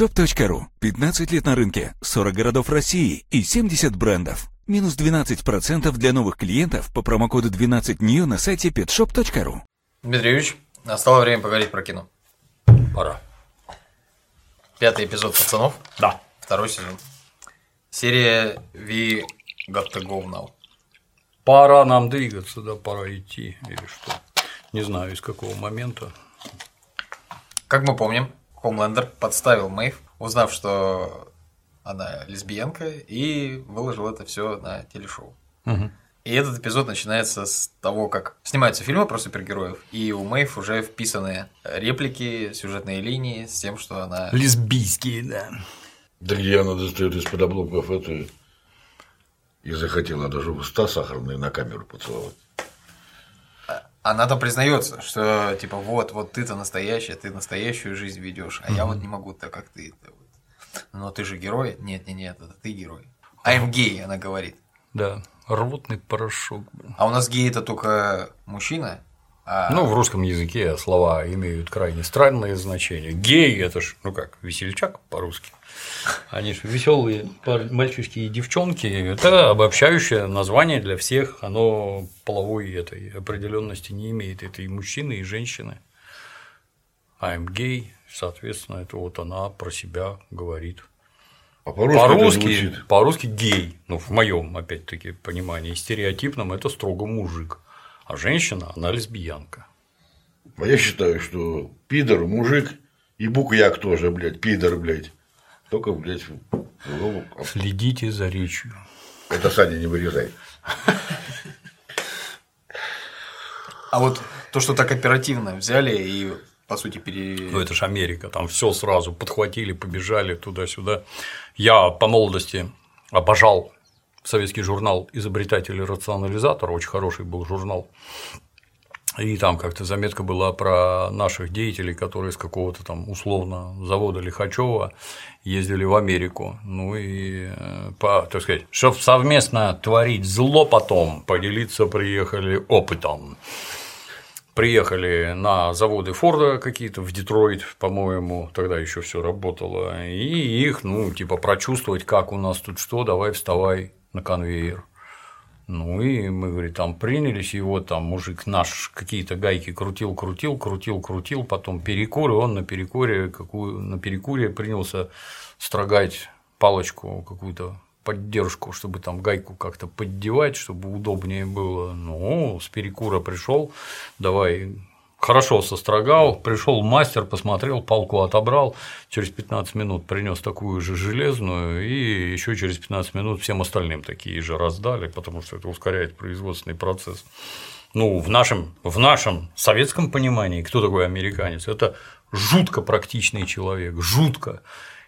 petshop.ru 15 лет на рынке, 40 городов России и 70 брендов. Минус 12% для новых клиентов по промокоду 12 нее на сайте petshop.ru. Дмитрий Юрьевич, настало время поговорить про кино. Пора. Пятый эпизод «Пацанов», Да. второй сезон. Серия We Got To Go Now. Пора нам двигаться, да, пора идти или что. Не знаю, из какого момента. Как мы помним, Хомлендер подставил Мэйв, узнав, что она лесбиянка, и выложил это все на телешоу. И этот эпизод начинается с того, как снимаются фильмы про супергероев, и у Мэйв уже вписаны реплики, сюжетные линии с тем, что она... Лесбийские, да. Да где она достает из-под обломков эту и захотела даже уста сахарные на камеру поцеловать. Она там признается, что типа вот, вот ты-то настоящая, ты настоящую жизнь ведешь, а я вот не могу так, как ты. Но ты же герой? Нет, нет, нет, это ты герой. I'm gay, она говорит. Да. Рвотный порошок. блин. А у нас гей это только мужчина, а Ну, в русском языке слова имеют крайне странное значение. Гей это ж, ну как, весельчак по-русски. Они же веселые мальчишки и девчонки. Это обобщающее название для всех. Оно половой этой определенности не имеет. Это и мужчины, и женщины. I'm gay, соответственно, это вот она про себя говорит. А по-русски, По-русски, по-русски гей, ну, в моем, опять-таки, понимании, стереотипном это строго мужик, а женщина, она лесбиянка. А я считаю, что пидор, мужик и буквяк тоже, блядь, пидор, блядь. Только, блядь, в- в- Следите за речью. это Саня не вырезай. А вот то, что так оперативно взяли и по сути пере... Ну, это же Америка, там все сразу подхватили, побежали туда-сюда. Я по молодости обожал советский журнал «Изобретатель и рационализатор», очень хороший был журнал. И там как-то заметка была про наших деятелей, которые с какого-то там условно завода Лихачева ездили в Америку. Ну и, э, по, так сказать, чтобы совместно творить зло потом, поделиться приехали опытом. Приехали на заводы Форда какие-то в Детройт, по-моему, тогда еще все работало, и их, ну, типа, прочувствовать, как у нас тут что, давай вставай на конвейер. Ну и мы, говорит, там принялись, вот там мужик наш какие-то гайки крутил, крутил, крутил, крутил, потом перекур, и он на перекуре, какую, на перекуре принялся строгать палочку какую-то поддержку, чтобы там гайку как-то поддевать, чтобы удобнее было. Ну, с перекура пришел, давай хорошо сострогал, пришел мастер, посмотрел, палку отобрал, через 15 минут принес такую же железную, и еще через 15 минут всем остальным такие же раздали, потому что это ускоряет производственный процесс. Ну, в нашем, в нашем советском понимании, кто такой американец? Это жутко практичный человек, жутко.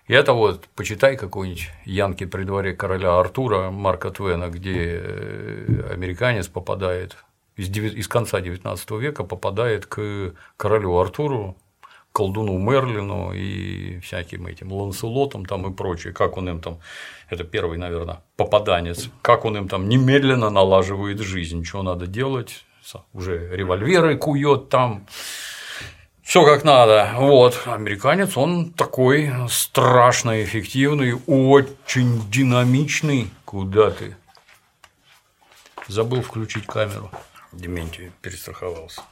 И это вот, почитай какой-нибудь Янки при дворе короля Артура Марка Твена, где э, американец попадает из, из конца XIX века попадает к королю Артуру, колдуну Мерлину и всяким этим Ланселотам там и прочее, как он им там, это первый, наверное, попаданец, как он им там немедленно налаживает жизнь, что надо делать, уже револьверы кует там, все как надо. Вот, американец, он такой страшно эффективный, очень динамичный. Куда ты? Забыл включить камеру. Дементий перестраховался.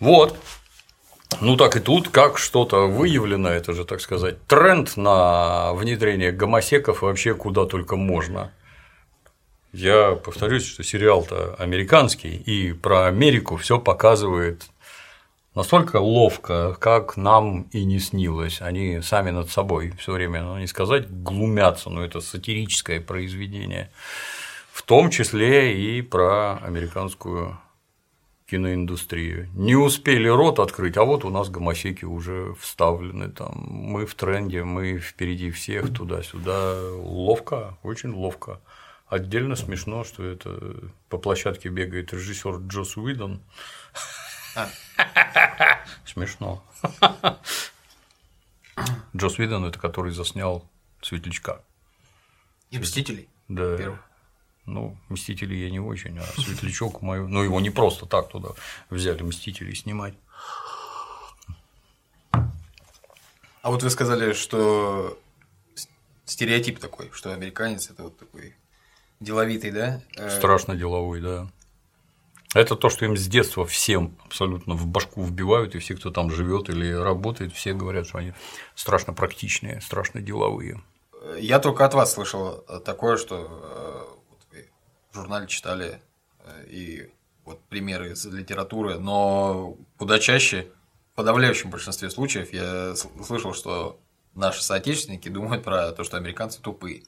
Вот. Ну так и тут, как что-то выявлено, это же, так сказать, тренд на внедрение гомосеков вообще куда только можно. Я повторюсь, что сериал-то американский, и про Америку все показывает настолько ловко, как нам и не снилось. Они сами над собой все время, ну не сказать глумятся, но это сатирическое произведение, в том числе и про американскую киноиндустрию. Не успели рот открыть, а вот у нас гомосеки уже вставлены там. Мы в тренде, мы впереди всех туда-сюда. Ловко, очень ловко. Отдельно смешно, что это по площадке бегает режиссер Джос Уидон. Смешно. Джос Уидон это который заснял Светлячка. И Мстителей. Да. Первых. Ну, Мстители я не очень, а Светлячок мою. Ну, его не просто так туда взяли Мстителей снимать. А вот вы сказали, что стереотип такой, что американец это вот такой деловитый, да? Э, Страшно деловой, да. Это то, что им с детства всем абсолютно в башку вбивают, и все, кто там живет или работает, все говорят, что они страшно практичные, страшно деловые. Я только от вас слышал такое, что э, в журнале читали э, и вот примеры из литературы, но куда чаще, в подавляющем большинстве случаев, я слышал, что наши соотечественники думают про то, что американцы тупые.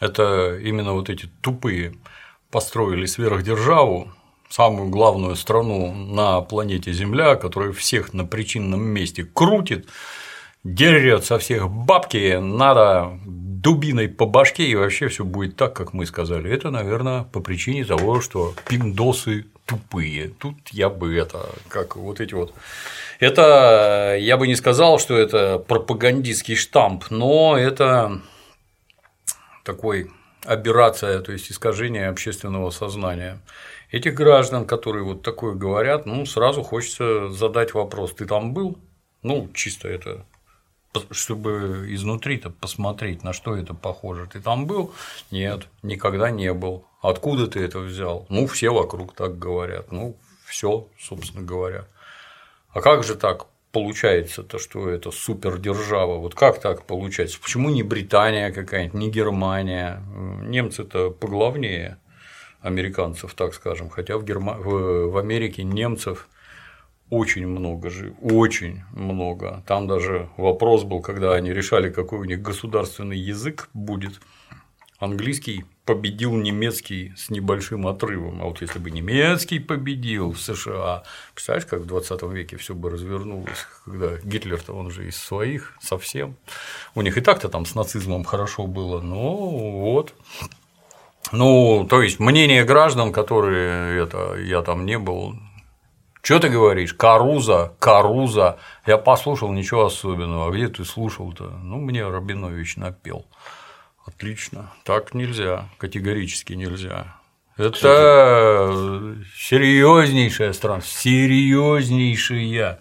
Это именно вот эти тупые построили сверхдержаву, самую главную страну на планете Земля, которая всех на причинном месте крутит, дерет со всех бабки, надо дубиной по башке, и вообще все будет так, как мы сказали. Это, наверное, по причине того, что пиндосы тупые. Тут я бы это, как вот эти вот. Это я бы не сказал, что это пропагандистский штамп, но это такой аберрация, то есть искажение общественного сознания. Этих граждан, которые вот такое говорят, ну, сразу хочется задать вопрос, ты там был? Ну, чисто это чтобы изнутри-то посмотреть, на что это похоже. Ты там был? Нет, никогда не был. Откуда ты это взял? Ну, все вокруг так говорят. Ну, все, собственно говоря. А как же так получается-то, что это супердержава? Вот как так получается? Почему не Британия какая-нибудь, не Германия? Немцы-то поглавнее американцев, так скажем, хотя в, Герма... в Америке немцев очень много же, очень много. Там даже вопрос был, когда они решали, какой у них государственный язык будет. Английский победил немецкий с небольшим отрывом. А вот если бы немецкий победил в США, представляешь, как в 20 веке все бы развернулось, когда Гитлер-то он же из своих совсем. У них и так-то там с нацизмом хорошо было, но вот. Ну, то есть мнение граждан, которые это я там не был, что ты говоришь? Каруза, Каруза. Я послушал, ничего особенного. А где ты слушал-то? Ну, мне Рабинович напел. Отлично. Так нельзя, категорически нельзя. Это серьезнейшая страна, серьезнейшая.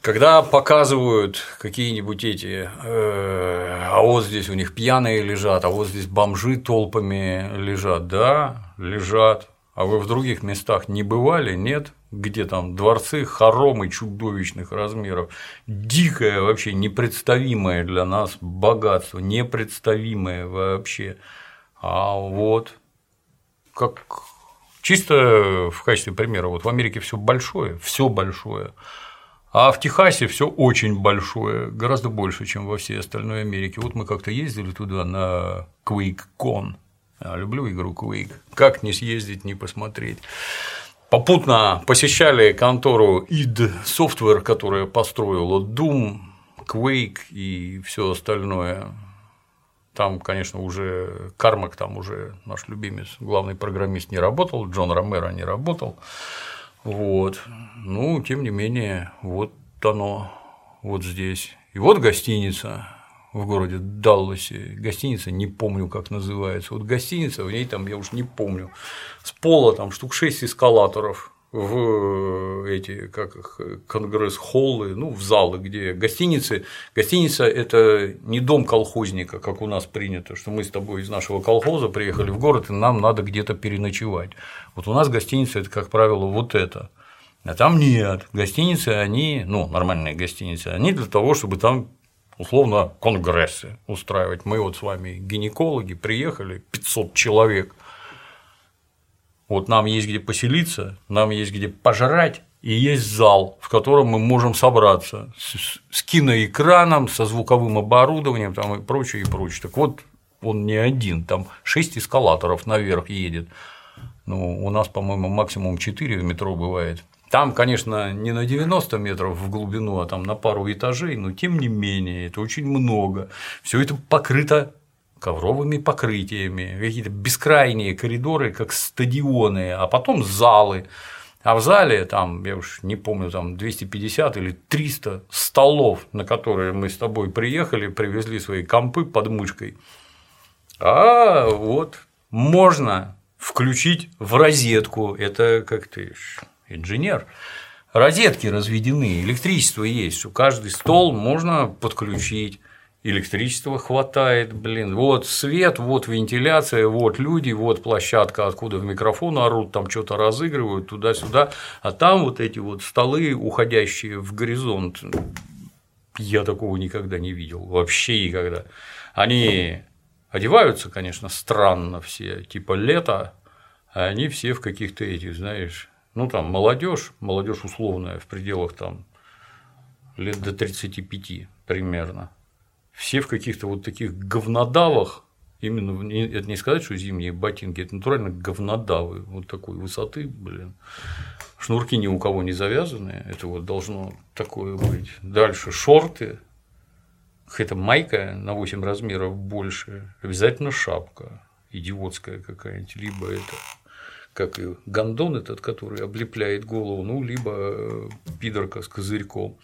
Когда показывают какие-нибудь эти, э, а вот здесь у них пьяные лежат, а вот здесь бомжи толпами лежат, да, лежат. А вы в других местах не бывали, нет? где там дворцы, хоромы чудовищных размеров, дикое вообще, непредставимое для нас богатство, непредставимое вообще. А вот как чисто в качестве примера, вот в Америке все большое, все большое, а в Техасе все очень большое, гораздо больше, чем во всей остальной Америке. Вот мы как-то ездили туда на QuakeCon. Я люблю игру Quake. Как не съездить, не посмотреть попутно посещали контору id Software, которая построила Doom, Quake и все остальное. Там, конечно, уже Кармак, там уже наш любимец, главный программист не работал, Джон Ромеро не работал. Вот. Ну, тем не менее, вот оно, вот здесь. И вот гостиница, в городе Далласе, гостиница, не помню, как называется. Вот гостиница, в ней там, я уж не помню, с пола там штук 6 эскалаторов в эти, как их, конгресс-холлы, ну, в залы, где гостиницы. Гостиница – это не дом колхозника, как у нас принято, что мы с тобой из нашего колхоза приехали в город, и нам надо где-то переночевать. Вот у нас гостиница – это, как правило, вот это. А там нет. Гостиницы, они, ну, нормальные гостиницы, они для того, чтобы там условно конгрессы устраивать. Мы вот с вами гинекологи приехали, 500 человек. Вот нам есть где поселиться, нам есть где пожрать, и есть зал, в котором мы можем собраться с киноэкраном, со звуковым оборудованием там, и прочее, и прочее. Так вот, он не один, там 6 эскалаторов наверх едет. Ну, у нас, по-моему, максимум 4 в метро бывает. Там, конечно, не на 90 метров в глубину, а там на пару этажей, но тем не менее, это очень много. Все это покрыто ковровыми покрытиями, какие-то бескрайние коридоры, как стадионы, а потом залы. А в зале там, я уж не помню, там 250 или 300 столов, на которые мы с тобой приехали, привезли свои компы под мышкой. А вот можно включить в розетку. Это как ты инженер, розетки разведены, электричество есть, что каждый стол можно подключить, электричества хватает, блин, вот свет, вот вентиляция, вот люди, вот площадка, откуда в микрофон орут, там что-то разыгрывают туда-сюда, а там вот эти вот столы, уходящие в горизонт, я такого никогда не видел, вообще никогда. Они одеваются, конечно, странно все, типа лето, а они все в каких-то этих, знаешь, ну там молодежь, молодежь условная в пределах там лет до 35 примерно, все в каких-то вот таких говнодавах, именно это не сказать, что зимние ботинки, это натурально говнодавы вот такой высоты, блин. Шнурки ни у кого не завязаны, это вот должно такое быть. Дальше шорты, какая-то майка на 8 размеров больше, обязательно шапка идиотская какая-нибудь, либо это как и гондон этот, который облепляет голову, ну, либо э, пидорка с козырьком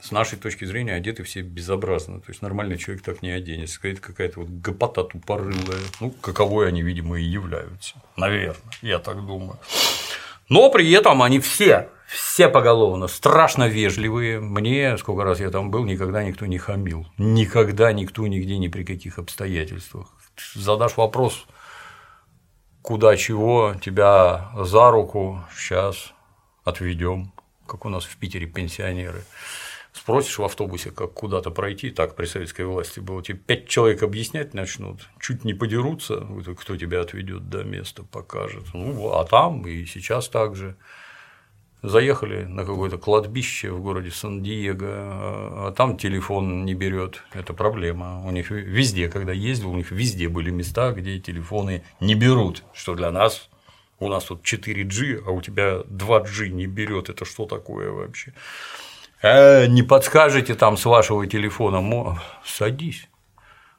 с нашей точки зрения одеты все безобразно. То есть нормальный человек так не оденется. Какая-то какая-то вот гопота тупорылая. Ну, каковой они, видимо, и являются. Наверное, я так думаю. Но при этом они все, все поголовно страшно вежливые. Мне, сколько раз я там был, никогда никто не хамил. Никогда никто нигде ни при каких обстоятельствах. Задашь вопрос, куда чего, тебя за руку сейчас отведем, как у нас в Питере пенсионеры. Спросишь в автобусе, как куда-то пройти, так при советской власти было, тебе пять человек объяснять начнут, чуть не подерутся, кто тебя отведет до места, покажет. Ну, а там и сейчас так же. Заехали на какое-то кладбище в городе Сан-Диего, а там телефон не берет. Это проблема. У них везде, когда ездил, у них везде были места, где телефоны не берут, что для нас у нас тут 4G, а у тебя 2G не берет. Это что такое вообще? э, не подскажете там с вашего телефона, садись,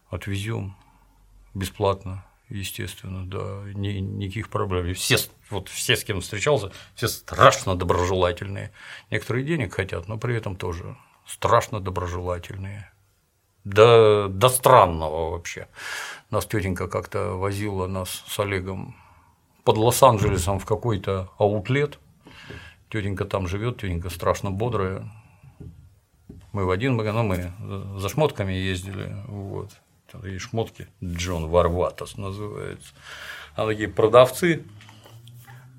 отвезем бесплатно, естественно, да, ни, никаких проблем. Все, вот все, с кем встречался, все страшно доброжелательные. Некоторые денег хотят, но при этом тоже страшно доброжелательные. Да, до странного вообще. Нас тетенька как-то возила нас с Олегом под Лос-Анджелесом в какой-то аутлет. Тетенька там живет, тетенька страшно бодрая, мы в один магазин, ну, мы за шмотками ездили, вот. И шмотки. Джон Варватос называется. А такие продавцы,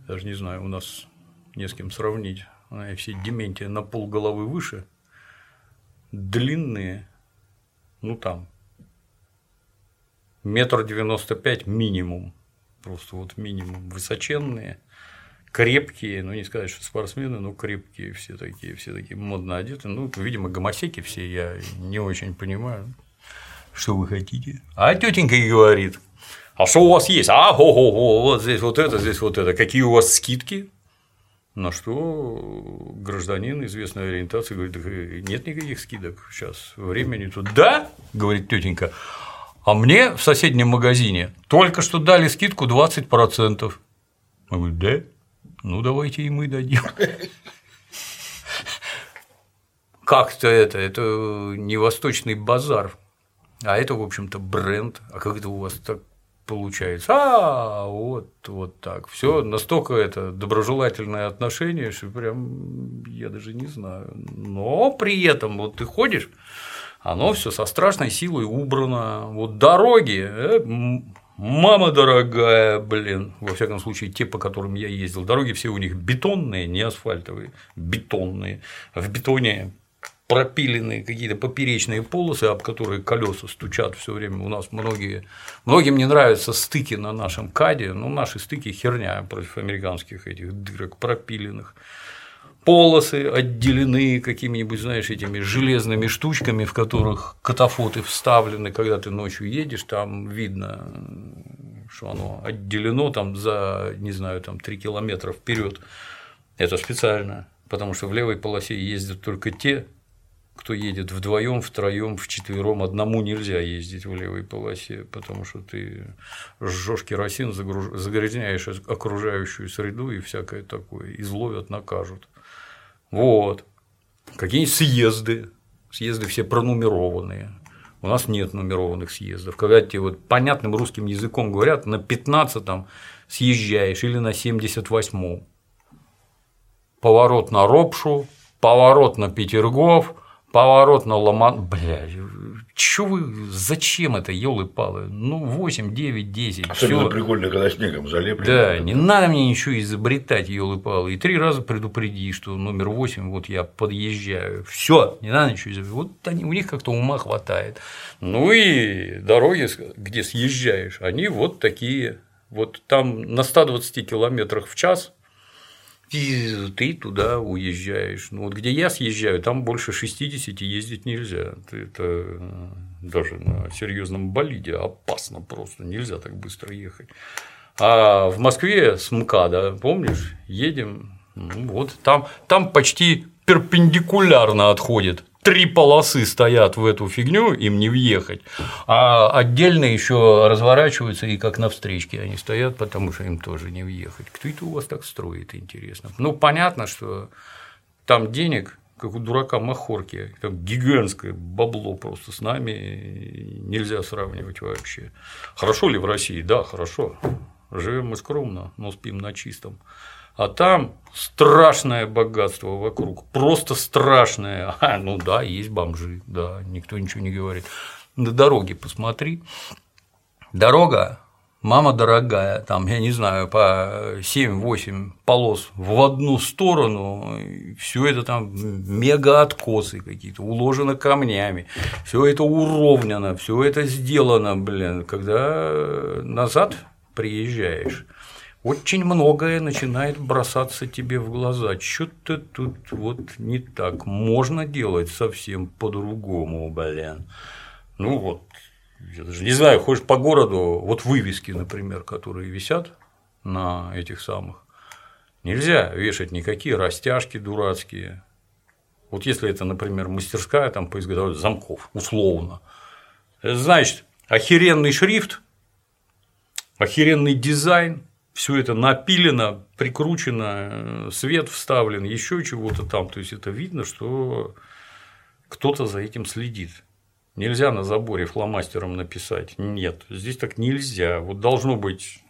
даже не знаю, у нас не с кем сравнить, они все дементия на пол головы выше, длинные, ну там, метр девяносто пять минимум, просто вот минимум, высоченные, крепкие, ну не сказать, что спортсмены, но крепкие все такие, все такие модно одеты. Ну, видимо, гомосеки все, я не очень понимаю, что вы хотите. А тетенька и говорит, а что у вас есть? А, го, го, го, вот здесь вот это, здесь вот это. Какие у вас скидки? На что гражданин известной ориентации говорит, нет никаких скидок сейчас, времени тут. Да, говорит тетенька, а мне в соседнем магазине только что дали скидку 20%. Я говорю, да? Ну, давайте и мы дадим. Как-то это, это не восточный базар, а это, в общем-то, бренд. А как это у вас так получается? А, вот, вот так. Все настолько это доброжелательное отношение, что прям я даже не знаю. Но при этом вот ты ходишь, оно все со страшной силой убрано. Вот дороги, э, Мама дорогая, блин, во всяком случае, те, по которым я ездил, дороги все у них бетонные, не асфальтовые, бетонные. В бетоне пропиленные какие-то поперечные полосы, об которые колеса стучат все время. У нас многие, многим не нравятся стыки на нашем каде, но наши стыки херня против американских этих дырок пропиленных полосы отделены какими-нибудь, знаешь, этими железными штучками, в которых катафоты вставлены, когда ты ночью едешь, там видно, что оно отделено там за, не знаю, там 3 километра вперед. Это специально, потому что в левой полосе ездят только те, кто едет вдвоем, втроем, вчетвером, одному нельзя ездить в левой полосе, потому что ты жжешь керосин, загрязняешь окружающую среду и всякое такое, изловят, накажут. Вот. Какие-нибудь съезды. Съезды все пронумерованные. У нас нет нумерованных съездов. Когда тебе вот понятным русским языком говорят, на 15-м съезжаешь или на 78-м. поворот на Ропшу, поворот на Петергоф, поворот на Ломан. Бля, чё вы, зачем это, елы палы Ну, 8, 9, 10. Особенно всё. прикольно, когда снегом залеплено. Да, не надо мне ничего изобретать, елы палы И три раза предупреди, что номер 8, вот я подъезжаю. Все, не надо ничего изобретать. Вот они, у них как-то ума хватает. Ну и дороги, где съезжаешь, они вот такие. Вот там на 120 километрах в час и ты туда уезжаешь. Ну вот где я съезжаю, там больше 60 ездить нельзя. Это э, даже на серьезном болиде опасно просто, нельзя так быстро ехать. А в Москве с МКАДа, помнишь, едем, ну, вот там, там почти перпендикулярно отходит три полосы стоят в эту фигню, им не въехать, а отдельно еще разворачиваются и как на встречке они стоят, потому что им тоже не въехать. Кто это у вас так строит, интересно? Ну, понятно, что там денег, как у дурака Махорки, там гигантское бабло просто с нами нельзя сравнивать вообще. Хорошо ли в России? Да, хорошо. Живем мы скромно, но спим на чистом. А там страшное богатство вокруг, просто страшное. А, ну да, есть бомжи, да, никто ничего не говорит. На дороге посмотри. Дорога, мама дорогая, там, я не знаю, по 7-8 полос в одну сторону, все это там мега откосы какие-то, уложено камнями, все это уровнено, все это сделано, блин, когда назад приезжаешь, очень многое начинает бросаться тебе в глаза. Что-то тут вот не так. Можно делать совсем по-другому, блин. Ну вот, я даже не знаю, ходишь по городу, вот вывески, например, которые висят на этих самых, нельзя вешать никакие растяжки дурацкие. Вот если это, например, мастерская там, по изготовлению замков, условно, значит, охеренный шрифт, охеренный дизайн, все это напилено, прикручено, э, свет вставлен, еще чего-то там. То есть это видно, что кто-то за этим следит. Нельзя на заборе фломастером написать. Нет, здесь так нельзя. Вот должно быть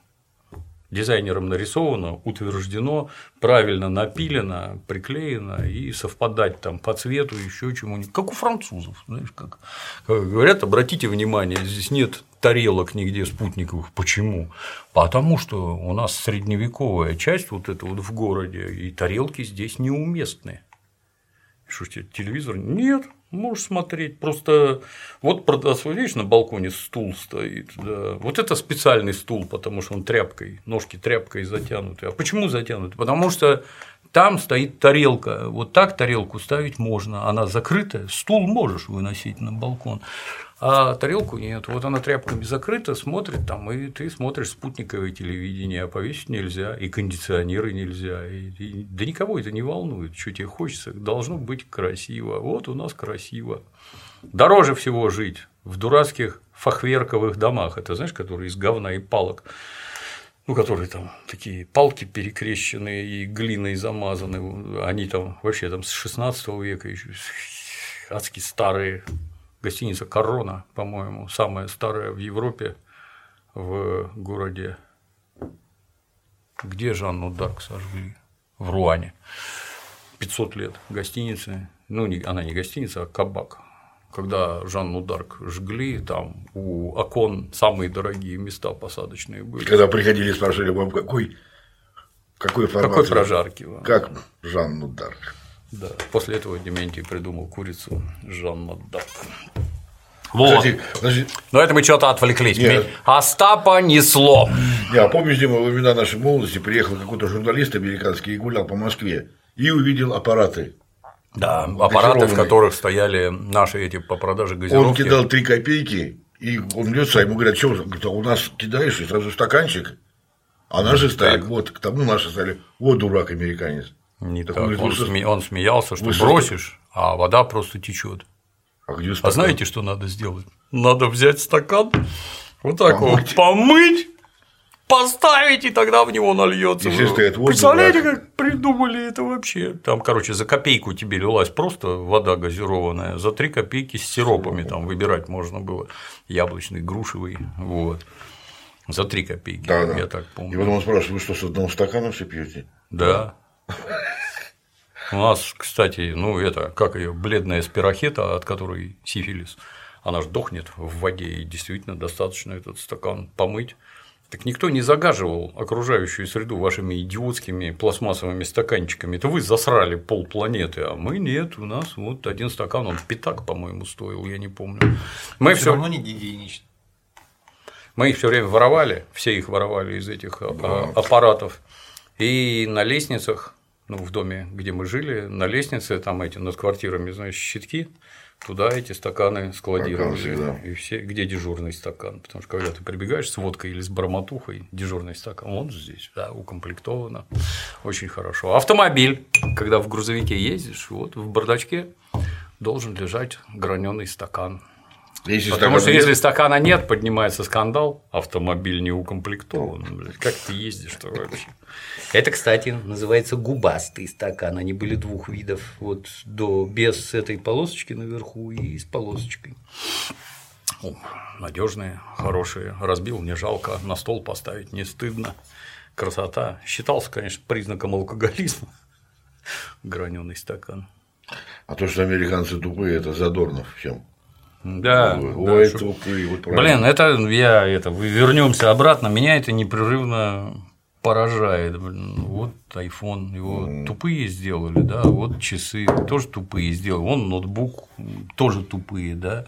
дизайнером нарисовано, утверждено, правильно напилено, приклеено и совпадать там по цвету, еще чему-нибудь. Как у французов, знаешь, как, говорят, обратите внимание, здесь нет тарелок нигде спутниковых. Почему? Потому что у нас средневековая часть вот эта вот в городе, и тарелки здесь неуместны. Что телевизор? Нет, можешь смотреть. Просто вот видишь, на балконе стул стоит. Да. Вот это специальный стул, потому что он тряпкой, ножки тряпкой затянуты. А почему затянуты? Потому что там стоит тарелка. Вот так тарелку ставить можно. Она закрытая, стул можешь выносить на балкон а тарелку нет. Вот она тряпками закрыта, смотрит там, и ты смотришь спутниковое телевидение, а повесить нельзя, и кондиционеры нельзя, и, и, да никого это не волнует, что тебе хочется, должно быть красиво. Вот у нас красиво. Дороже всего жить в дурацких фахверковых домах, это знаешь, которые из говна и палок, ну, которые там такие палки перекрещенные и глиной замазаны, они там вообще там с 16 века еще адски старые, гостиница Корона, по-моему, самая старая в Европе в городе. Где Жанну Дарк сожгли? В Руане. 500 лет гостиницы, ну, она не гостиница, а кабак. Когда Жанну Дарк жгли, там у окон самые дорогие места посадочные были. Когда приходили, спрашивали вам, какой, какой формат? Какой прожарки вам? Как Жанну Дарк? Да. После этого Дементий придумал курицу Жанна Дарк. Вот. Подожди, подожди. Но это мы что-то отвлеклись. Нет. Остапа несло. Я помню, Дима, во времена нашей молодости приехал какой-то журналист американский и гулял по Москве и увидел аппараты. Да, аппараты, в которых стояли наши эти по продаже газировки. Он кидал 3 копейки, и он льется, а ему говорят, что говорит, а у нас кидаешь, и сразу стаканчик, а наши стоят, вот, к тому наши стали, вот дурак американец. Не так. так. Он, он, сме... он смеялся, что бросишь, а вода просто течет. А, где а знаете, что надо сделать? Надо взять стакан, вот так помыть. вот помыть, поставить, и тогда в него нальется. Представляете, как придумали это вообще? Там, короче, за копейку тебе лилась просто вода газированная, за три копейки с сиропами там выбирать можно было, яблочный, грушевый, вот. За три копейки, да, я да. так помню. И потом он спрашивает, вы что, с одного стакана все пьете? Да. У нас, кстати, ну это, как ее, бледная спирохета, от которой сифилис, она же дохнет в воде, и действительно достаточно этот стакан помыть. Так никто не загаживал окружающую среду вашими идиотскими пластмассовыми стаканчиками. Это вы засрали пол планеты, а мы нет. У нас вот один стакан, он пятак, по-моему, стоил, я не помню. Мы все равно не гигиенично. Мы их все время воровали, все их воровали из этих а, аппаратов. И на лестницах, ну, в доме, где мы жили, на лестнице, там эти над квартирами, знаешь, щитки, туда эти стаканы складировали. И все, где дежурный стакан. Потому что когда ты прибегаешь с водкой или с барматухой, дежурный стакан, он здесь, да, укомплектовано. Очень хорошо. Автомобиль, когда в грузовике ездишь, вот в бардачке должен лежать граненый стакан. Если Потому что нет... если стакана нет, поднимается скандал, автомобиль не укомплектован. Как ты ездишь-то вообще? Это, кстати, называется губастый стакан. Они были двух видов. Вот до без этой полосочки наверху и с полосочкой. Надежные, хорошие. Разбил, не жалко. На стол поставить не стыдно. Красота. Считался, конечно, признаком алкоголизма. Граненый стакан. А то, что американцы тупые, это Задорнов чем? Да. Ой, да, тупые, вот Блин, это я это вернемся обратно. Меня это непрерывно поражает. Блин. Вот iPhone, его mm. тупые сделали, да, вот часы тоже тупые сделали, вон ноутбук тоже тупые, да,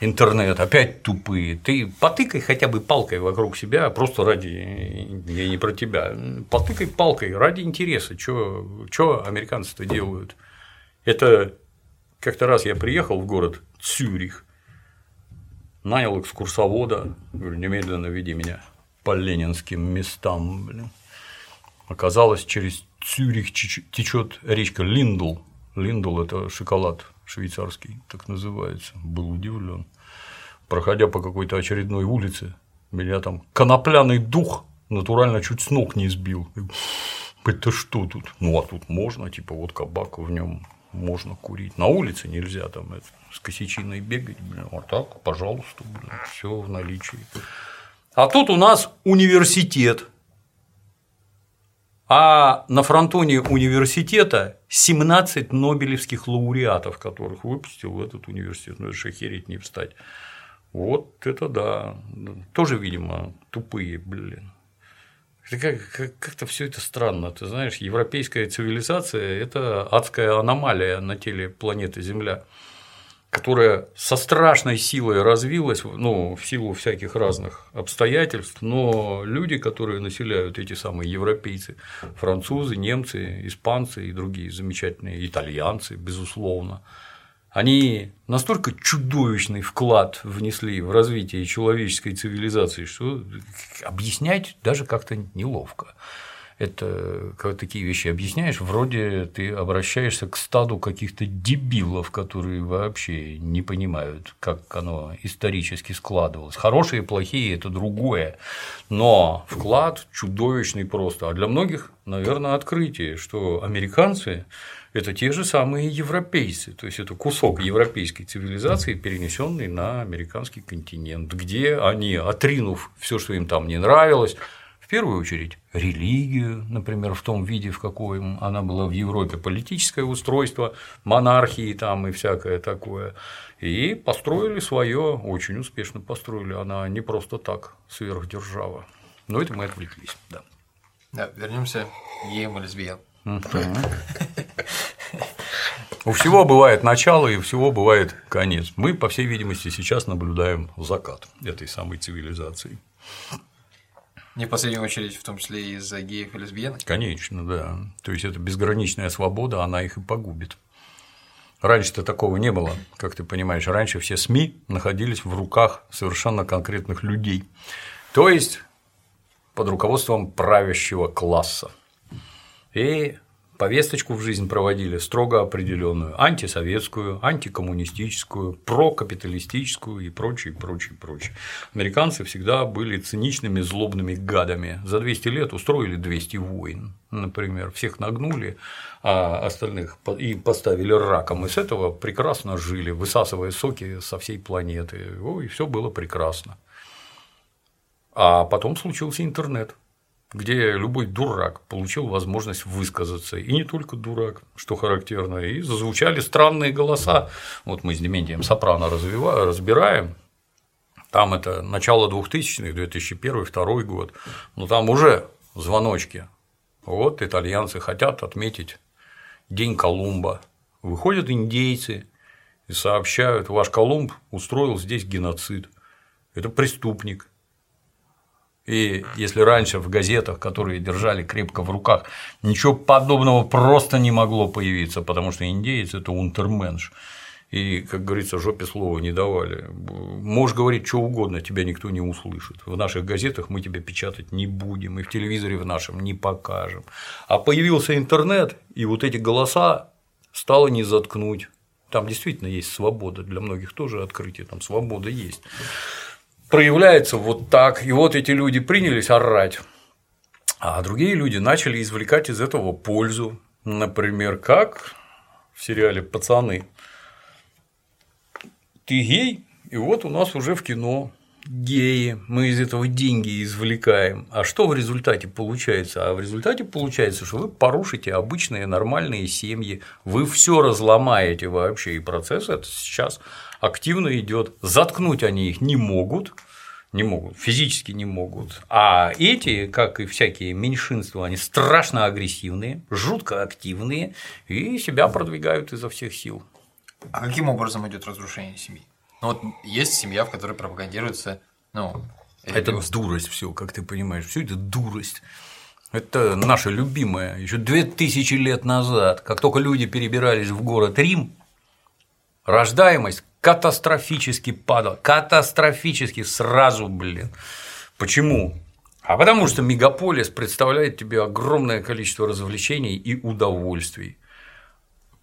интернет опять тупые. Ты потыкай хотя бы палкой вокруг себя, просто ради, я не про тебя, потыкай палкой ради интереса, что американцы-то делают. Это как-то раз я приехал в город Цюрих, нанял экскурсовода, говорю, немедленно веди меня по ленинским местам, блин. Оказалось, через Цюрих течет речка Линдл. Линдл – это шоколад швейцарский, так называется. Был удивлен. Проходя по какой-то очередной улице, меня там конопляный дух натурально чуть с ног не сбил. Это что тут? Ну, а тут можно, типа, вот кабак в нем можно курить. На улице нельзя там это, с косячиной бегать, блин, а так, пожалуйста, все в наличии. А тут у нас университет. А на фронтоне университета 17 нобелевских лауреатов, которых выпустил этот университет. Ну, это же охереть не встать. Вот это да. Тоже, видимо, тупые, блин. Как-то все это странно. Ты знаешь, европейская цивилизация – это адская аномалия на теле планеты Земля которая со страшной силой развилась, ну, в силу всяких разных обстоятельств, но люди, которые населяют эти самые европейцы, французы, немцы, испанцы и другие замечательные итальянцы, безусловно, они настолько чудовищный вклад внесли в развитие человеческой цивилизации, что объяснять даже как-то неловко это когда такие вещи объясняешь, вроде ты обращаешься к стаду каких-то дебилов, которые вообще не понимают, как оно исторически складывалось. Хорошие и плохие – это другое, но вклад чудовищный просто. А для многих, наверное, открытие, что американцы это те же самые европейцы, то есть это кусок европейской цивилизации, перенесенный на американский континент, где они, отринув все, что им там не нравилось, первую очередь религию, например, в том виде, в каком она была в Европе, политическое устройство, монархии там и всякое такое. И построили свое, очень успешно построили. Она не просто так сверхдержава. Но это мы отвлеклись, да. Да, вернемся геям и лесбиян. У всего бывает начало и у всего бывает конец. Мы, по всей видимости, сейчас наблюдаем закат этой самой цивилизации. Не в последнюю очередь, в том числе из-за геев и лесбиянок? Конечно, да. То есть это безграничная свобода, она их и погубит. Раньше-то такого не было, как ты понимаешь. Раньше все СМИ находились в руках совершенно конкретных людей. То есть под руководством правящего класса. И повесточку в жизнь проводили строго определенную, антисоветскую, антикоммунистическую, прокапиталистическую и прочее, прочее, прочее. Американцы всегда были циничными, злобными гадами. За 200 лет устроили 200 войн, например, всех нагнули, а остальных и поставили раком, и с этого прекрасно жили, высасывая соки со всей планеты, и все было прекрасно. А потом случился интернет, где любой дурак получил возможность высказаться. И не только дурак, что характерно, и зазвучали странные голоса. Вот мы с Дементием Сопрано разбираем, там это начало 2000-х, 2001-2002 год, но там уже звоночки. Вот итальянцы хотят отметить День Колумба. Выходят индейцы и сообщают, ваш Колумб устроил здесь геноцид. Это преступник. И если раньше в газетах, которые держали крепко в руках, ничего подобного просто не могло появиться, потому что индейец – это унтерменш, и, как говорится, жопе слова не давали. Можешь говорить что угодно, тебя никто не услышит. В наших газетах мы тебя печатать не будем, и в телевизоре в нашем не покажем. А появился интернет, и вот эти голоса стало не заткнуть. Там действительно есть свобода, для многих тоже открытие, там свобода есть проявляется вот так, и вот эти люди принялись орать, а другие люди начали извлекать из этого пользу. Например, как в сериале «Пацаны». Ты гей, и вот у нас уже в кино геи, мы из этого деньги извлекаем. А что в результате получается? А в результате получается, что вы порушите обычные нормальные семьи, вы все разломаете вообще, и процесс это сейчас активно идет. Заткнуть они их не могут, не могут, физически не могут. А эти, как и всякие меньшинства, они страшно агрессивные, жутко активные и себя продвигают изо всех сил. А каким образом идет разрушение семьи? Ну вот есть семья, в которой пропагандируется, ну, это дурость все, как ты понимаешь, все это дурость. Это наша любимая. Еще две тысячи лет назад, как только люди перебирались в город Рим, рождаемость катастрофически падала. Катастрофически сразу, блин. Почему? А потому что мегаполис представляет тебе огромное количество развлечений и удовольствий.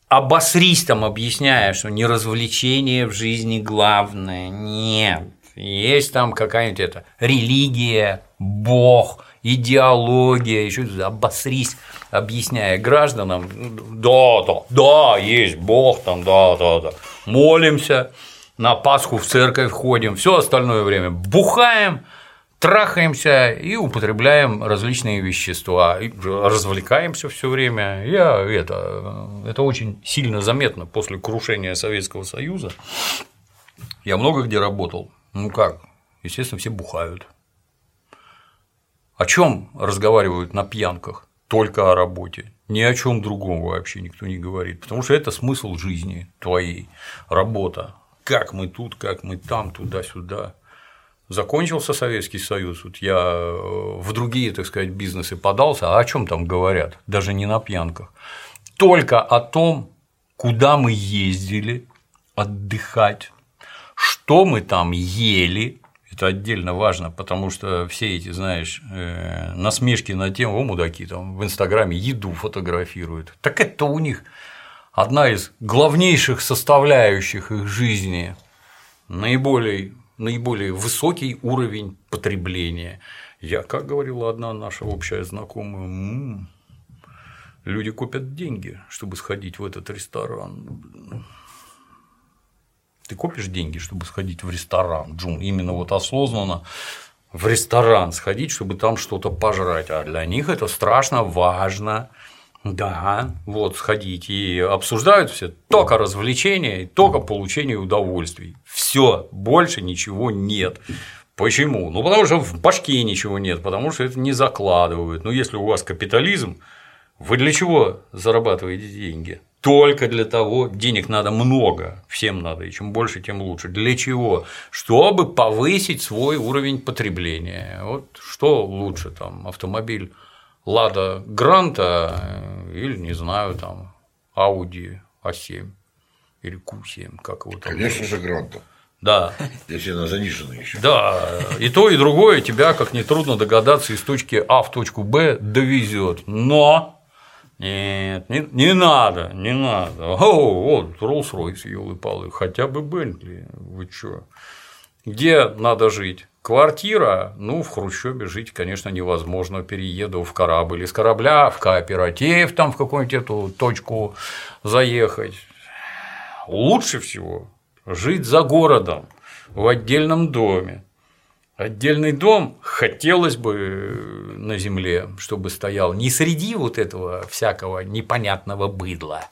Обосрись там, объясняя, что не развлечение в жизни главное. Нет. Есть там какая-нибудь это религия, бог, идеология, еще обосрись, объясняя гражданам, да, да, да, есть Бог там, да, да, да, молимся, на Пасху в церковь ходим, все остальное время бухаем, трахаемся и употребляем различные вещества, развлекаемся все время. Я это, это очень сильно заметно после крушения Советского Союза. Я много где работал. Ну как? Естественно, все бухают. О чем разговаривают на пьянках? Только о работе. Ни о чем другом вообще никто не говорит. Потому что это смысл жизни твоей. Работа. Как мы тут, как мы там, туда-сюда. Закончился Советский Союз, вот я э, в другие, так сказать, бизнесы подался, а о чем там говорят? Даже не на пьянках. Только о том, куда мы ездили отдыхать, что мы там ели, это отдельно важно, потому что все эти, знаешь, э, насмешки на тему, о, мудаки там в Инстаграме еду фотографируют. Так это у них одна из главнейших составляющих их жизни, наиболее, наиболее высокий уровень потребления. Я, как говорила одна наша общая знакомая, м-м, люди копят деньги, чтобы сходить в этот ресторан. Ты копишь деньги, чтобы сходить в ресторан, Джун, именно вот осознанно в ресторан сходить, чтобы там что-то пожрать. А для них это страшно важно. Да, вот сходить и обсуждают все только развлечения только получение удовольствий. Все, больше ничего нет. Почему? Ну, потому что в башке ничего нет, потому что это не закладывают. Ну, если у вас капитализм, вы для чего зарабатываете деньги? Только для того, денег надо много, всем надо, и чем больше, тем лучше. Для чего? Чтобы повысить свой уровень потребления. Вот что лучше там, автомобиль Лада Гранта или, не знаю, там, Audi A7 или Q7, как его там. Конечно же, Гранта. Да. Если она занижена еще. Да. И то, и другое тебя, как нетрудно догадаться, из точки А в точку Б довезет. Но нет, не, не надо, не надо. О, вот Rolls-Royce, елы-палы, хотя бы Бентли, вы чё? Где надо жить? Квартира, ну, в Хрущебе жить, конечно, невозможно. Перееду в корабль из корабля, в кооператив, там в какую-нибудь эту точку заехать. Лучше всего жить за городом, в отдельном доме, Отдельный дом хотелось бы на земле, чтобы стоял не среди вот этого всякого непонятного быдла,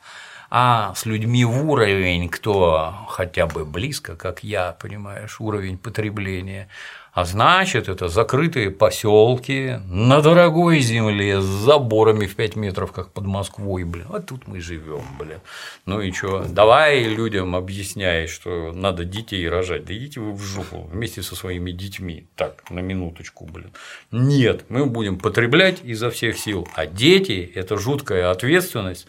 а с людьми в уровень, кто хотя бы близко, как я, понимаешь, уровень потребления, а значит, это закрытые поселки на дорогой земле с заборами в 5 метров, как под Москвой, блин. А тут мы живем, блин. Ну и что? Давай людям объясняй, что надо детей рожать. Да идите вы в жопу вместе со своими детьми. Так, на минуточку, блин. Нет, мы будем потреблять изо всех сил. А дети – это жуткая ответственность.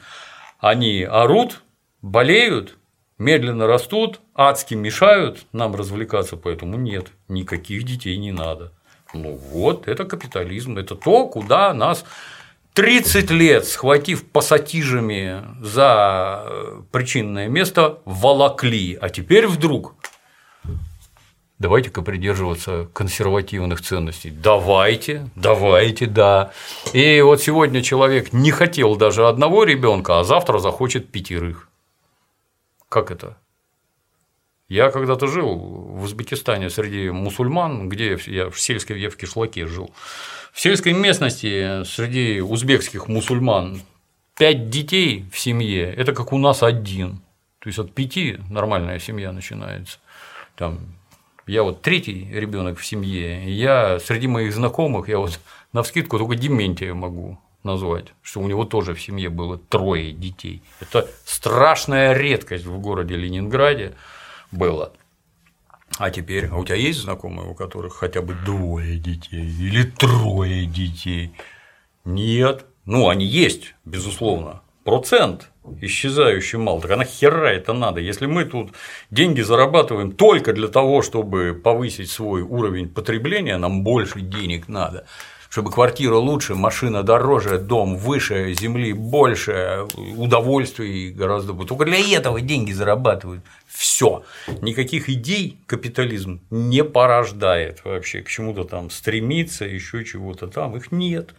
Они орут, болеют, медленно растут, адски мешают нам развлекаться, поэтому нет, никаких детей не надо. Ну вот, это капитализм, это то, куда нас 30 лет, схватив пассатижами за э, причинное место, волокли, а теперь вдруг давайте-ка придерживаться консервативных ценностей. Давайте, давайте, да. И вот сегодня человек не хотел даже одного ребенка, а завтра захочет пятерых. Как это? Я когда-то жил в Узбекистане среди мусульман, где я в сельской, я в кишлаке жил. В сельской местности среди узбекских мусульман пять детей в семье – это как у нас один. То есть от пяти нормальная семья начинается. Там, я вот третий ребенок в семье, я среди моих знакомых, я вот на вскидку только Дементия могу назвать, что у него тоже в семье было трое детей. Это страшная редкость в городе Ленинграде было. А теперь, а у тебя есть знакомые, у которых хотя бы двое детей или трое детей? Нет. Ну, они есть, безусловно. Процент исчезающий мал. Так а нахера это надо? Если мы тут деньги зарабатываем только для того, чтобы повысить свой уровень потребления, нам больше денег надо чтобы квартира лучше, машина дороже, дом выше, земли больше, удовольствий гораздо больше. Только для этого деньги зарабатывают. Все. Никаких идей капитализм не порождает вообще к чему-то там стремиться, еще чего-то там. Их нет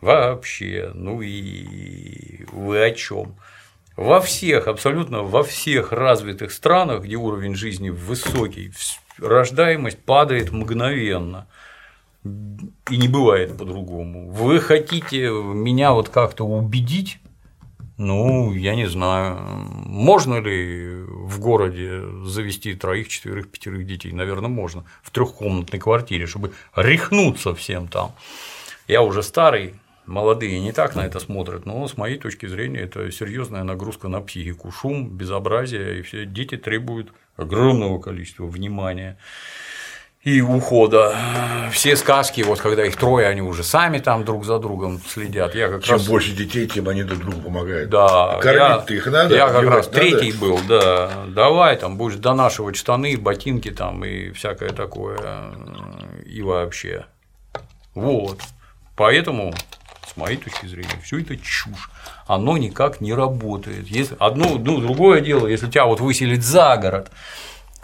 вообще. Ну и вы о чем? Во всех, абсолютно во всех развитых странах, где уровень жизни высокий, рождаемость падает мгновенно. И не бывает по-другому. Вы хотите меня вот как-то убедить? Ну, я не знаю, можно ли в городе завести троих, четверых, пятерых детей? Наверное, можно. В трехкомнатной квартире, чтобы рехнуться всем там. Я уже старый, молодые не так на это смотрят, но с моей точки зрения это серьезная нагрузка на психику. Шум, безобразие, и все дети требуют огромного количества внимания и ухода. Все сказки, вот когда их трое, они уже сами там друг за другом следят. Я как Чем раз... больше детей, тем они друг другу помогают. Да. А кормить-то их надо. Я как раз надо? третий был, да. Давай там будешь донашивать штаны, ботинки там и всякое такое. И вообще. Вот. Поэтому с моей точки зрения, все это чушь. Оно никак не работает. Если одно, ну, другое дело, если тебя вот выселить за город,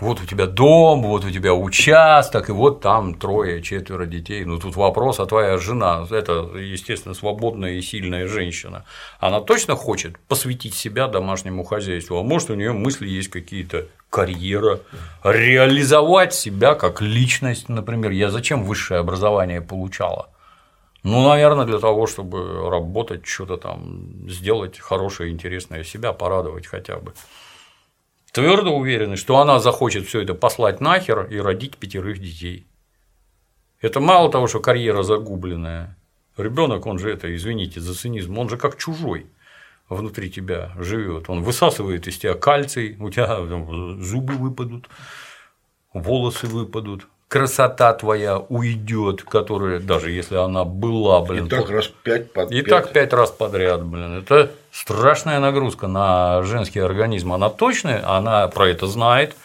вот у тебя дом, вот у тебя участок, и вот там трое, четверо детей. Ну тут вопрос, а твоя жена, это, естественно, свободная и сильная женщина, она точно хочет посвятить себя домашнему хозяйству, а может у нее мысли есть какие-то карьера, реализовать себя как личность, например. Я зачем высшее образование получала? Ну, наверное, для того, чтобы работать, что-то там сделать хорошее, интересное, себя порадовать хотя бы твердо уверены, что она захочет все это послать нахер и родить пятерых детей. Это мало того, что карьера загубленная. Ребенок, он же это, извините за цинизм, он же как чужой внутри тебя живет. Он высасывает из тебя кальций, у тебя зубы выпадут, волосы выпадут, красота твоя уйдет, которая, даже если она была, блин. И так раз пять под И так пять раз подряд, блин. Это страшная нагрузка на женский организм. Она точная, она про это знает,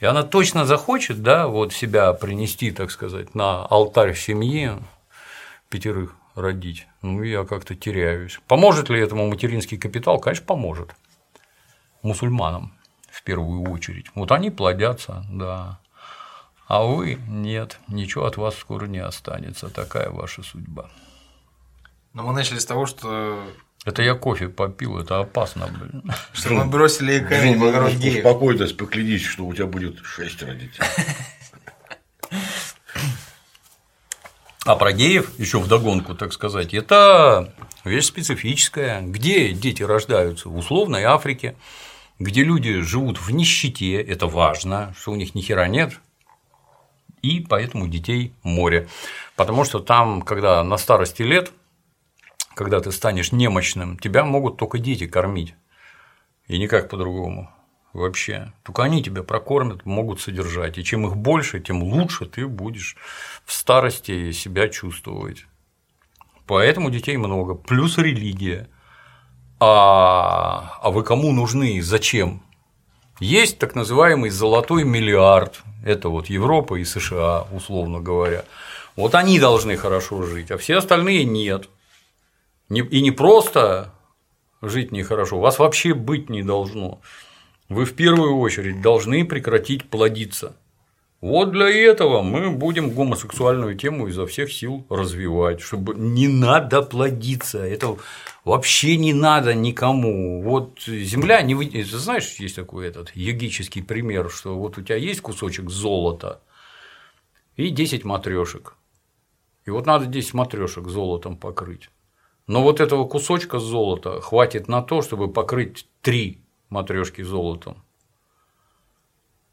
и она точно захочет, да, вот себя принести, так сказать, на алтарь семьи пятерых родить. Ну, я как-то теряюсь. Поможет ли этому материнский капитал? Конечно, поможет. Мусульманам в первую очередь. Вот они плодятся, да. А вы нет, ничего от вас скоро не останется, такая ваша судьба. Но мы начали с того, что Это я кофе попил, это опасно, блин. что мы бросили камень в Жень, огород геев. Спокойно, поклянись, что у тебя будет шесть детей. А про геев, еще вдогонку, так сказать, это вещь специфическая. Где дети рождаются? В условной Африке, где люди живут в нищете, это важно, что у них ни хера нет, и поэтому детей море. Потому что там, когда на старости лет, когда ты станешь немощным, тебя могут только дети кормить. И никак по-другому вообще. Только они тебя прокормят, могут содержать. И чем их больше, тем лучше ты будешь в старости себя чувствовать. Поэтому детей много. Плюс религия. А, а вы кому нужны? Зачем? Есть так называемый золотой миллиард. Это вот Европа и США, условно говоря. Вот они должны хорошо жить, а все остальные нет. И не просто жить нехорошо, вас вообще быть не должно вы в первую очередь должны прекратить плодиться. Вот для этого мы будем гомосексуальную тему изо всех сил развивать, чтобы не надо плодиться, это вообще не надо никому. Вот Земля не вы... Знаешь, есть такой этот йогический пример, что вот у тебя есть кусочек золота и 10 матрешек. И вот надо 10 матрешек золотом покрыть. Но вот этого кусочка золота хватит на то, чтобы покрыть три матрешки золотом.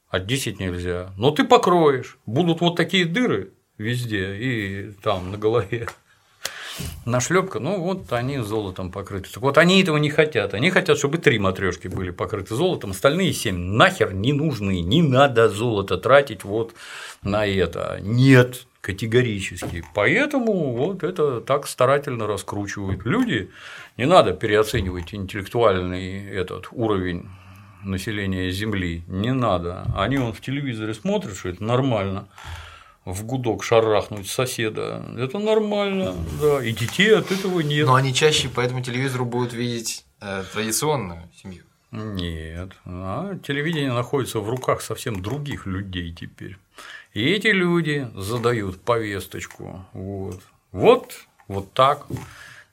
А 10 нельзя. Но ты покроешь. Будут вот такие дыры везде и там на голове. Нашлепка, ну вот они золотом покрыты. Так вот они этого не хотят. Они хотят, чтобы три матрешки были покрыты золотом, остальные семь нахер не нужны. Не надо золото тратить вот на это. Нет, категорически. Поэтому вот это так старательно раскручивают люди. Не надо переоценивать интеллектуальный этот уровень населения Земли. Не надо. Они он в телевизоре смотрят, что это нормально в гудок шарахнуть соседа. Это нормально, да. И детей от этого нет. Но они чаще по этому телевизору будут видеть э, традиционную семью. Нет. А телевидение находится в руках совсем других людей теперь. И эти люди задают повесточку. Вот. Вот, вот так.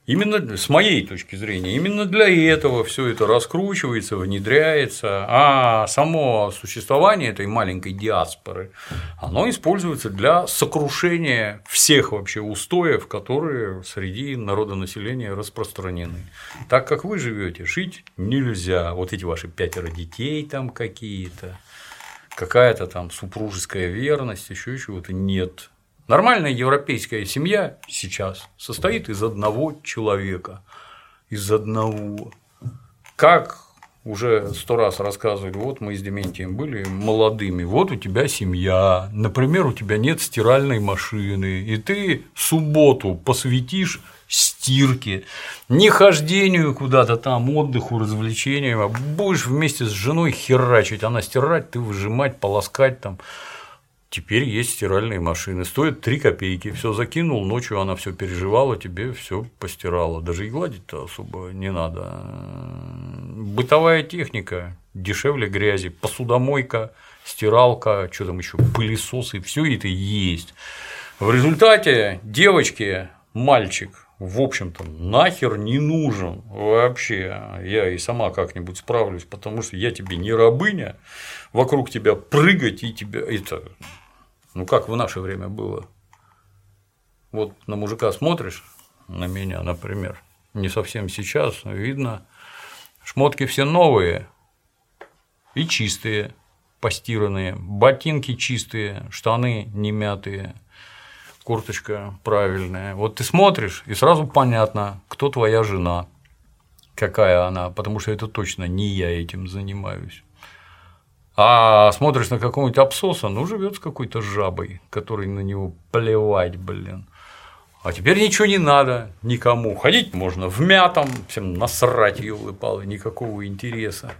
Именно с моей точки зрения, именно для этого все это раскручивается, внедряется, а само существование этой маленькой диаспоры, оно используется для сокрушения всех вообще устоев, которые среди народонаселения распространены. Так как вы живете, жить нельзя. Вот эти ваши пятеро детей там какие-то, какая-то там супружеская верность, еще чего-то нет. Нормальная европейская семья сейчас состоит из одного человека, из одного. Как уже сто раз рассказывали, вот мы с Дементием были молодыми, вот у тебя семья, например, у тебя нет стиральной машины, и ты субботу посвятишь стирке, не хождению куда-то там, отдыху, развлечениям, а будешь вместе с женой херачить, она стирать, ты выжимать, полоскать там, Теперь есть стиральные машины, стоят 3 копейки, все закинул, ночью она все переживала, тебе все постирала. Даже и гладить-то особо не надо. Бытовая техника дешевле грязи, посудомойка, стиралка, что там еще, пылесосы, все это есть. В результате девочке мальчик, в общем-то, нахер не нужен вообще. Я и сама как-нибудь справлюсь, потому что я тебе не рабыня, вокруг тебя прыгать и тебя это ну как в наше время было? Вот на мужика смотришь, на меня, например, не совсем сейчас, но видно, шмотки все новые и чистые, постиранные, ботинки чистые, штаны не мятые, курточка правильная. Вот ты смотришь, и сразу понятно, кто твоя жена, какая она, потому что это точно не я этим занимаюсь. А смотришь на какого-нибудь абсоса, ну, живет с какой-то жабой, который на него плевать, блин. А теперь ничего не надо никому. Ходить можно в мятом, всем насрать ее выпало, никакого интереса.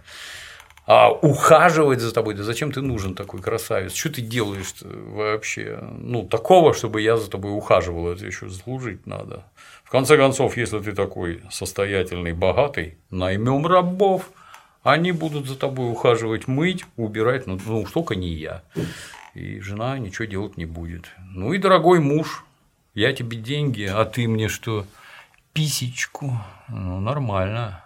А ухаживать за тобой, да зачем ты нужен такой красавец? Что ты делаешь вообще? Ну, такого, чтобы я за тобой ухаживал, это еще служить надо. В конце концов, если ты такой состоятельный, богатый, наймем рабов, они будут за тобой ухаживать, мыть, убирать, ну, ну уж только не я. И жена ничего делать не будет. Ну и дорогой муж, я тебе деньги, а ты мне что? Писечку. Ну, нормально.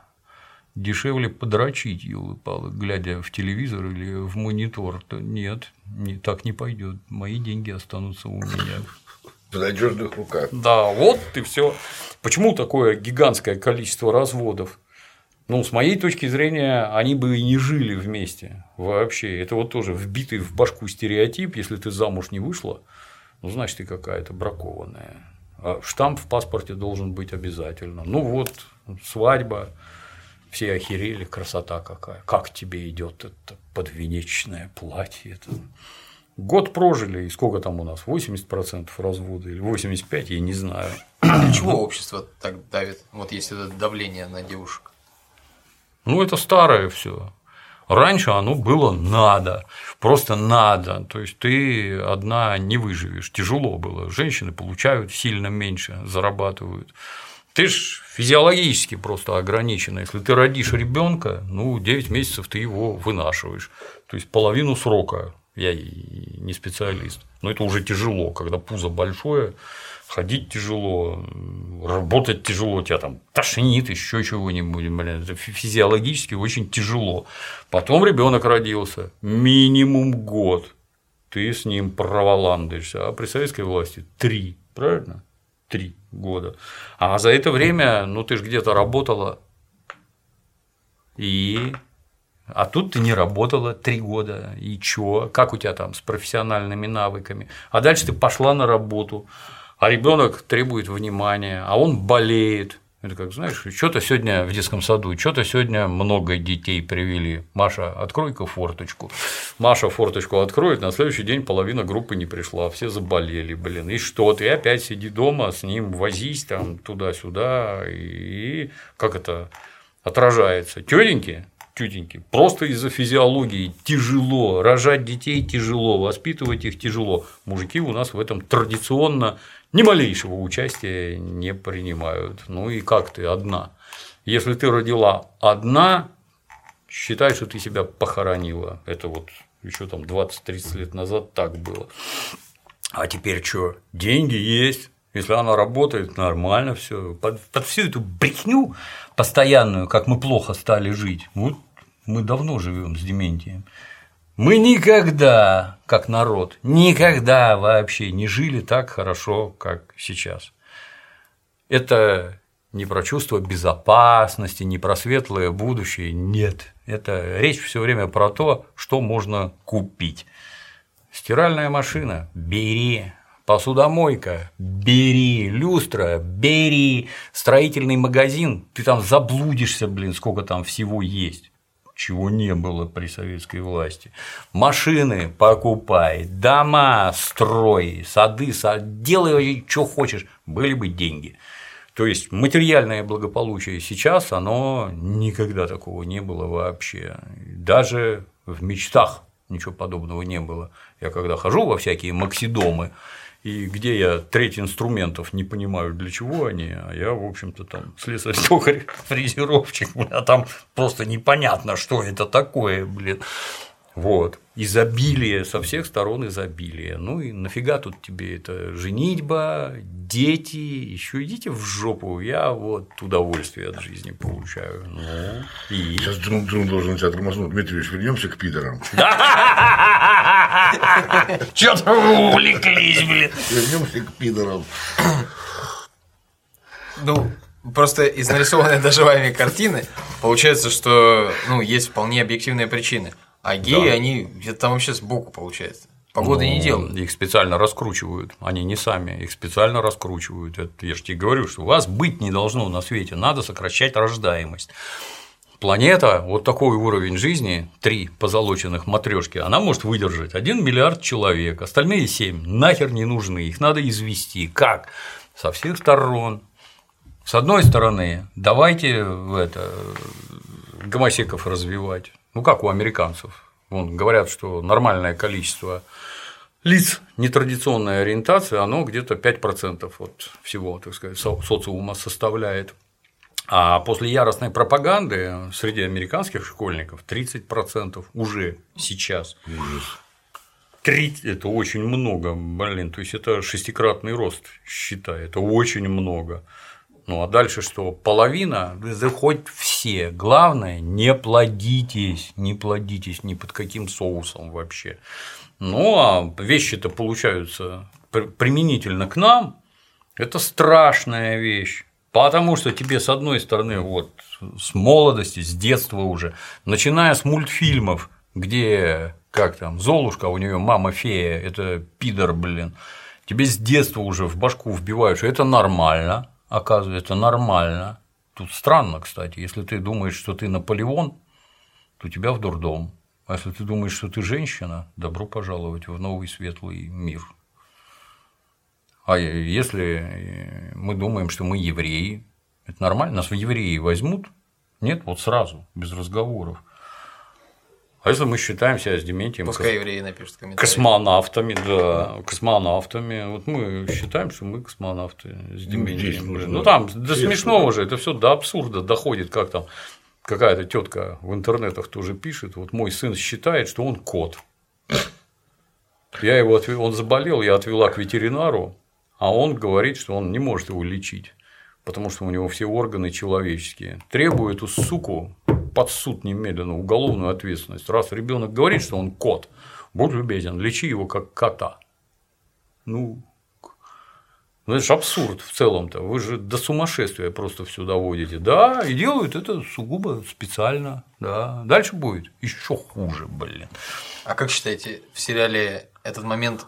Дешевле подрочить, елы-палы, глядя в телевизор или в монитор. То нет, не, так не пойдет. Мои деньги останутся у меня. В надежных руках. Да, вот и все. Почему такое гигантское количество разводов? Ну, с моей точки зрения, они бы и не жили вместе вообще. Это вот тоже вбитый в башку стереотип, если ты замуж не вышла, ну, значит, ты какая-то бракованная. А штамп в паспорте должен быть обязательно. Ну вот, свадьба, все охерели, красота какая. Как тебе идет это подвенечное платье? Это... Год прожили, и сколько там у нас? 80% развода или 85%, я не знаю. Для чего общество так давит? Вот есть это давление на девушек. Ну, это старое все. Раньше оно было надо, просто надо. То есть ты одна не выживешь. Тяжело было. Женщины получают сильно меньше, зарабатывают. Ты ж физиологически просто ограничена. Если ты родишь ребенка, ну, 9 месяцев ты его вынашиваешь. То есть половину срока. Я не специалист. Но это уже тяжело, когда пузо большое, ходить тяжело, работать тяжело, тебя там тошнит, еще чего-нибудь, блин, это физиологически очень тяжело. Потом ребенок родился, минимум год, ты с ним проволандышься, а при советской власти три, правильно? Три года. А за это время, ну ты же где-то работала, и а тут ты не работала три года, и чё? Как у тебя там с профессиональными навыками? А дальше ты пошла на работу, а ребенок требует внимания, а он болеет. Это как, знаешь, что-то сегодня в детском саду, что-то сегодня много детей привели. Маша, открой-ка форточку. Маша форточку откроет, на следующий день половина группы не пришла, все заболели, блин. И что, ты опять сиди дома, с ним возись там туда-сюда, и как это отражается? Тетеньки тетеньки. Просто из-за физиологии тяжело, рожать детей тяжело, воспитывать их тяжело. Мужики у нас в этом традиционно ни малейшего участия не принимают. Ну и как ты одна? Если ты родила одна, считай, что ты себя похоронила. Это вот еще там 20-30 лет назад так было. А теперь что? Деньги есть. Если она работает, нормально все. Под, под всю эту брехню постоянную, как мы плохо стали жить, вот мы давно живем с Дементием. Мы никогда, как народ, никогда вообще не жили так хорошо, как сейчас. Это не про чувство безопасности, не про светлое будущее, нет. Это речь все время про то, что можно купить. Стиральная машина – бери, посудомойка – бери, люстра – бери, строительный магазин – ты там заблудишься, блин, сколько там всего есть чего не было при советской власти. Машины покупай, дома строй, сады, сад, делай, что хочешь, были бы деньги. То есть материальное благополучие сейчас, оно никогда такого не было вообще. Даже в мечтах ничего подобного не было. Я когда хожу во всякие максидомы, и где я треть инструментов не понимаю, для чего они, а я, в общем-то, там слесарь-токарь, фрезеровщик, а там просто непонятно, что это такое, блин. Вот. Изобилие, со всех сторон изобилие. Ну и нафига тут тебе это женитьба, дети, еще идите в жопу. Я вот удовольствие от жизни получаю. Ну, и... Сейчас Джун, Джун должен тебя тормознуть. Дмитриевич, вернемся к пидорам. Че-то увлеклись, блин. Вернемся к пидорам. Ну, просто из нарисованной даже вами картины получается, что ну, есть вполне объективные причины. А геи, да. они это там вообще сбоку получается. Погоды ну, не делают. Их специально раскручивают. Они не сами, их специально раскручивают. Это, я же тебе говорю, что у вас быть не должно на свете, надо сокращать рождаемость. Планета, вот такой уровень жизни, три позолоченных матрешки, она может выдержать 1 миллиард человек, остальные 7 нахер не нужны, их надо извести. Как? Со всех сторон. С одной стороны, давайте это, гомосеков развивать, ну как у американцев. Вон, говорят, что нормальное количество лиц нетрадиционной ориентации, оно где-то 5% от всего, так сказать, социума составляет. А после яростной пропаганды среди американских школьников 30% уже сейчас. Ужас. 30 – это очень много, блин, то есть это шестикратный рост, считай, это очень много. Ну а дальше что? Половина, да хоть все. Главное, не плодитесь, не плодитесь ни под каким соусом вообще. Ну а вещи-то получаются применительно к нам, это страшная вещь. Потому что тебе, с одной стороны, вот с молодости, с детства уже, начиная с мультфильмов, где, как там, Золушка, у нее мама фея, это пидор, блин, тебе с детства уже в башку вбивают, что это нормально, оказывается, нормально. Тут странно, кстати, если ты думаешь, что ты Наполеон, то тебя в дурдом. А если ты думаешь, что ты женщина, добро пожаловать в новый светлый мир. А если мы думаем, что мы евреи, это нормально, нас в евреи возьмут? Нет, вот сразу, без разговоров. А если мы считаем себя с Дементием Пускай евреи напишут комментарии. космонавтами, да, космонавтами, вот мы считаем, что мы космонавты с Дементием. здесь блин. нужно Ну там до средства. смешного же, это все до абсурда доходит, как там какая-то тетка в интернетах тоже пишет, вот мой сын считает, что он кот. Я его отвел, он заболел, я отвела к ветеринару, а он говорит, что он не может его лечить, потому что у него все органы человеческие. Требую эту суку под суд немедленно, уголовную ответственность. Раз ребенок говорит, что он кот, будь любезен, лечи его как кота. Ну, ну, это же абсурд в целом-то. Вы же до сумасшествия просто все доводите. Да, и делают это сугубо специально. Да. Дальше будет еще хуже, блин. А как считаете, в сериале этот момент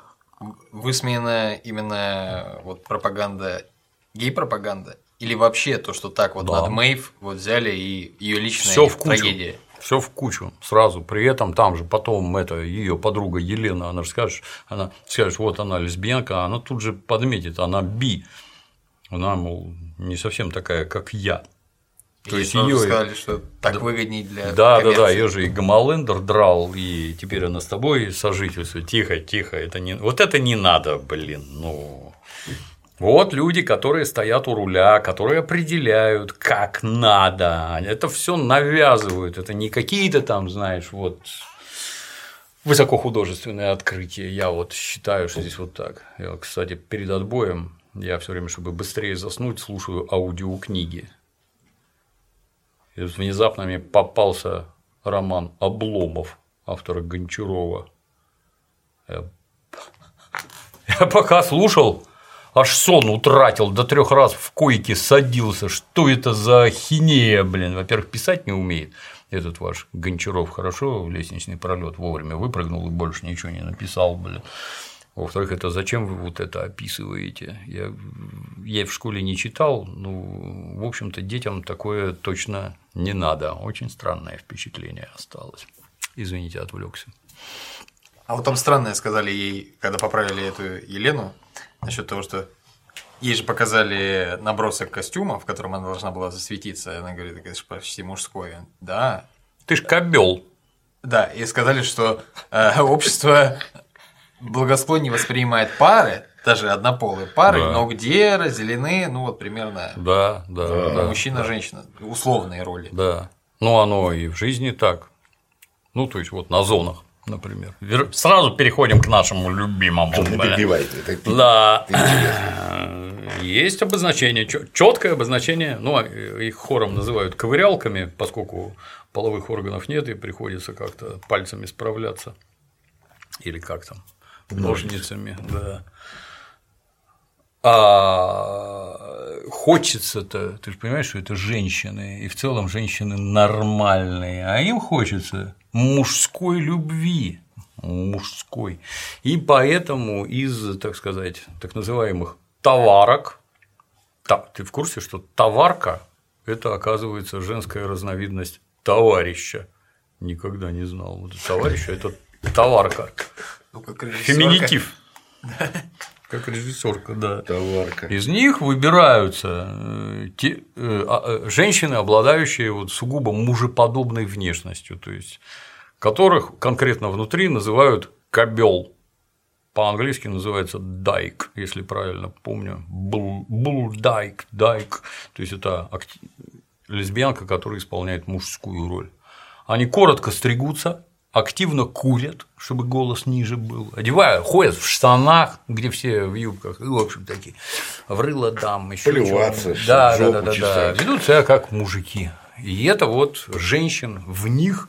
высмеяна именно вот пропаганда, гей-пропаганда? Или вообще то, что так вот Да. над Мэйв вот взяли и ее личная Все в кучу. трагедия? Все в кучу сразу. При этом там же потом это ее подруга Елена, она же скажет, она скажет, вот она лесбиянка, а она тут же подметит, она би. Она, мол, не совсем такая, как я. То И есть ее сказали, что так выгоднее для Да, да, да, ее же и Гамалендер драл, и теперь она с тобой сожительствует. Тихо, тихо, это не. Вот это не надо, блин. Ну. Вот люди, которые стоят у руля, которые определяют, как надо. Это все навязывают. Это не какие-то там, знаешь, вот высокохудожественные открытия. Я вот считаю, что здесь вот так. Я, кстати, перед отбоем я все время, чтобы быстрее заснуть, слушаю аудиокниги. И внезапно мне попался роман Обломов автора Гончарова. Я, я пока слушал, аж сон утратил, до трех раз в койке садился. Что это за ахинея, блин? Во-первых, писать не умеет. Этот ваш Гончаров хорошо в лестничный пролет вовремя выпрыгнул и больше ничего не написал, блин. Во-вторых, это зачем вы вот это описываете? Я, я в школе не читал, ну, в общем-то, детям такое точно не надо. Очень странное впечатление осталось. Извините, отвлекся. А вот там странное сказали ей, когда поправили эту Елену, насчет того, что ей же показали набросок костюма, в котором она должна была засветиться. Она говорит, это же почти мужской. Да, Ты ж кобел. да, и сказали, что э, общество благосклоннее воспринимает пары, даже однополые пары, Да. но где разделены, ну вот примерно Да, да, да. мужчина-женщина, условные роли. Да. Ну, оно и в жизни так. Ну, то есть, вот на зонах, например. Вер- Сразу переходим к нашему любимому. Не перебивать. Это Да. Есть обозначение, четкое обозначение, ну, а их хором называют ковырялками, поскольку половых органов нет и приходится как-то пальцами справляться. Или как там, ножницами, да. А хочется-то, ты же понимаешь, что это женщины, и в целом женщины нормальные, а им хочется мужской любви, мужской. И поэтому из, так сказать, так называемых товарок, та- ты в курсе, что товарка – это, оказывается, женская разновидность товарища? Никогда не знал. Товарища – это товарка. Ну, как режиссерка. Феминитив. Как режиссерка, да. товарка. Из них выбираются э, те, э, а, э, женщины, обладающие вот сугубо мужеподобной внешностью, то есть которых конкретно внутри называют кобел. По-английски называется дайк, если правильно помню. Bull, дайк, дайк. То есть это лесбиянка, которая исполняет мужскую роль. Они коротко стригутся, активно курят, чтобы голос ниже был, одевают, ходят в штанах, где все в юбках, и, в общем, такие, в рыло дам, еще Поливаться, да, да, да, да, да, ведут себя как мужики. И это вот женщин в них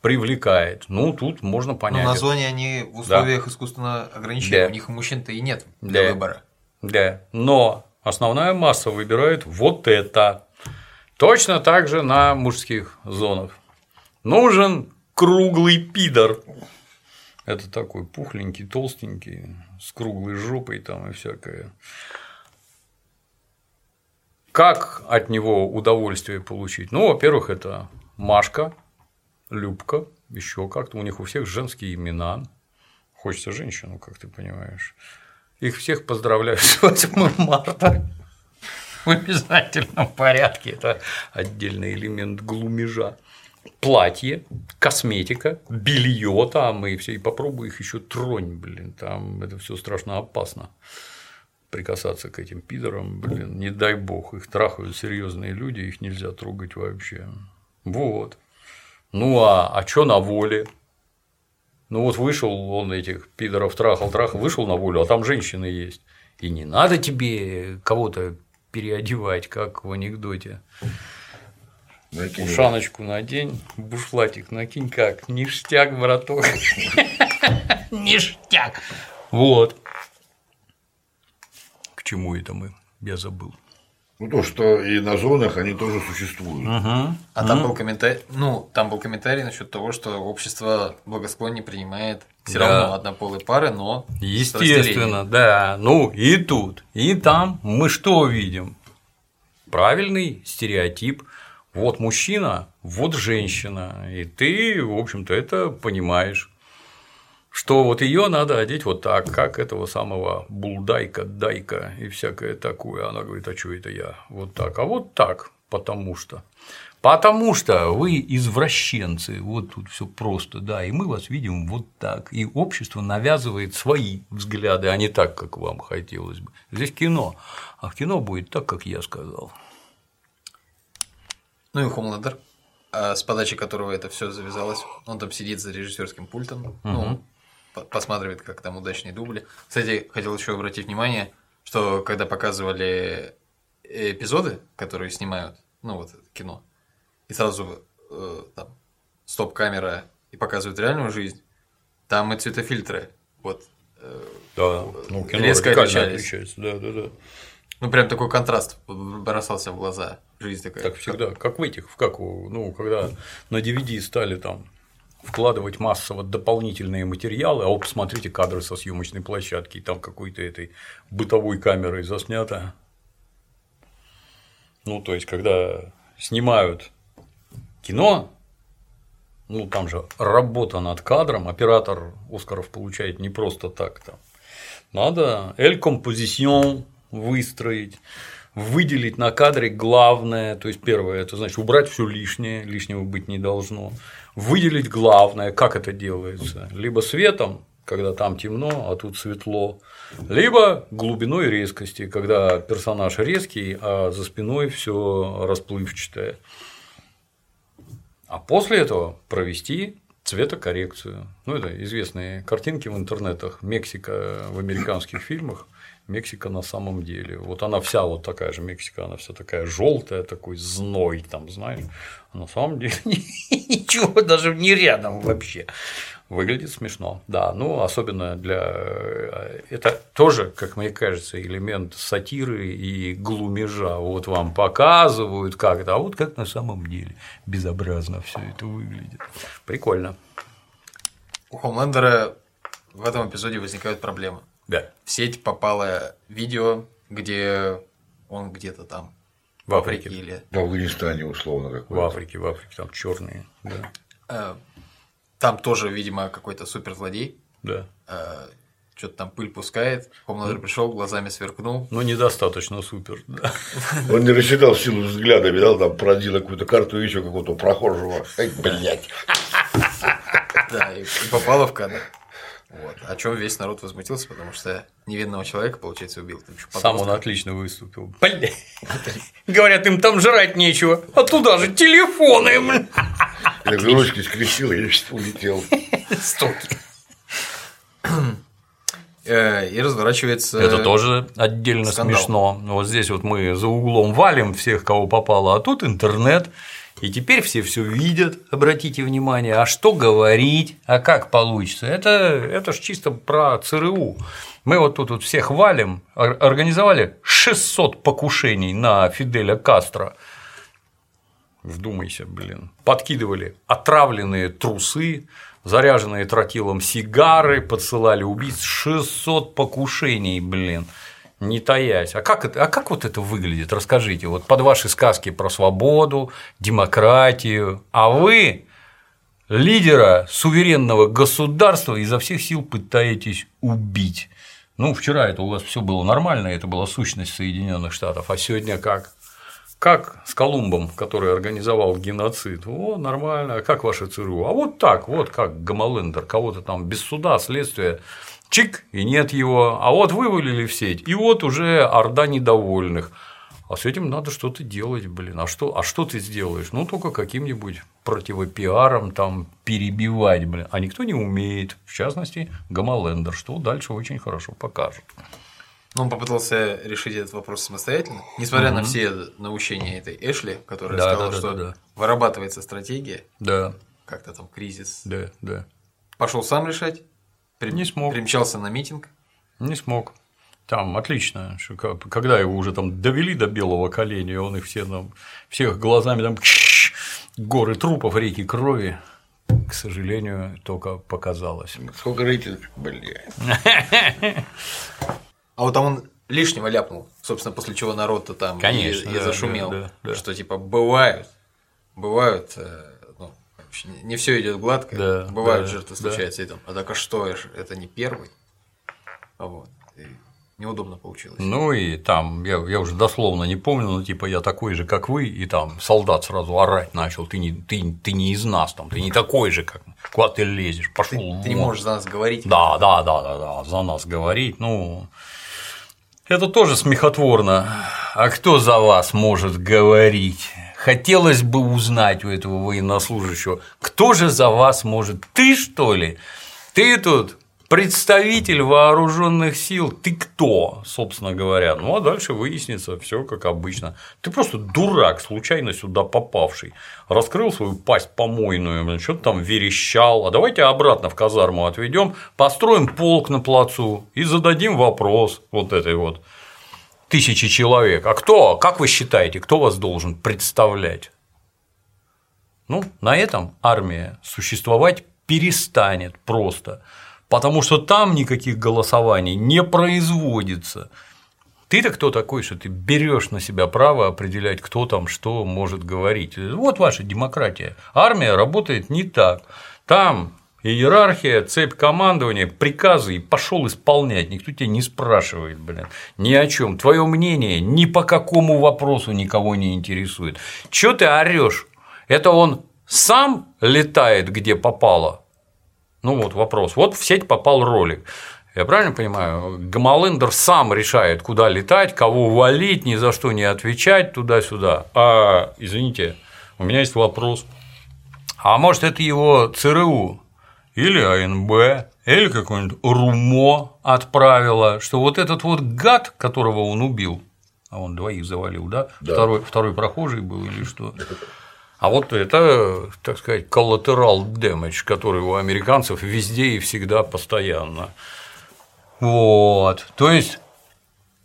привлекает. Ну, тут можно понять. Но на зоне они в условиях искусственно ограничены, Да. у них мужчин-то и нет для Да. выбора. Да, но основная масса выбирает вот это. Точно так же на мужских зонах. Нужен круглый пидор. Это такой пухленький, толстенький, с круглой жопой там и всякое. Как от него удовольствие получить? Ну, во-первых, это Машка, Любка, еще как-то. У них у всех женские имена. Хочется женщину, как ты понимаешь. Их всех поздравляю с 8 марта. В обязательном порядке. Это отдельный элемент глумежа. Платье, косметика, белье там и все. И попробуй их еще тронь, блин. Там это все страшно опасно. Прикасаться к этим пидорам, блин, не дай бог, их трахают серьезные люди, их нельзя трогать вообще. Вот. Ну а, а что на воле? Ну вот вышел он этих пидоров трахал, трахал, вышел на волю, а там женщины есть. И не надо тебе кого-то переодевать, как в анекдоте. Накинь. Ушаночку надень, бушлатик накинь, как ништяк, браток. Ништяк. Вот. К чему это мы? Я забыл. Ну то, что и на зонах они тоже существуют. А там был комментарий, ну, там был комментарий насчет того, что общество благосклоннее принимает все Да. равно однополые пары, но Естественно, да. Ну и тут, и там мы что видим? Правильный стереотип. Вот мужчина, вот женщина. И ты, в общем-то, это понимаешь. Что вот ее надо одеть вот так, как этого самого булдайка, дайка и всякое такое. Она говорит, а что это я? Вот так, а вот так, потому что. Потому что вы извращенцы, вот тут все просто, да, и мы вас видим вот так. И общество навязывает свои взгляды, а не так, как вам хотелось бы. Здесь кино, а в кино будет так, как я сказал. Ну и Хомлендер, а, с подачи которого это все завязалось. Он там сидит за режиссерским пультом, ну, по- посматривает, как там удачные дубли. Кстати, хотел еще обратить внимание, что когда показывали эпизоды, которые снимают, ну вот кино, и сразу э, там стоп-камера и показывают реальную жизнь, там и цветофильтры, вот, э, Да, ну кино Резко отличались. отличается, да, да, да. ну прям такой контраст бросался в глаза, жизнь такая. Так всегда, как в этих, в как ну, когда на DVD стали там вкладывать массово дополнительные материалы, а вот посмотрите кадры со съемочной площадки, и там какой-то этой бытовой камерой заснято. Ну, то есть, когда снимают кино, ну, там же работа над кадром, оператор Оскаров получает не просто так там. Надо эль композицион выстроить, выделить на кадре главное, то есть первое, это значит убрать все лишнее, лишнего быть не должно, выделить главное, как это делается, либо светом, когда там темно, а тут светло, либо глубиной резкости, когда персонаж резкий, а за спиной все расплывчатое. А после этого провести цветокоррекцию. Ну, это известные картинки в интернетах. Мексика в американских фильмах, Мексика на самом деле. Вот она вся вот такая же Мексика, она вся такая желтая, такой зной, там, знаешь. А на самом деле ничего даже не рядом вообще. Выглядит смешно, да. Ну, особенно для. Это тоже, как мне кажется, элемент сатиры и глумежа. Вот вам показывают как-то, а вот как на самом деле безобразно все это выглядит. Прикольно. У Хомлендера в этом эпизоде возникают проблемы. Да. В сеть попало видео, где он где-то там В Африке. или В Афганистане условно В какой-то. Африке, в Африке там черные. Да. э, там тоже, видимо, какой-то суперзлодей. да. что-то там пыль пускает. Хомлендер пришел, глазами сверкнул. Но недостаточно супер. Да. Он не рассчитал силу взгляда, видал, там продел какую-то карту еще какого-то прохожего. Эй, блядь. Да, и, и попало в кадр. Вот. О чем весь народ возмутился, потому что невинного человека, получается, убил. Сам он отлично выступил. Бля. Говорят, им там жрать нечего. А туда же телефоны. блин. Я ручки скрестил, и улетел. Стоки. Э, и разворачивается. Это тоже отдельно скандал. смешно. Вот здесь вот мы за углом валим всех, кого попало, а тут интернет. И теперь все все видят, обратите внимание, а что говорить, а как получится. Это, это ж чисто про ЦРУ. Мы вот тут вот всех валим, ор- организовали 600 покушений на Фиделя Кастро. Вдумайся, блин. Подкидывали отравленные трусы, заряженные тротилом сигары, подсылали убийц. 600 покушений, блин. Не таясь. А как, это, а как вот это выглядит? Расскажите. Вот под ваши сказки про свободу, демократию. А вы лидера суверенного государства изо всех сил пытаетесь убить. Ну, вчера это у вас все было нормально, это была сущность Соединенных Штатов, а сегодня как? Как с Колумбом, который организовал геноцид? О, нормально. А как ваше ЦРУ? А вот так, вот как Гамалендер, кого-то там без суда, следствия, чик, и нет его. А вот вывалили в сеть, и вот уже орда недовольных. А с этим надо что-то делать, блин. А что, а что ты сделаешь? Ну, только каким-нибудь противопиаром там перебивать, блин. А никто не умеет. В частности, Гамалендер, что дальше очень хорошо покажет. Но он попытался решить этот вопрос самостоятельно, несмотря на все наущения этой Эшли, которая Да, сказала, да, да, что да, да. вырабатывается стратегия, Да, как-то там кризис. да, да. Пошел сам решать, при- Не смог. примчался на митинг. Не смог. Там отлично, когда его уже там довели до белого коленя, он их все там, всех глазами там горы трупов, реки крови, к сожалению, только показалось. Сколько рейтинг, блядь. А вот там он лишнего ляпнул, собственно, после чего народ-то там и- Конечно, и, да, зашумел, да, да, да. что типа бывают, бывают, э, не- все идет гладко, Да, бывают да, жертвы да. случаются, и там, а так а что, это не первый, а вот, и неудобно получилось. Ну и там, я, я уже дословно не помню, но типа я такой же, как вы, и там солдат сразу орать начал, ты не, ты, ты не из нас, там, ты не такой же, как мы. куда ты лезешь, пошел. ты, ты не можешь за нас говорить. Да, да, да, да, да, за нас говорить, ну, это тоже смехотворно. А кто за вас может говорить? Хотелось бы узнать у этого военнослужащего, кто же за вас может? Ты что ли? Ты тут представитель вооруженных сил, ты кто, собственно говоря? Ну а дальше выяснится все как обычно. Ты просто дурак, случайно сюда попавший. Раскрыл свою пасть помойную, что-то там верещал. А давайте обратно в казарму отведем, построим полк на плацу и зададим вопрос вот этой вот тысячи человек. А кто, как вы считаете, кто вас должен представлять? Ну, на этом армия существовать перестанет просто, потому что там никаких голосований не производится. Ты-то кто такой, что ты берешь на себя право определять, кто там что может говорить? Вот ваша демократия. Армия работает не так. Там иерархия, цепь командования, приказы и пошел исполнять. Никто тебя не спрашивает, блин, ни о чем. Твое мнение ни по какому вопросу никого не интересует. Че ты орешь? Это он сам летает, где попало? Ну вот вопрос. Вот в сеть попал ролик. Я правильно понимаю? Гамалендер сам решает, куда летать, кого валить, ни за что не отвечать туда-сюда. А, извините, у меня есть вопрос. А может, это его ЦРУ или АНБ, или какое-нибудь РУМО отправило, что вот этот вот гад, которого он убил, а он двоих завалил, да? Да. Второй, второй прохожий был или что? А вот это, так сказать, collateral damage, который у американцев везде и всегда постоянно. Вот. То есть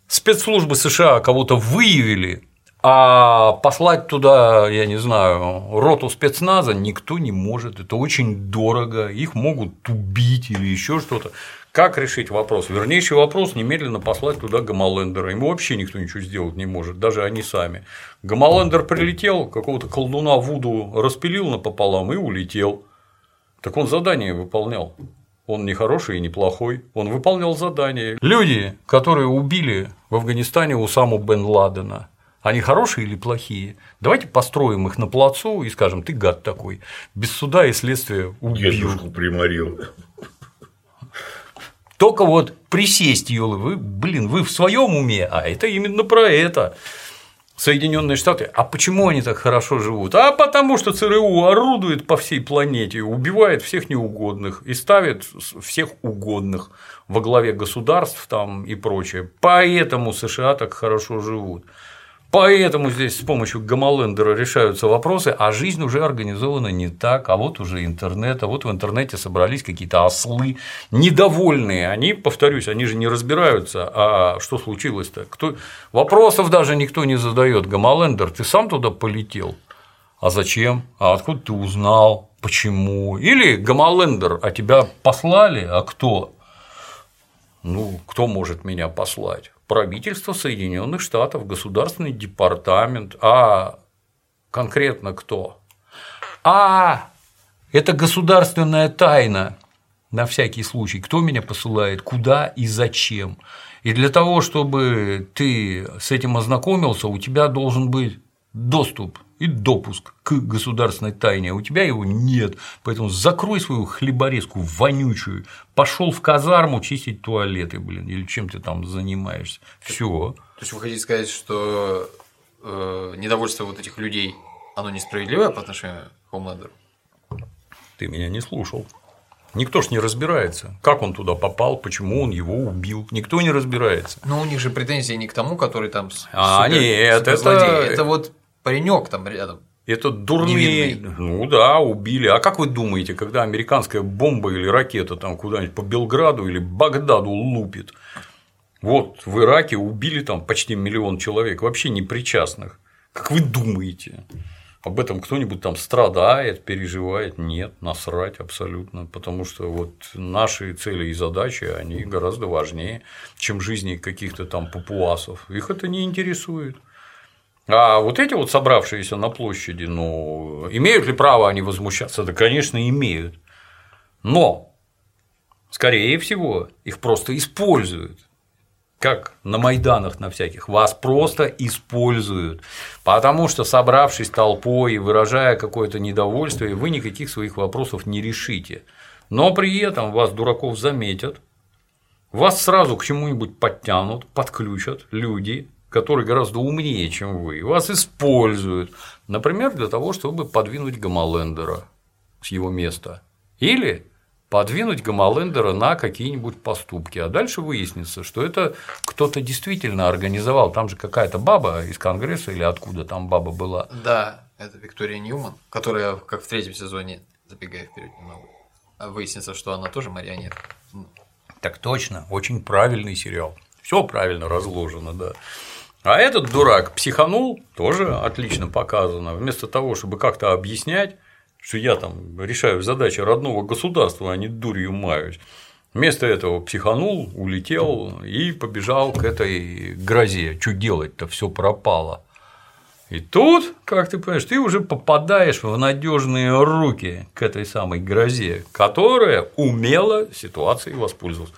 спецслужбы США кого-то выявили, а послать туда, я не знаю, роту спецназа никто не может. Это очень дорого, их могут убить или еще что-то. Как решить вопрос? Вернейший вопрос немедленно послать туда Гамалендера. Ему вообще никто ничего сделать не может, даже они сами. Гамалендер прилетел, какого-то колдуна Вуду распилил напополам и улетел. Так он задание выполнял. Он не хороший и не плохой. Он выполнял задание. Люди, которые убили в Афганистане Усаму бен Ладена, они хорошие или плохие? Давайте построим их на плацу и скажем, ты гад такой, без суда и следствия убил. Дедушку приморил. Только вот присесть, елы, вы, блин, вы в своем уме, а это именно про это. Соединенные Штаты, а почему они так хорошо живут? А потому что ЦРУ орудует по всей планете, убивает всех неугодных и ставит всех угодных во главе государств там и прочее. Поэтому США так хорошо живут. Поэтому здесь с помощью Гамалендера решаются вопросы, а жизнь уже организована не так, а вот уже интернет, а вот в интернете собрались какие-то ослы недовольные, они, повторюсь, они же не разбираются, а что случилось-то, кто... вопросов даже никто не задает, Гамалендер, ты сам туда полетел, а зачем, а откуда ты узнал, почему, или Гамалендер, а тебя послали, а кто, ну, кто может меня послать? Правительство Соединенных Штатов, государственный департамент, а конкретно кто? А это государственная тайна на всякий случай, кто меня посылает, куда и зачем. И для того, чтобы ты с этим ознакомился, у тебя должен быть доступ и допуск к государственной тайне, а у тебя его нет. Поэтому закрой свою хлеборезку вонючую, пошел в казарму чистить туалеты, блин, или чем ты там занимаешься. Все. То есть вы хотите сказать, что э, недовольство вот этих людей, оно несправедливое по отношению к Хомлендеру? Ты меня не слушал. Никто ж не разбирается, как он туда попал, почему он его убил. Никто не разбирается. Но у них же претензии не к тому, который там а, супер, нет, это... это вот паренек там рядом. Это дурные. Ну да, убили. А как вы думаете, когда американская бомба или ракета там куда-нибудь по Белграду или Багдаду лупит? Вот в Ираке убили там почти миллион человек, вообще не причастных. Как вы думаете? Об этом кто-нибудь там страдает, переживает? Нет, насрать абсолютно, потому что вот наши цели и задачи, они гораздо важнее, чем жизни каких-то там папуасов. Их это не интересует. А вот эти вот собравшиеся на площади, ну, имеют ли право они возмущаться? Да, конечно, имеют. Но, скорее всего, их просто используют. Как на Майданах на всяких, вас просто используют, потому что, собравшись толпой и выражая какое-то недовольствие, вы никаких своих вопросов не решите. Но при этом вас, дураков, заметят, вас сразу к чему-нибудь подтянут, подключат люди, который гораздо умнее, чем вы, вас используют, например, для того, чтобы подвинуть Гамалендера с его места. Или подвинуть Гамалендера на какие-нибудь поступки. А дальше выяснится, что это кто-то действительно организовал. Там же какая-то баба из Конгресса или откуда там баба была. Да, это Виктория Ньюман, которая, как в третьем сезоне, забегая вперед немного, выяснится, что она тоже марионетка. Так точно, очень правильный сериал. Все правильно разложено, да. А этот дурак психанул, тоже отлично показано. Вместо того, чтобы как-то объяснять, что я там решаю задачи родного государства, а не дурью маюсь. Вместо этого психанул, улетел и побежал к этой грозе. Что делать-то, все пропало. И тут, как ты понимаешь, ты уже попадаешь в надежные руки к этой самой грозе, которая умело ситуацией воспользовалась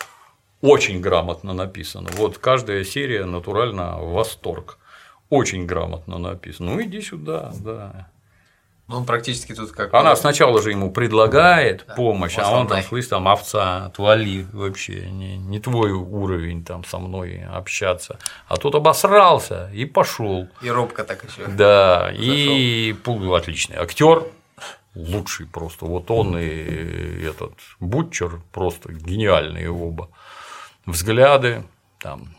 очень грамотно написано. Вот каждая серия натурально восторг. Очень грамотно написано. Ну иди сюда, да. Ну, он практически тут как. Она сначала же ему предлагает да, помощь, а он там, слышь, там овца, отвали вообще, не, не твой уровень там со мной общаться. А тут обосрался и пошел. И робко так еще. Да, зашел. и отличный актер, лучший просто. Вот он и этот Бутчер просто гениальные оба взгляды, там,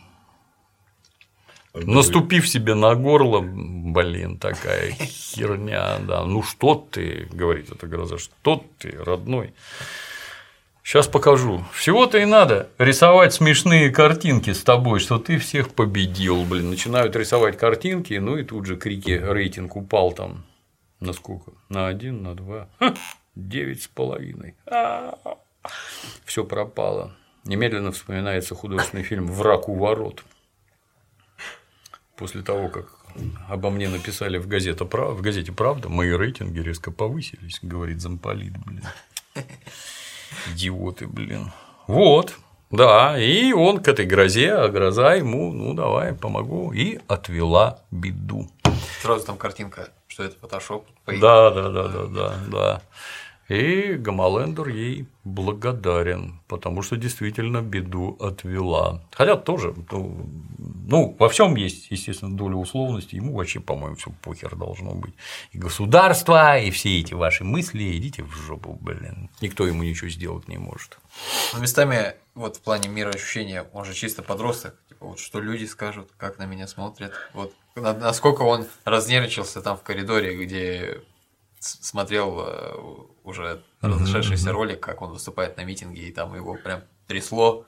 наступив себе на горло, блин, такая херня, да, ну что ты, говорит эта гроза, что ты, родной. Сейчас покажу. Всего-то и надо рисовать смешные картинки с тобой, что ты всех победил, блин. Начинают рисовать картинки, ну и тут же крики, рейтинг упал там на сколько? На один, на два, девять с половиной. Все пропало. Немедленно вспоминается художественный фильм «Враг у ворот». После того, как обо мне написали в, газете, в газете «Правда», мои рейтинги резко повысились, говорит замполит, блин. Идиоты, блин. Вот, да, и он к этой грозе, а гроза ему, ну давай, помогу, и отвела беду. Сразу там картинка, что это фотошоп. Да, да, да, да, да, да. И Гамалендер ей благодарен, потому что действительно беду отвела. Хотя тоже, ну, Ну, во всем есть, естественно, доля условности, ему вообще, по-моему, все похер должно быть. И государство, и все эти ваши мысли, идите в жопу, блин. Никто ему ничего сделать не может. Но местами, вот в плане мира ощущения, он же чисто подросток. Типа, вот что люди скажут, как на меня смотрят. Вот на- насколько он разнервничался там в коридоре, где смотрел э, уже разошедшийся ролик, как он выступает на митинге, и там его прям трясло.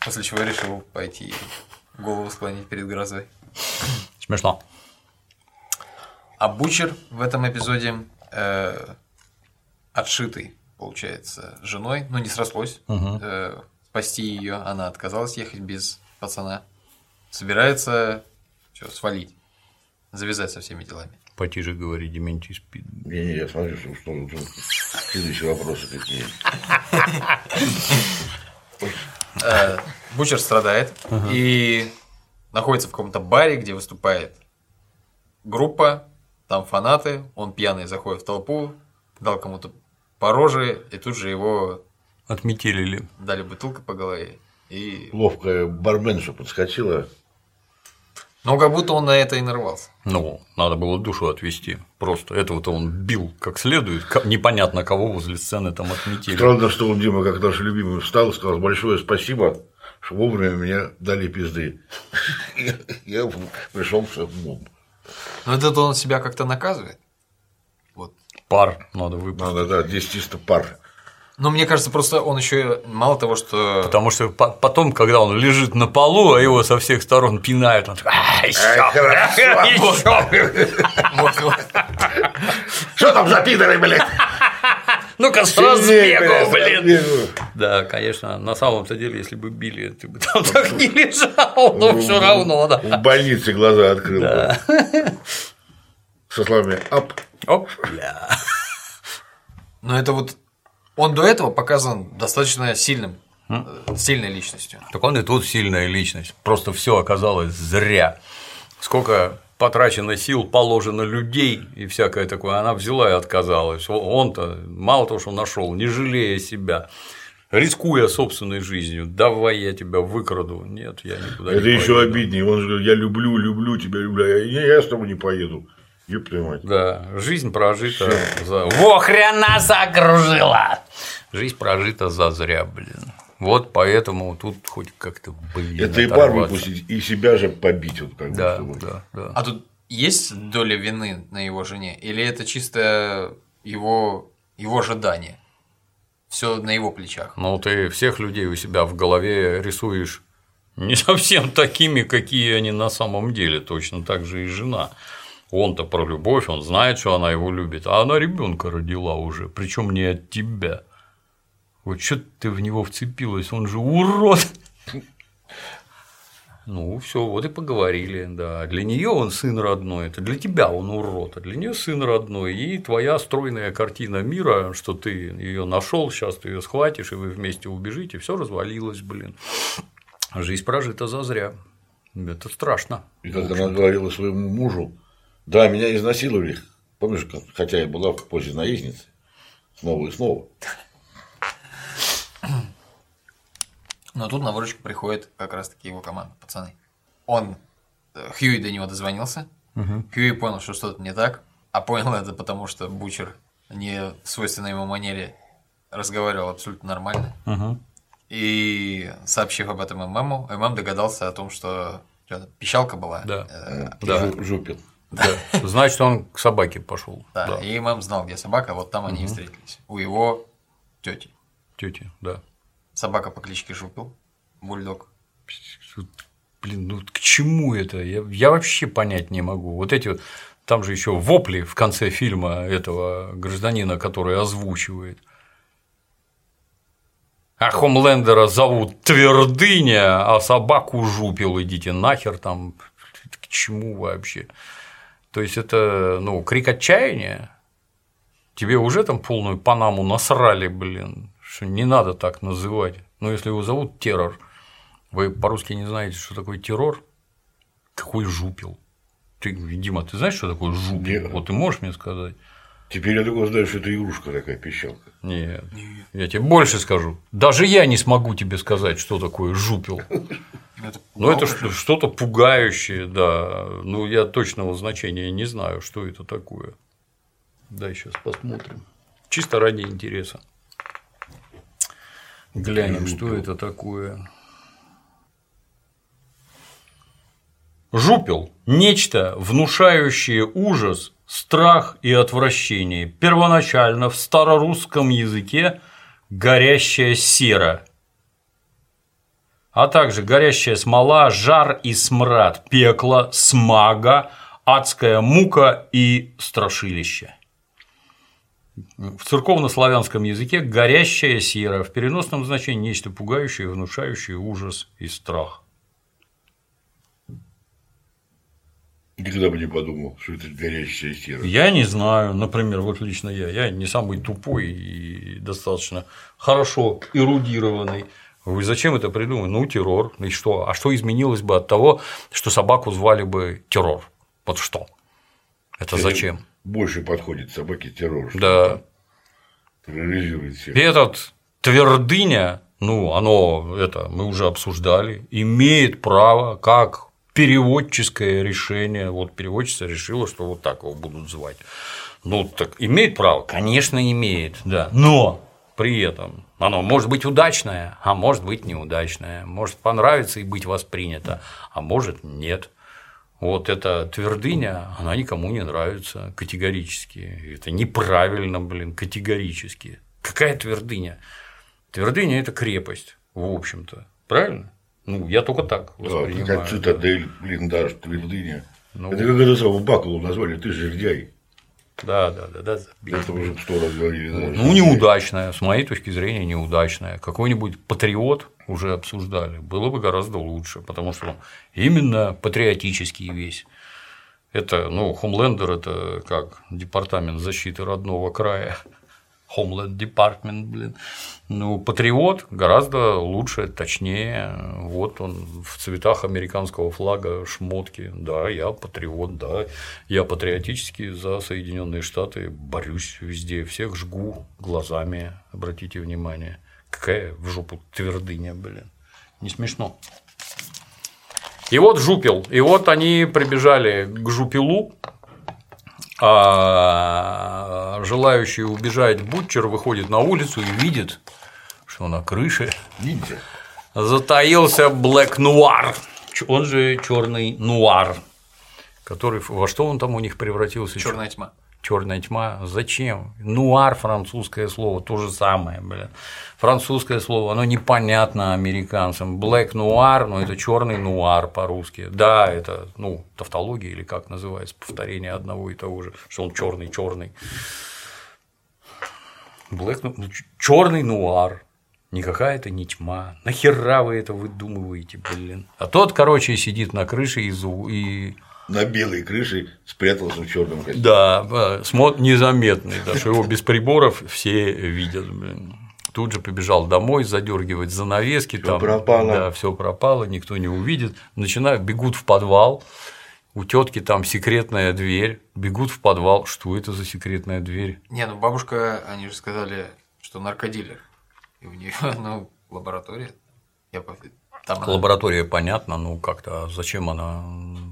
После чего решил пойти голову склонить перед грозой. Смешно. А Бучер в этом эпизоде э, отшитый, получается, женой, ну не срослось, э, спасти ее, она отказалась ехать без пацана, собирается что, свалить, завязать со всеми делами. Потише говори, Дементий спит. Не-не, я смотрю, что, что тут следующие вопросы какие. Э, Бучер страдает и находится в каком-то баре, где выступает группа, там фанаты, он пьяный заходит в толпу, дал кому-то по роже, и тут же его Отметили дали бутылкой по голове. И... Ловкая барменша подскочила. Ну, как будто он на это и нарвался. Ну, надо было душу отвести. Просто этого-то он бил как следует. Непонятно кого возле сцены там отметили. Странно, что он, Дима, как наш любимый, встал и сказал большое спасибо, что вовремя мне дали пизды. Я- пришел в умом. Но это он себя как-то наказывает. Вот. Пар надо выпустить. Надо, да, здесь чисто пар. Но мне кажется, просто он еще мало того, что. Потому что по- потом, когда он лежит на полу, а его со всех сторон пинают, он такой, «А, еще, Вот, вот. Что там за пидоры, блядь? Ну-ка, с Сильнее, разбегу, блядь, блин. Да, конечно, на самом-то деле, если бы били, ты бы там так не лежал, но все равно, да. В больнице глаза открыл. Со словами «ап». Оп, бля. Но это вот. Он до этого показан достаточно сильным, э, сильной личностью. Так он и тут сильная личность. Просто все оказалось зря. Сколько потрачено сил, положено людей и всякое такое. Она взяла и отказалась. Он-то мало того, что нашел, не жалея себя, рискуя собственной жизнью. Давай я тебя выкраду. Нет, я никуда Это не еще поеду. обиднее. Он же говорит, я люблю, люблю тебя, люблю. Я, я с тобой не поеду. Ёб твою мать. Да, жизнь прожита за... Во хрена закружила! Жизнь прожита за зря, блин. Вот поэтому тут хоть как-то, блин, Это и пар выпустить, и себя же побить. Вот как бы, Да, чтобы. да, да. А тут есть доля вины на его жене? Или это чисто его, его ожидание? Все на его плечах. Ну, ты всех людей у себя в голове рисуешь не совсем такими, какие они на самом деле, точно так же и жена. Он-то про любовь, он знает, что она его любит, а она ребенка родила уже, причем не от тебя. Вот что ты в него вцепилась, он же урод. Ну, все, вот и поговорили, да. Для нее он сын родной, это для тебя он урод, а для нее сын родной. И твоя стройная картина мира, что ты ее нашел, сейчас ты ее схватишь, и вы вместе убежите, все развалилось, блин. Жизнь прожита зазря. Это страшно. И как она говорила своему мужу, да, меня изнасиловали. Помнишь, как- хотя я была в позе наездницы. Снова и снова. Но тут на выручку приходит как раз-таки его команда, пацаны. Он, э, Хьюи до него дозвонился, Хьюи понял, что что-то не так, а понял это потому, что Бучер не в свойственной ему манере разговаривал абсолютно нормально. И сообщив об этом ММу, ММ догадался о том, что пищалка была. Да. Э, Да. Жу- Жупил. Да. Значит, он к собаке пошел. да, Да. И ММ знал, где собака, вот там они и встретились. У его тети. Тети, да. Собака по кличке Жупил, бульдог. Блин, ну к чему это? Я, я вообще понять не могу. Вот эти вот, там же еще вопли в конце фильма этого гражданина, который озвучивает. А Хомлендера зовут Твердыня, а собаку жупил, идите нахер там. К чему вообще? То есть это, ну, крик отчаяния. Тебе уже там полную Панаму насрали, блин, что не надо так называть. Ну, если его зовут Террор, вы по-русски не знаете, что такое террор? Какой жупил? Ты, Дима, ты знаешь, что такое жупил? Нет. Вот ты можешь мне сказать? Теперь я только знаю, что это игрушка такая, пищалка. Нет. Я тебе больше скажу. Даже я не смогу тебе сказать, что такое жупил. Это Ну, это что-то пугающее, да. Ну, я точного значения не знаю, что это такое. Да, сейчас посмотрим. Чисто ради интереса. Глянем, что это такое. Жупел – нечто, внушающее ужас, страх и отвращение. Первоначально в старорусском языке горящая сера, а также горящая смола, жар и смрад, пекло, смага, адская мука и страшилище. В церковно-славянском языке горящая сера, в переносном значении нечто пугающее, внушающее ужас и страх. Никогда бы не подумал, что это горящая сера. Я не знаю, например, вот лично я, я не самый тупой и достаточно хорошо эрудированный. Вы зачем это придумали? Ну, террор. И что? А что изменилось бы от того, что собаку звали бы террор? Вот что? Это зачем? Больше подходит собаке террор, Да. терроризирует всех. Этот твердыня, ну, оно, это мы уже обсуждали, имеет право как переводческое решение. Вот переводчица решила, что вот так его будут звать. Ну, так имеет право? Конечно, имеет, да. Но при этом оно может быть удачное, а может быть неудачное, может понравиться и быть воспринято, а может нет. Вот эта твердыня, она никому не нравится категорически. Это неправильно, блин, категорически. Какая твердыня? Твердыня – это крепость, в общем-то. Правильно? Ну, я только так Да, воспринимаю. как цитадель, блин, даже твердыня. Ну. Это как это самого Бакалу назвали, ты жердяй. Да, да, да, да. Это уже сто раз говорили. да, Ну, неудачная, с моей точки зрения, неудачная. Какой-нибудь патриот уже обсуждали, было бы гораздо лучше, потому что именно патриотический весь. Это, ну, Хомлендер – это как департамент защиты родного края. Homeland Department, блин. Ну, патриот гораздо лучше, точнее. Вот он в цветах американского флага, шмотки. Да, я патриот, да. Я патриотически за Соединенные Штаты борюсь везде. Всех жгу глазами, обратите внимание. Какая в жопу твердыня, блин. Не смешно. И вот жупел. И вот они прибежали к жупелу, а желающий убежать бутчер выходит на улицу и видит, что на крыше Ниндзя. затаился Блэк Нуар, он же черный нуар, который во что он там у них превратился? Черная тьма. Черная тьма. Зачем? Нуар французское слово, то же самое, блин. Французское слово, оно непонятно американцам. Black нуар, ну это черный нуар по-русски. Да, это, ну, тавтология или как называется, повторение одного и того же, что он черный, черный. Black, ну, черный нуар. Никакая это не тьма. Нахера вы это выдумываете, блин? А тот, короче, сидит на крыше и, и На белой крыше спрятался в черном костюме. да, смот незаметный, да, что его без приборов все видят. блин. Тут же побежал домой задергивать занавески, там, пропало. да, все пропало, никто не увидит. Начинают, бегут в подвал, у тетки там секретная дверь, бегут в подвал. Что это за секретная дверь? Не, ну бабушка, они же сказали, что наркодилер. И у нее, ну, лаборатория. Я там она- Лаборатория понятно, ну как-то а зачем она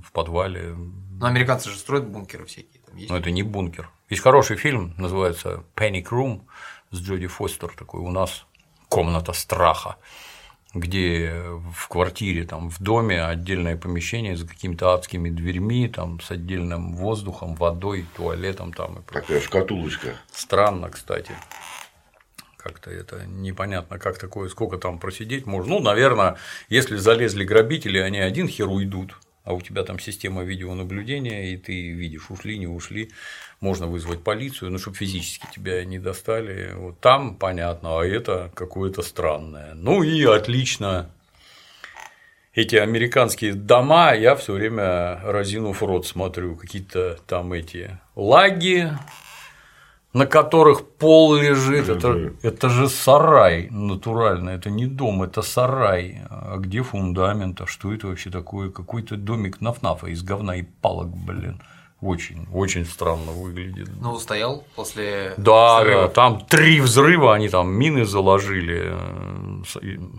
в подвале? Ну, американцы же строят бункеры всякие. Там есть. Но это не бункер. Есть хороший фильм, называется Panic Room с Джоди Фостер, такой у нас комната страха, где в квартире, там, в доме отдельное помещение за какими-то адскими дверьми, там, с отдельным воздухом, водой, туалетом там и прочее. Такая шкатулочка. Странно, кстати. Как-то это непонятно, как такое, сколько там просидеть можно. Ну, наверное, если залезли грабители, они один хер уйдут, а у тебя там система видеонаблюдения, и ты видишь, ушли, не ушли, можно вызвать полицию, ну, чтобы физически тебя не достали. Вот там понятно, а это какое-то странное. Ну и отлично. Эти американские дома, я все время разинув рот смотрю, какие-то там эти лаги, на которых пол лежит, это, это же сарай натурально, это не дом, это сарай. А где фундамент, а что это вообще такое? Какой-то домик нафнафа из говна и палок, блин. Очень, очень странно выглядит. Ну, устоял после Да, взрыва. да, там три взрыва, они там мины заложили,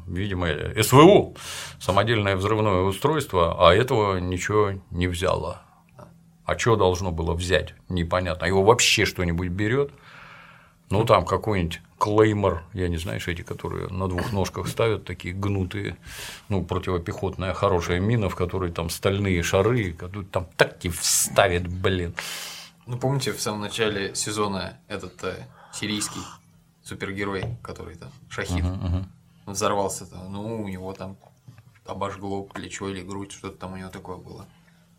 видимо, СВУ, самодельное взрывное устройство, а этого ничего не взяло. А что должно было взять? Непонятно. А его вообще что-нибудь берет? Ну, там какой-нибудь клеймор, я не знаю, эти, которые на двух ножках ставят, такие гнутые, ну, противопехотная хорошая мина, в которой там стальные шары, там так тебе вставит, блин. Ну, помните, в самом начале сезона этот э, сирийский супергерой, который там Шахид, взорвался, -то, ну, у него там обожгло плечо или грудь, что-то там у него такое было.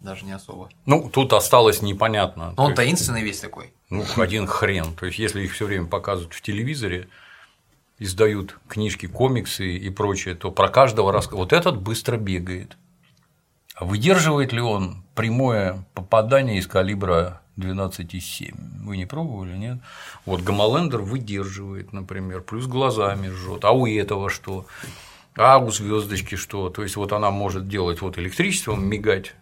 Даже не особо. Ну, тут осталось непонятно. Но он есть, таинственный весь такой. Ну, один хрен. То есть, если их все время показывают в телевизоре, издают книжки, комиксы и прочее, то про каждого раз вот этот быстро бегает. А выдерживает ли он прямое попадание из калибра 12,7? Вы не пробовали, нет? Вот Гамалендер выдерживает, например, плюс глазами жжет. А у этого что? А у звездочки что? То есть, вот она может делать вот электричеством мигать,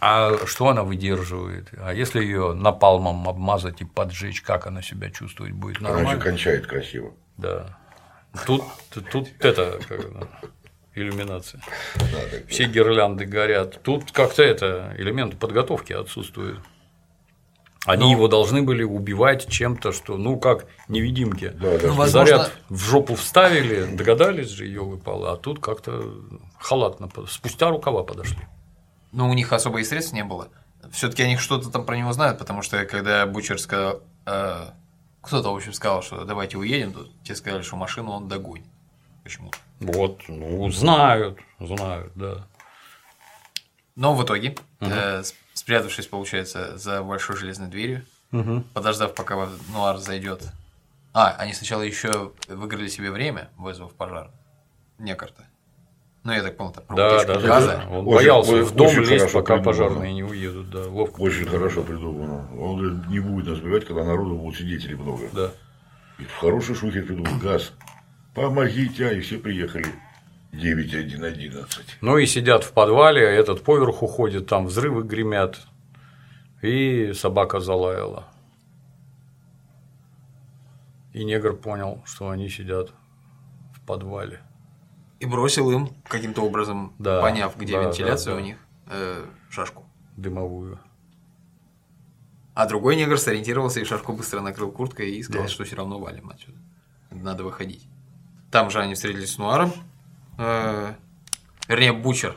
а что она выдерживает? А если ее напалмом обмазать и поджечь, как она себя чувствовать будет? Нормально? кончает красиво. Да. Тут, тут это как иллюминация. Все гирлянды горят. Тут как-то это элемент подготовки отсутствует. Они его должны были убивать чем-то, что, ну, как невидимки. Да, да. Ну, возможно- Заряд в жопу вставили, догадались же ее выпало, а тут как-то халатно, спустя рукава подошли. Ну, у них особо и средств не было. Все-таки они что-то там про него знают, потому что когда Бучер сказал, э, кто-то, в общем, сказал, что давайте уедем, тут те сказали, что машину он догонит. Почему-то. Вот, ну, знают, знают, да. Но в итоге, э, с- спрятавшись, получается, за большой железной дверью, подождав, пока Нуар зайдет. А, они сначала еще выиграли себе время, вызвав пожар. Некорта. Ну, я так понял, там про Да, да, да, газа. да. Он Очень- боялся очень в дом лезть, хорошо пока придумано. пожарные не уедут, да, ловко. Очень хорошо придумано. Он говорит, не будет нас убивать, когда народу будет свидетелей много. Да. И в хороший шухер придумал. Газ. Помогите, а и все приехали. 9111. Ну и сидят в подвале, а этот поверху ходит, там взрывы гремят, и собака залаяла. И негр понял, что они сидят в подвале. И бросил им, каким-то образом, Да, поняв, где да, вентиляция да, у да. них, э, шашку. Дымовую. А другой негр сориентировался и шашку быстро накрыл курткой и сказал, Да. что все равно валим отсюда. Надо выходить. Там же они встретились с Нуаром. Э, вернее, Бучер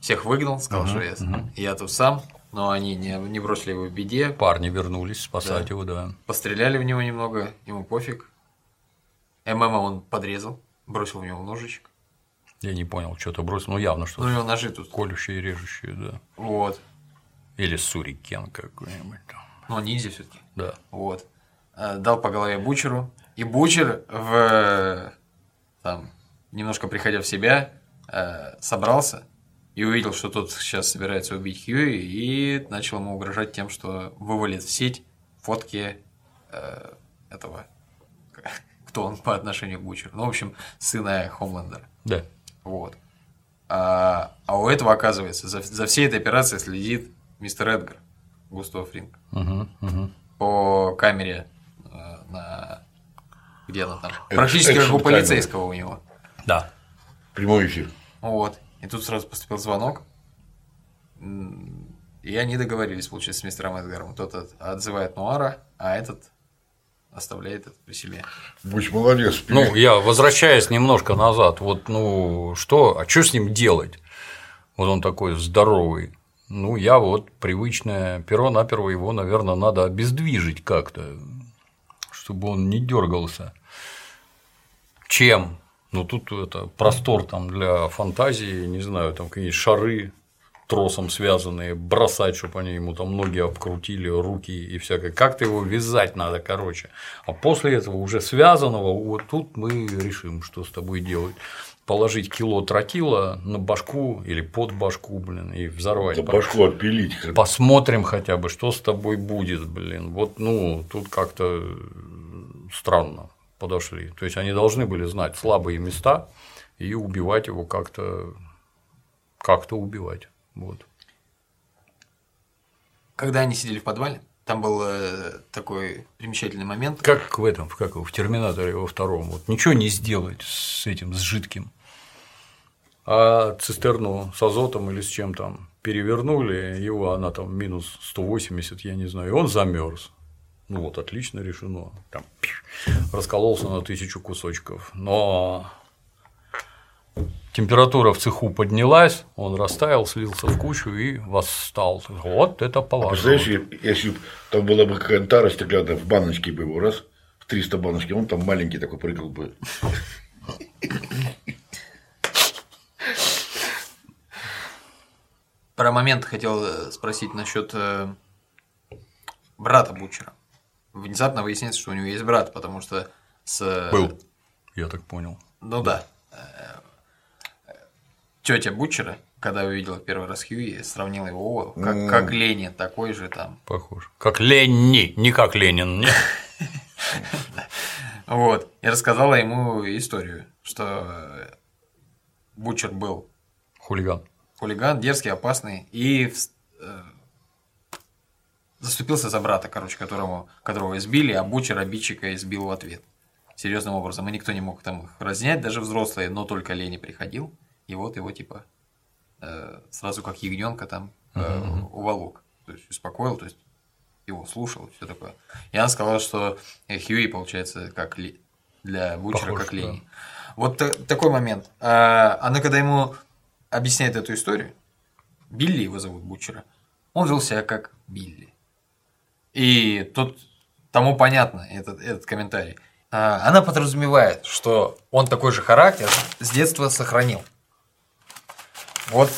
всех выгнал, сказал, что я, я тут сам. Но они не, не бросили его в беде, Парни вернулись спасать Да. его, да. постреляли в него немного, ему пофиг. ММа он подрезал, бросил в него ножичек. Я не понял, что-то бросил. Ну, явно Ну, что у него ножи тут. колющие, режущие, да. Вот. Или сурикен какой-нибудь там. Ну, ниндзя все-таки. Да. Вот. Э, Дал по голове Бучеру. И Бучер, в, там, немножко приходя в себя, э, собрался и увидел, что тот сейчас собирается убить Хьюи, и начал ему угрожать тем, что вывалит в сеть фотки э, этого, кто он по отношению к Бучеру. Ну, в общем, сына Хомлендера. Да. Вот. А, а у этого, оказывается, за, за всей этой операцией следит мистер Эдгар, Густав Фринг Угу, угу. по камере э, на где она там практически как у полицейского у него Да. Прямой эфир. вот и тут сразу поступил звонок и они договорились получается с мистером Эдгаром тот от- отзывает Нуара а этот оставляет это при себе Будь молодец. Ну, я возвращаясь немножко назад, вот, ну, что, а что с ним делать? Вот он такой здоровый. Ну, я вот привычное перо наперво его, наверное, надо обездвижить как-то, чтобы он не дергался. Чем? Ну, тут это простор там для фантазии, не знаю, там какие шары тросом связанные, бросать, чтобы они ему там ноги обкрутили, руки и всякое. Как-то его вязать надо, короче. А после этого уже связанного, вот тут мы решим, что с тобой делать. Положить кило тротила на башку или под башку, блин, и взорвать. Да башку отпилить. Посмотрим хотя бы, что с тобой будет, блин. Вот, ну, тут как-то странно подошли. То есть они должны были знать слабые места и убивать его как-то как-то убивать. Вот. когда они сидели в подвале, там был э, такой примечательный момент. Как в этом, как в Терминаторе во втором. Вот ничего не сделать с этим, с жидким. А цистерну с азотом или с чем там перевернули, его она там минус 180, я не знаю, и он замерз. Ну вот, отлично решено. Там, раскололся на тысячу кусочков. Но температура в цеху поднялась, он растаял, слился в кучу и восстал. Вот это поворот. А представляешь, если бы там была бы какая-то тара стеклянная, в баночке бы его раз, в 300 баночки, он там маленький такой прыгал бы. Про момент хотел э, спросить насчет э, брата Бучера. Внезапно выясняется, что у него есть брат, потому что с... Был, я так понял. Ну да. Тетя Бучера, когда увидела первый раз Хьюи, сравнила его как, mm. как Ленни, такой же там. Похож. Как Ленни, не как Ленин. Вот. И рассказала ему историю, что Бучер был хулиган. Хулиган, дерзкий, опасный, и э, заступился за брата, короче, которому, которого избили, а Бучер обидчика избил в ответ. Серьезным образом. И никто не мог там их разнять, даже взрослые, но только Лени приходил и вот его типа э, сразу как ягненка там э, uh-huh. уволок, то есть успокоил, то есть его слушал, все такое. И она сказала, что Хьюи получается как ли, для Бучера Похож, как Лени. Да. Вот та- такой момент. А, она когда ему объясняет эту историю, Билли его зовут Бучера, он вел себя как Билли. И тут тому понятно этот, этот комментарий. А, она подразумевает, что он такой же характер с детства сохранил. Вот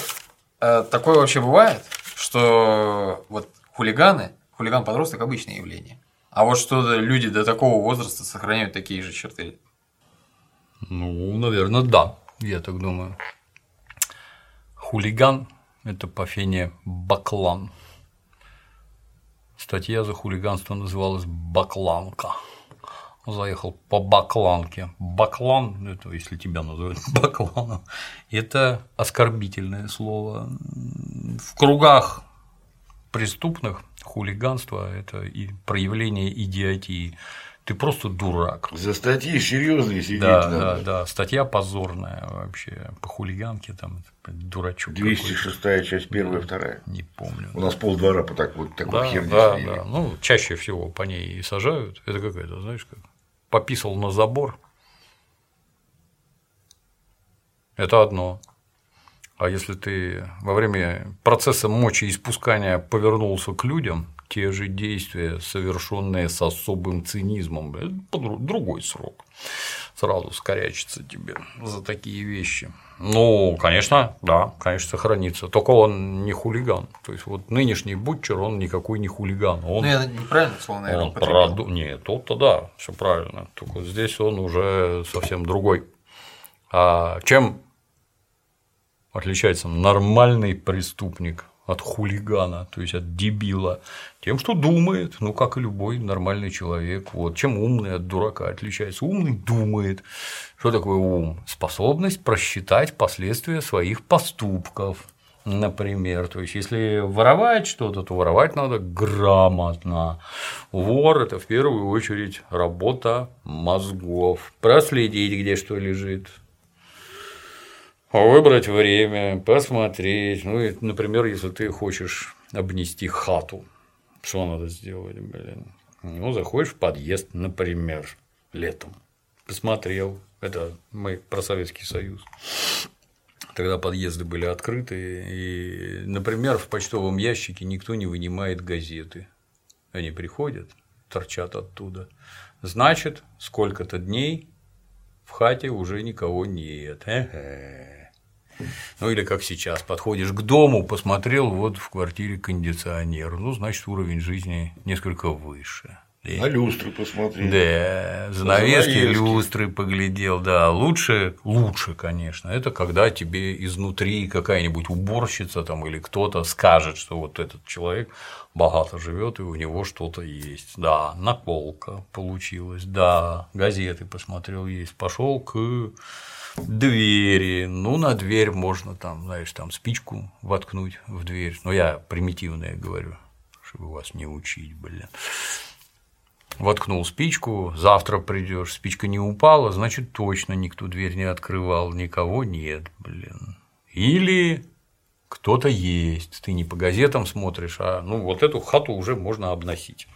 э, такое вообще бывает, что вот хулиганы, хулиган-подросток обычное явление. А вот что люди до такого возраста сохраняют такие же черты. Ну, наверное, да, я так думаю. Хулиган – это по фене баклан. Статья за хулиганство называлась «Бакланка» заехал по Бакланке. Баклан, это если тебя называют Бакланом, это оскорбительное слово. В кругах преступных хулиганство – это и проявление идиотии. Ты просто дурак. За статьи серьезные сидеть да, надо. Да, да, статья позорная вообще. По хулиганке там дурачок. 206 часть первая, да, вторая. Не помню. У нас полдвора по так, вот такой да, херне да, да. Ну, чаще всего по ней и сажают. Это какая-то, знаешь, как пописал на забор. Это одно. А если ты во время процесса мочеиспускания повернулся к людям, те же действия, совершенные с особым цинизмом, это другой срок. Сразу скорячится тебе за такие вещи. Ну, конечно, да, конечно, сохранится. Только он не хулиган. То есть, вот нынешний бутчер, он никакой не хулиган. Он, ну, я неправильно слово, наверное, он проду... Нет, тот-то да, все правильно. Только здесь он уже совсем другой. А чем отличается нормальный преступник от хулигана, то есть от дебила, тем, что думает, ну, как и любой нормальный человек. Вот. Чем умный от дурака отличается? Умный думает. Что такое ум? Способность просчитать последствия своих поступков. Например, то есть, если воровать что-то, то воровать надо грамотно. Вор – это в первую очередь работа мозгов. Проследить, где что лежит, выбрать время, посмотреть. Ну, и, например, если ты хочешь обнести хату, что надо сделать, блин? Ну, заходишь в подъезд, например, летом, посмотрел, это мы про Советский Союз. Тогда подъезды были открыты, и, например, в почтовом ящике никто не вынимает газеты. Они приходят, торчат оттуда. Значит, сколько-то дней в хате уже никого нет. Э-э. Ну или как сейчас, подходишь к дому, посмотрел, вот в квартире кондиционер, ну, значит, уровень жизни несколько выше. На люстры посмотрел. Да, занавески, занавески, люстры поглядел, да. Лучше, лучше, конечно, это когда тебе изнутри какая-нибудь уборщица там или кто-то скажет, что вот этот человек богато живет и у него что-то есть. Да, наколка получилась, да, газеты посмотрел есть, пошел к двери. Ну, на дверь можно там, знаешь, там спичку воткнуть в дверь. Но я примитивное говорю. больше вас не учить, блин. Воткнул спичку, завтра придешь, спичка не упала, значит, точно никто дверь не открывал, никого нет, блин. Или кто-то есть, ты не по газетам смотришь, а ну вот эту хату уже можно обносить,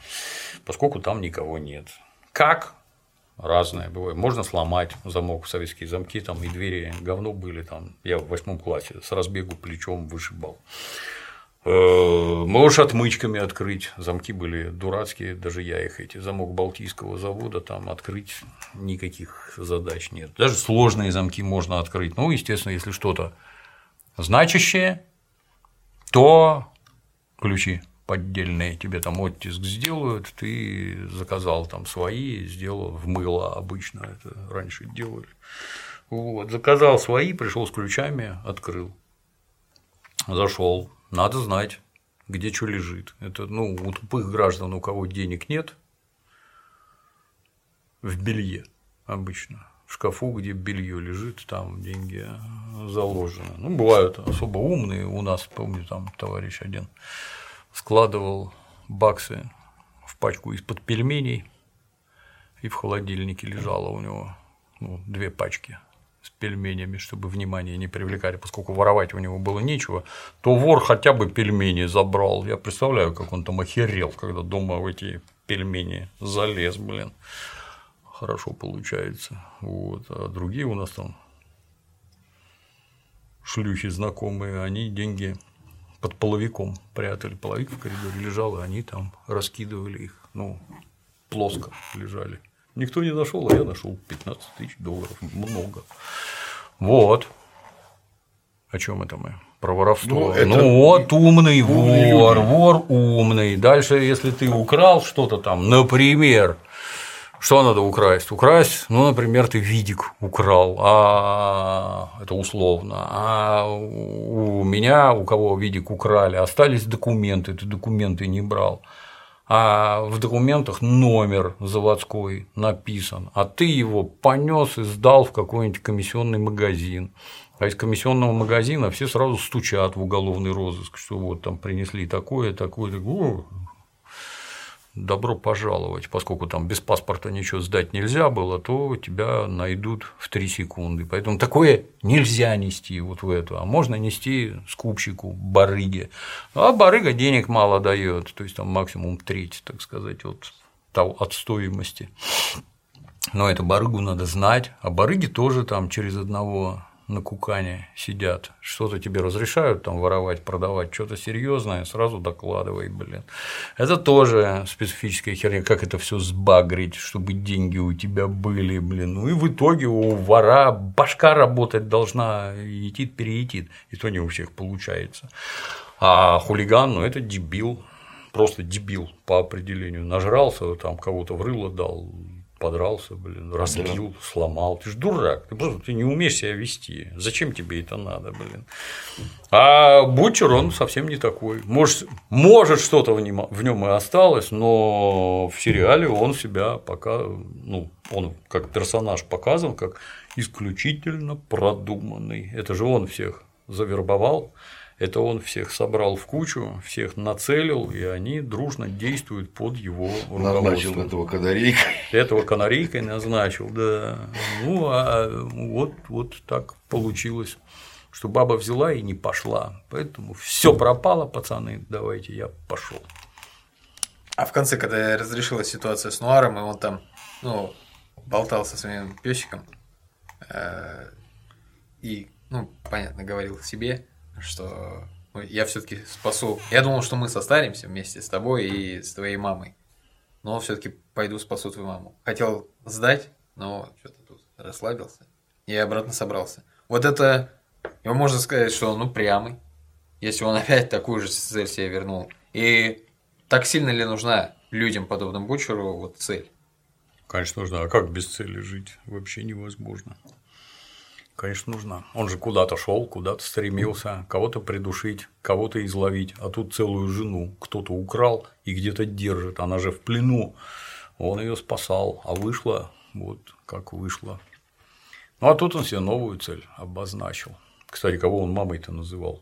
поскольку там никого нет. Как? Разное бывает. Можно сломать замок, советские замки, там и двери говно были, там я в восьмом классе с разбегу плечом вышибал. Э, можешь отмычками открыть. Замки были дурацкие, даже я их эти. Замок Балтийского завода там открыть никаких задач нет. Даже сложные замки можно открыть. Ну, естественно, если что-то значащее, то ключи поддельные тебе там оттиск сделают, ты заказал там свои, сделал в мыло обычно это раньше делали. Вот, заказал свои, пришел с ключами, открыл. Зашел. Надо знать, где что лежит. Это, ну, у тупых граждан, у кого денег нет, в белье обычно в шкафу, где белье лежит, там деньги заложены. Ну, бывают особо умные. У нас, помню, там товарищ один складывал баксы в пачку из-под пельменей, и в холодильнике лежало у него ну, две пачки с пельменями, чтобы внимание не привлекали, поскольку воровать у него было нечего, то вор хотя бы пельмени забрал. Я представляю, как он там охерел, когда дома в эти пельмени залез, блин хорошо получается. Вот. А другие у нас там шлюхи знакомые, они деньги под половиком прятали. Половик в коридоре лежал, и они там раскидывали их. Ну, плоско лежали. Никто не нашел, а я нашел 15 тысяч долларов. Много. Вот. О чем это мы? Про воровство. Ну, это... ну вот умный, умный вор, люди. вор умный. Дальше, если ты украл что-то там, например, что надо украсть? Украсть, ну, например, ты видик украл, а это условно, а у меня, у кого видик украли, остались документы, ты документы не брал, а в документах номер заводской написан, а ты его понес и сдал в какой-нибудь комиссионный магазин. А из комиссионного магазина все сразу стучат в уголовный розыск, что вот там принесли такое, такое, такое добро пожаловать, поскольку там без паспорта ничего сдать нельзя было, то тебя найдут в 3 секунды. Поэтому такое нельзя нести вот в эту, а можно нести скупщику, барыге. А барыга денег мало дает, то есть там максимум треть, так сказать, от, от стоимости. Но эту барыгу надо знать, а барыги тоже там через одного на кукане сидят, что-то тебе разрешают там воровать, продавать, что-то серьезное, сразу докладывай, блин. Это тоже специфическая херня, как это все сбагрить, чтобы деньги у тебя были, блин. Ну и в итоге у вора башка работать должна, етит, переетит, и то не у всех получается. А хулиган, ну это дебил, просто дебил по определению. Нажрался, там кого-то в рыло дал, подрался, блин, разбил, да. сломал. Ты же дурак, ты просто ты не умеешь себя вести. Зачем тебе это надо, блин? А Бутчер, он совсем не такой. Может, может что-то в нем, в нем и осталось, но в сериале он себя пока, ну, он как персонаж показан, как исключительно продуманный. Это же он всех завербовал, это он всех собрал в кучу, всех нацелил, и они дружно действуют под его руководством. Назначил этого канарейкой. Этого канарейкой назначил, да. Ну, а вот, вот так получилось, что баба взяла и не пошла. Поэтому все пропало, пацаны, давайте я пошел. А в конце, когда разрешилась ситуация с Нуаром, и он там, ну, болтался со своим песиком, э, и, ну, понятно, говорил себе, что ну, я все-таки спасу. Я думал, что мы состаримся вместе с тобой и с твоей мамой. Но все-таки пойду спасу твою маму. Хотел сдать, но что-то тут расслабился. И обратно собрался. Вот это, его можно сказать, что он упрямый, если он опять такую же цель себе вернул. И так сильно ли нужна людям, подобным Бучеру, вот цель? Конечно, нужна. А как без цели жить? Вообще невозможно. Конечно, нужна. Он же куда-то шел, куда-то стремился, кого-то придушить, кого-то изловить, а тут целую жену кто-то украл и где-то держит. Она же в плену. Он ее спасал, а вышла вот как вышла. Ну а тут он себе новую цель обозначил. Кстати, кого он мамой-то называл?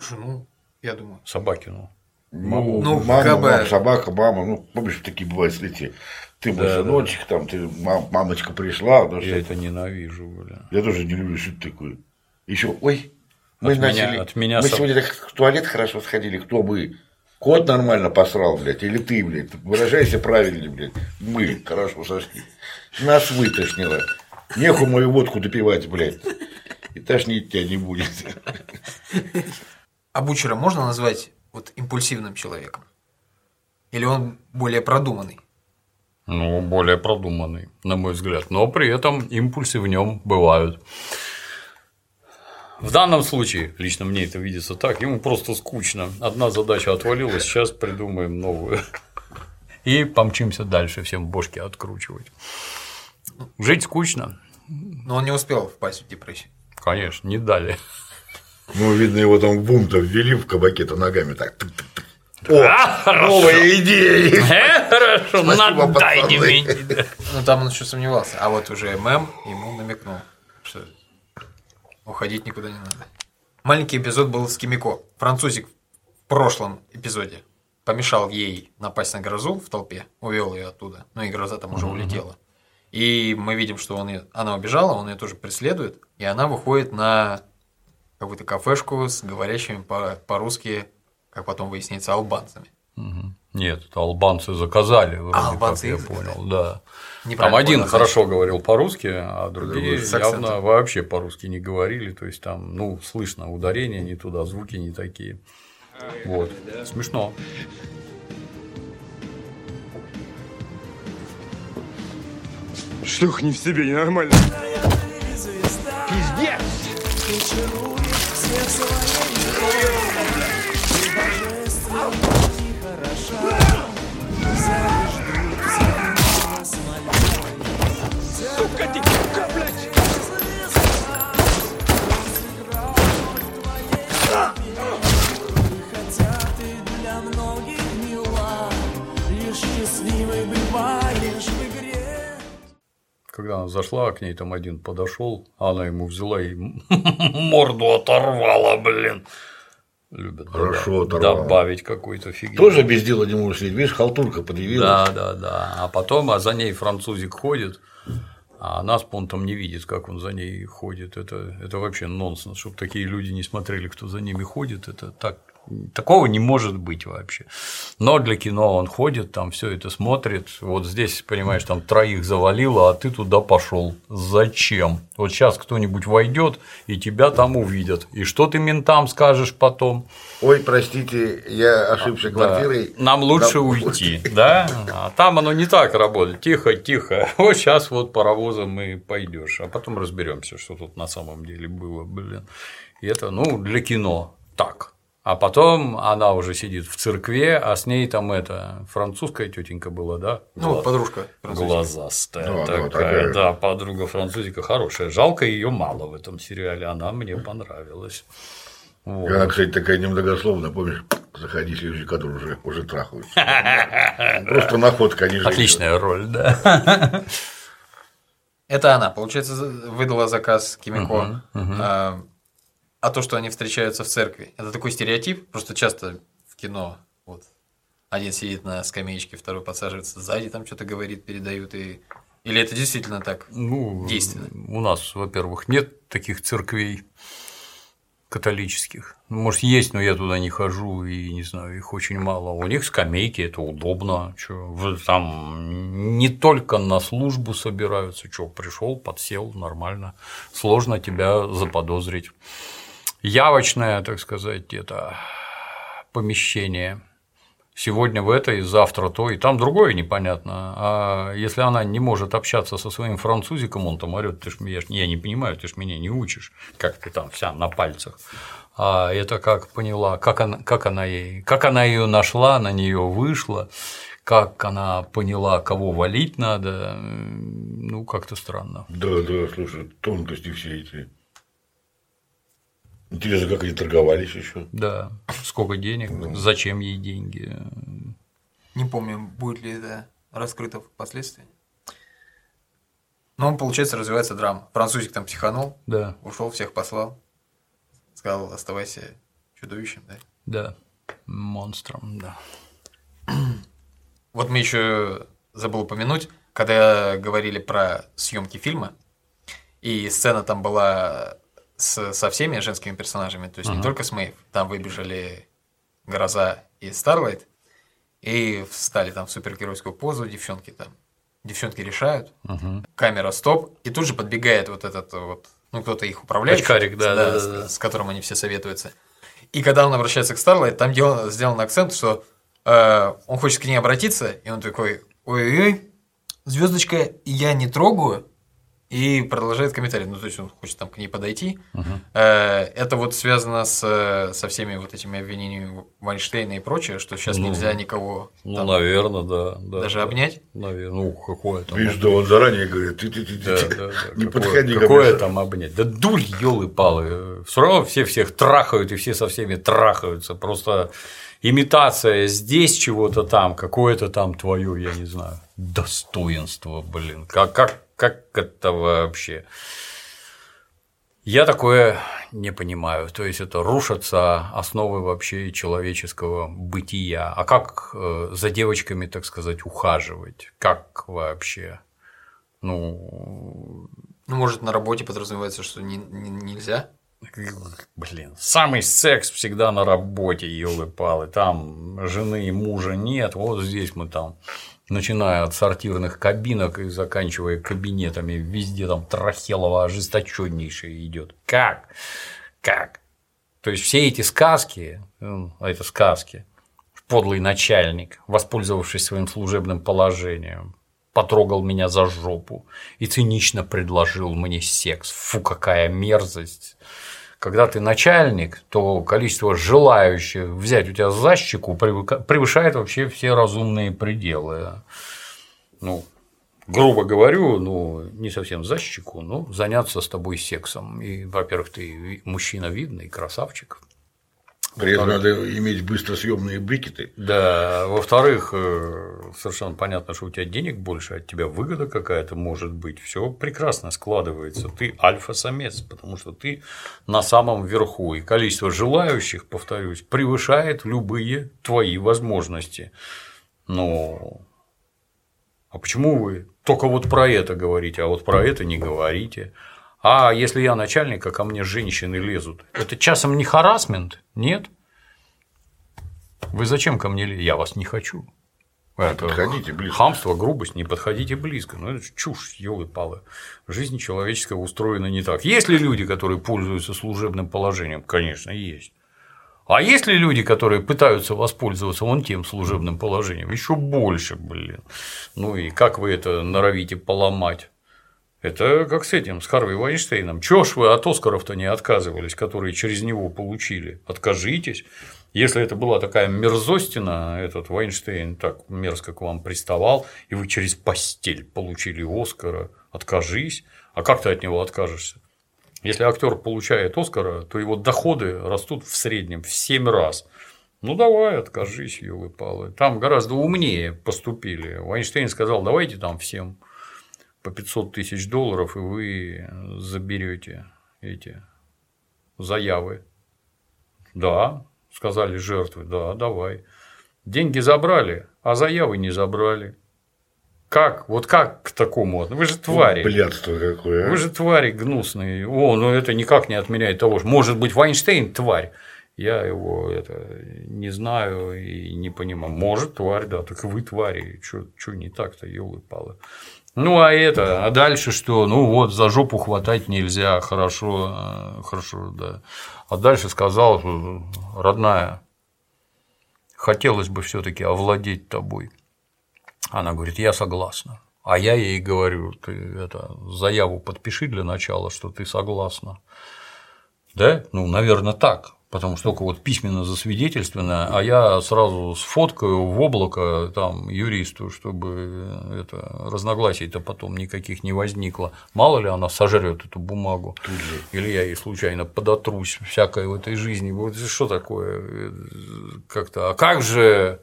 Жену, я думаю. Собакину. Ну, Ну, мама, как бы- мама, собака, мама, ну, помнишь, такие бывают встречи. Ты мой сыночек, там, ты, мам- мамочка пришла, Я что это ненавижу, бля. Я тоже не люблю, что это такое. Еще, ой, мы От меня- начали, от меня мы сам- сегодня так в туалет хорошо сходили, кто мы? Кот нормально посрал, блядь, или ты, блядь, выражайся правильно, блядь. Мы хорошо сошли. Нас вытошнило. Неху мою водку допивать, блядь. И тошнить тебя не будет. А Бучера можно назвать вот импульсивным человеком? Или он более продуманный? Ну, более продуманный, на мой взгляд. Но при этом импульсы в нем бывают. В данном случае, лично мне это видится так, ему просто скучно. Одна задача отвалилась, сейчас придумаем новую. И помчимся дальше, всем бошки откручивать. Жить скучно, Но он не успел впасть в депрессию. конечно, не дали. Ну, видно, его там в бум-то ввели в кабаке-то ногами так. тык-тык-тык. О, новая идея! Э, Хорошо, пацаны. меня. Ну там он еще сомневался. А вот уже мем ему намекнул, что уходить никуда не надо. Маленький эпизод был с Кимико. Французик в прошлом эпизоде помешал ей напасть на грозу в толпе, увел ее оттуда. Ну и гроза там уже улетела. И мы видим, что он её- она убежала, он ее тоже преследует, и она выходит на какую-то кафешку с говорящими по- по-русски, как потом выясняется, албанцами. Нет, это албанцы заказали, вроде А, албанцы как я заказали? понял, да. Там один понял, хорошо говорил по-русски, а другие явно вообще по-русски не говорили. То есть там, ну, слышно ударения не туда, звуки не такие. Вот. Смешно. Шлюха не в себе, ненормально. для бываешь в игре Когда она зашла, к ней там один подошел, она ему взяла и морду оторвала, блин. Любят Хорошо оторвала. добавить какой-то фигни. Тоже без дела не можешь сидеть. Видишь, халтурка подъявилась. Да, да, да. А потом, а за ней французик ходит, а она с понтом не видит, как он за ней ходит. Это, это вообще нонсенс, чтобы такие люди не смотрели, кто за ними ходит. Это так. Такого не может быть вообще. Но для кино он ходит, там все это смотрит. Вот здесь, понимаешь, там троих завалило, а ты туда пошел. Зачем? Вот сейчас кто-нибудь войдет и тебя там увидят. И что ты ментам скажешь потом? Ой, простите, я ошибся Да. квартирой. Нам лучше Нам- уйти, да? А там оно не так работает. Тихо, тихо. Вот сейчас вот паровозом и пойдешь, а потом разберемся, что тут на самом деле было, блин. И это, ну, для кино так. А потом она уже сидит в церкве, а с ней там это французская тетенька была, да? Ну, Гла- подружка. французика. Глазастая Да, да, такая, такая. да, подруга французика хорошая. Жалко ее мало в этом сериале, она мне понравилась. Вот. Она, кстати, такая немногословная, помнишь, заходи, следующий кадр уже, уже трахают. Просто находка, а женщина. Отличная роль, да. Это она, получается, выдала заказ Кимико. А, то, что они встречаются в церкви, это такой стереотип. Просто часто в кино вот один сидит на скамеечке, второй подсаживается сзади, там что-то говорит, передают и или это действительно так? Ну, Действенно. у нас, во-первых, нет таких церквей католических. Ну, Может, есть, но я туда не хожу, и не знаю, их очень мало. У них скамейки, это удобно. Чё, там не только на службу собираются, что пришел, подсел, нормально. Сложно тебя заподозрить. Явочное, так сказать, это помещение. Сегодня в этой, завтра то, и там другое непонятно. А если она не может общаться со своим французиком, он там орет, ты ж, я, ж- я не понимаю, ты ж меня не учишь, как ты там вся на пальцах. А это как поняла, как она, как она ей, как она ее нашла, на нее вышла, как она поняла, кого валить надо, ну как-то странно. Да, да, слушай, тонкости все эти. Интересно, как они торговались еще. Да, сколько денег, зачем ей деньги? Не помню, будет ли это раскрыто впоследствии. Но, получается, развивается драма. Французик там психанул, Да, ушел, всех послал. Сказал, оставайся чудовищем, да? да. Монстром, да. Вот мы еще забыл упомянуть, когда говорили про съемки фильма, и сцена там была с, со всеми женскими персонажами, то есть не только с Мэйв, там выбежали Гроза и Старлайт, и встали там в супергеройскую позу, девчонки там, девчонки решают, камера стоп, и тут же подбегает вот этот вот, ну кто-то их управляет, Очкарик, да, да, да, с, да. с которым они все советуются. И когда он обращается к Старлайт, там делан- сделан акцент, что э, он хочет к ней обратиться, и он такой, ой-ой-ой, звездочка, я не трогаю, и продолжает комментарий. Ну, то есть он хочет там к ней подойти. Э, Это вот связано с, э, со всеми вот этими обвинениями Вайнштейна и прочее, что сейчас Ну, нельзя никого Ну, там наверное, да. да даже да. обнять. Наверное, ну, какое там. Видишь, да он заранее говорит, ты, ты, ты, ты, Да, ты, да, да. не Какое- подходи ко Какое мне. там обнять? Да дурь, елы палы Все равно все всех трахают, и все со всеми трахаются. Просто имитация здесь чего-то там, какое-то там твое, я не знаю, достоинство, блин. Как, как, как это вообще? Я такое не понимаю. То есть это рушатся основы вообще человеческого бытия. А как э, за девочками, так сказать, ухаживать? Как вообще? Ну, Ну, может, на работе подразумевается, что не- не- нельзя. Блин, самый секс всегда на работе, елы-палы. Там жены и мужа нет, вот здесь мы там, начиная от сортирных кабинок и заканчивая кабинетами, везде там Трахелова ожесточеннейшая идет. Как? Как? То есть все эти сказки, м, а это сказки, подлый начальник, воспользовавшись своим служебным положением, потрогал меня за жопу и цинично предложил мне секс. Фу, какая мерзость. Когда ты начальник, то количество желающих взять у тебя за щеку превышает вообще все разумные пределы. Ну, грубо говорю, ну, не совсем за щеку, но заняться с тобой сексом. И, во-первых, ты мужчина видный, красавчик. При этом надо иметь быстросъемные брикеты. Да, во-вторых, э, совершенно понятно, что у тебя денег больше, от тебя выгода какая-то может быть. Все прекрасно складывается. Ты альфа-самец, потому что ты на самом верху. И количество желающих, повторюсь, превышает любые твои возможности. Но а почему вы только вот про это говорите, а вот про это не говорите? А если я начальник, а ко мне женщины лезут, это часом не харасмент? Нет? Вы зачем ко мне лезете? Я вас не хочу. Это подходите близко. Хамство, грубость, не подходите близко. Ну, это чушь, елы палы Жизнь человеческая устроена не так. Есть ли люди, которые пользуются служебным положением? Конечно, есть. А есть ли люди, которые пытаются воспользоваться вон тем служебным положением? Еще больше, блин. Ну и как вы это норовите поломать? Это как с этим, с Харви Вайнштейном. Чего ж вы от Оскаров-то не отказывались, которые через него получили? Откажитесь. Если это была такая мерзостина, этот Вайнштейн так мерзко к вам приставал, и вы через постель получили Оскара, откажись. А как ты от него откажешься? Если актер получает Оскара, то его доходы растут в среднем в 7 раз. Ну давай, откажись, елы палы. Там гораздо умнее поступили. Вайнштейн сказал, давайте там всем по 500 тысяч долларов, и вы заберете эти заявы. Да, сказали жертвы, да, давай. Деньги забрали, а заявы не забрали. Как? Вот как к такому? Вы же твари. Блядство какое. а. Вы же твари гнусные. О, ну это никак не отменяет того, что может быть Вайнштейн тварь. Я его это не знаю и не понимаю. Может, тварь, да, так вы твари. Что не так-то, елы палы Ну, а это, а дальше что? Ну, вот, за жопу хватать нельзя, хорошо, э, хорошо, да. А дальше сказал, что, родная, хотелось бы все таки овладеть тобой. Она говорит, я согласна. А я ей говорю, ты это, заяву подпиши для начала, что ты согласна. Да? Ну, наверное, так. Потому что только вот письменно засвидетельственно, а я сразу сфоткаю в облако там юристу, чтобы это разногласий-то потом никаких не возникло. Мало ли она сожрет эту бумагу, или я ей случайно подотрусь всякое в этой жизни. Вот что такое? Как-то. А как же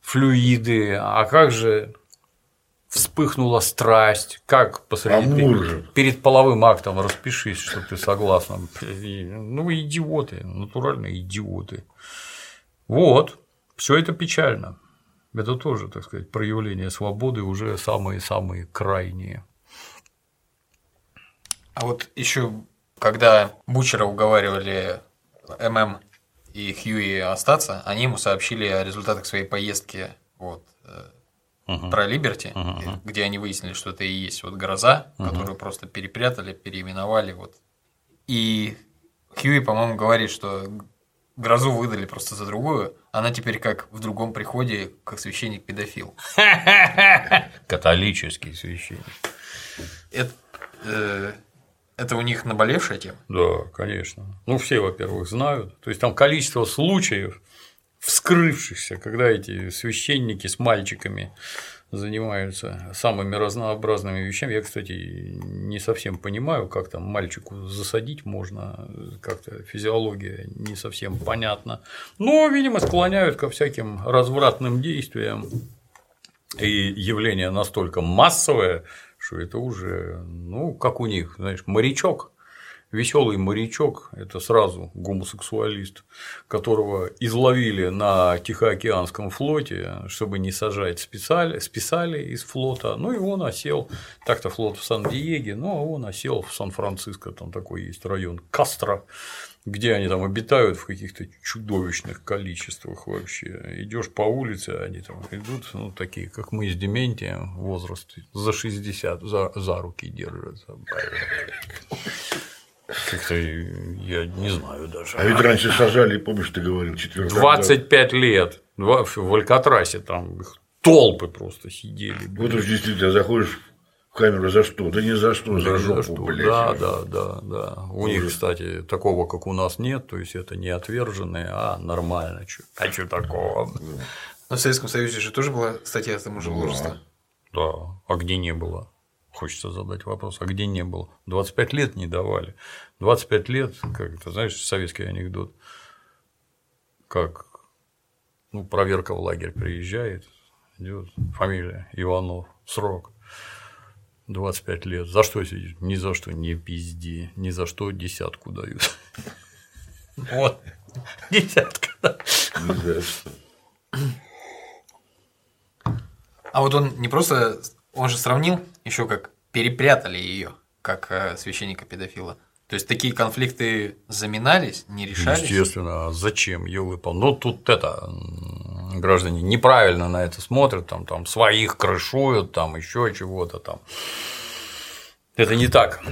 флюиды? А как же вспыхнула страсть, как посреди Амур же. перед половым актом распишись, что ты согласна. Ну, идиоты, натуральные идиоты. Вот, все это печально. Это тоже, так сказать, проявление свободы уже самые-самые крайние. А вот еще, когда Бучера уговаривали ММ и Хьюи остаться, они ему сообщили о результатах своей поездки вот, uh про Либерти, uh где они выяснили, что это и есть вот гроза, uh которую просто перепрятали, переименовали. Вот. И Хьюи, по-моему, говорит, что грозу выдали просто за другую, она теперь как в другом приходе, как священник-педофил. Католический священник. Это, э, это у них наболевшая тема? Да, конечно. Ну, все, во-первых, знают. То есть там количество случаев, вскрывшихся, когда эти священники с мальчиками занимаются самыми разнообразными вещами. Я, кстати, не совсем понимаю, как там мальчику засадить можно, как-то физиология не совсем понятна. Но, видимо, склоняют ко всяким развратным действиям. И явление настолько массовое, что это уже, ну, как у них, знаешь, морячок веселый морячок – это сразу гомосексуалист, которого изловили на Тихоокеанском флоте, чтобы не сажать, списали, списали из флота, ну и он осел, так-то флот в Сан-Диеге, но он осел в Сан-Франциско, там такой есть район Кастро, где они там обитают в каких-то чудовищных количествах вообще. Идешь по улице, они там идут, ну, такие, как мы с Дементием, возраст за 60, за, за руки держатся. Как-то я не знаю даже. А ведь раньше сажали, помнишь, ты говорил, четвертый. 25 лет в Алькатрасе там толпы просто сидели. Вот уж действительно заходишь в камеру за что? Да не за что, за Да, жопу, за что. блядь. Да, да, да, да. У них, кстати, такого, как у нас, нет, то есть это не отверженные, а нормально. чё. А что такого? Но в Советском Союзе же тоже была статья о мужеложестве. Да, а где не было? Хочется задать вопрос, а где не было? 25 лет не давали. 25 лет, как это, знаешь, советский анекдот, как ну, проверка в лагерь приезжает, идет фамилия Иванов, срок 25 лет. За что сидишь? Ни за что не пизди, ни за что десятку дают. Вот, десятка. А вот он не просто, он же сравнил еще как перепрятали ее, как э, священника педофила. То есть такие конфликты заминались, не решались. Естественно, а зачем, елы Ну, тут это граждане неправильно на это смотрят, там, там своих крышуют, там еще чего-то там. Это не так.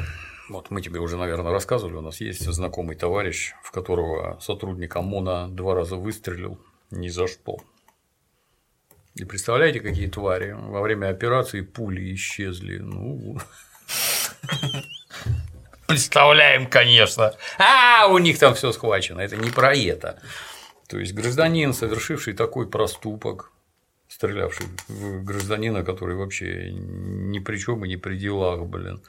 Вот мы тебе уже, наверное, рассказывали, у нас есть знакомый товарищ, в которого сотрудник ОМОНа два раза выстрелил ни за что. И представляете, какие твари? Во время операции пули исчезли. Ну, представляем, конечно. А, у них там все схвачено. Это не про это. То есть гражданин, совершивший такой проступок, стрелявший в гражданина, который вообще ни при чем и не при делах, блин.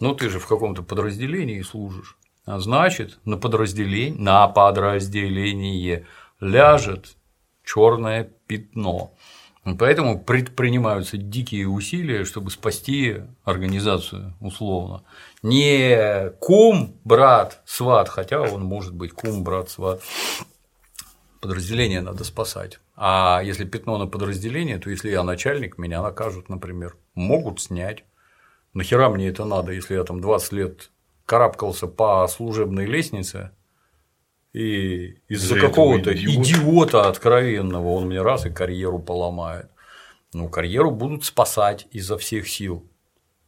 Ну, ты же в каком-то подразделении служишь. А значит, на подразделение, на подразделение ляжет черное пятно. Поэтому предпринимаются дикие усилия, чтобы спасти организацию условно. Не кум, брат, сват, хотя он может быть кум, брат, сват. Подразделение надо спасать. А если пятно на подразделение, то если я начальник, меня накажут, например. Могут снять. Нахера мне это надо, если я там 20 лет карабкался по служебной лестнице, и из-за какого-то идиота откровенного он мне раз и карьеру поломает. Ну, карьеру будут спасать изо всех сил.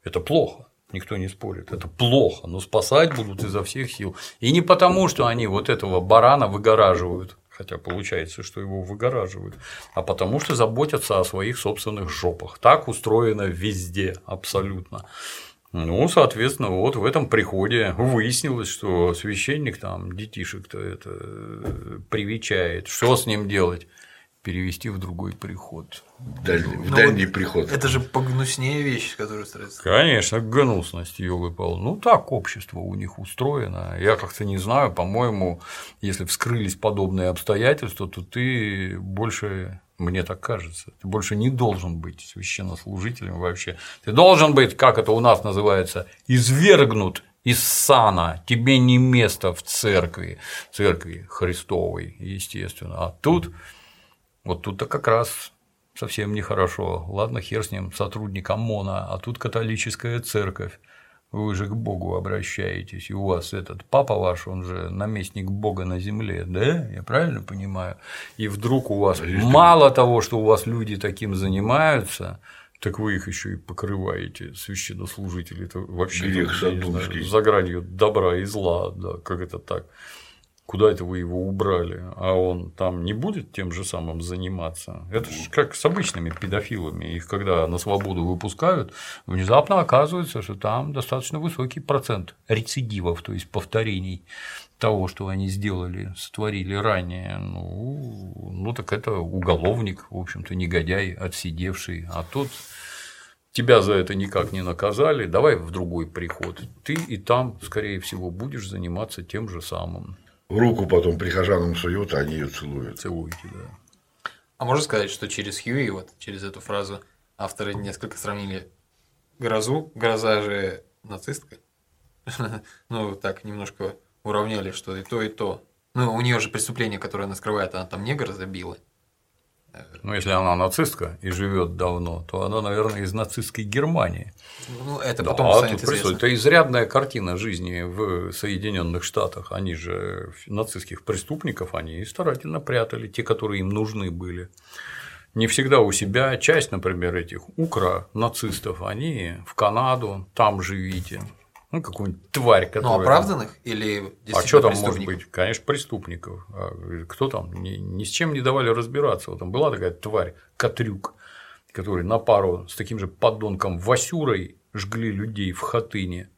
Это плохо. Никто не спорит. Это плохо, но спасать будут изо всех сил. И не потому, что они вот этого барана выгораживают, хотя получается, что его выгораживают, а потому что заботятся о своих собственных жопах. Так устроено везде абсолютно. Ну, соответственно, вот в этом приходе выяснилось, что священник там детишек-то это э, привечает. Что с ним делать? Перевести в другой приход. Дальний, в Ну, дальний вот приход. Это же погнуснее вещь, которую стараются. Конечно, гнусность, ёлы пал. Ну, так общество у них устроено. Я как-то не знаю, по-моему, если вскрылись подобные обстоятельства, то ты больше, мне так кажется, ты больше не должен быть священнослужителем вообще. Ты должен быть, как это у нас называется, извергнут из сана, тебе не место в церкви, церкви Христовой, естественно. А тут, вот тут-то как раз совсем нехорошо. Ладно, хер с ним, сотрудник ОМОНа, а тут католическая церковь. Вы же к Богу обращаетесь, и у вас этот папа ваш, он же наместник Бога на земле, да? Я правильно понимаю? И вдруг у вас мало того, что у вас люди таким занимаются, так вы их еще и покрываете, священнослужители, это вообще Грех не знаю, за гранью добра и зла, да, как это так? Куда это вы его убрали? А он там не будет тем же самым заниматься? Это же как с обычными педофилами. Их когда на свободу выпускают, внезапно оказывается, что там достаточно высокий процент рецидивов, то есть повторений того, что они сделали, сотворили ранее. Ну, ну так это уголовник, в общем-то, негодяй, отсидевший. А тут тебя за это никак не наказали, давай в другой приход. Ты и там, скорее всего, будешь заниматься тем же самым. Руку потом прихожанам суют, а они ее целуют. Целуйте, да. А можно сказать, что через Хьюи, вот через эту фразу, авторы несколько сравнили грозу, гроза же нацистка. Ну, так немножко уравняли, что и то, и то. Ну, у нее же преступление, которое она скрывает, она там негра забила. Ну, если она нацистка и живет давно, то она, наверное, из нацистской Германии. Ну, это Да, потом а станет известно. это изрядная картина жизни в Соединенных Штатах. Они же нацистских преступников они старательно прятали, те, которые им нужны были. Не всегда у себя. Часть, например, этих укро-нацистов, они в Канаду, там живите. Ну, какую-нибудь тварь, Ну, которая. оправданных или А что там может быть? Конечно, преступников. А кто там? Ни, ни с чем не давали разбираться. Вот там была такая тварь, Катрюк, который на пару с таким же подонком Васюрой жгли людей в Хатыне.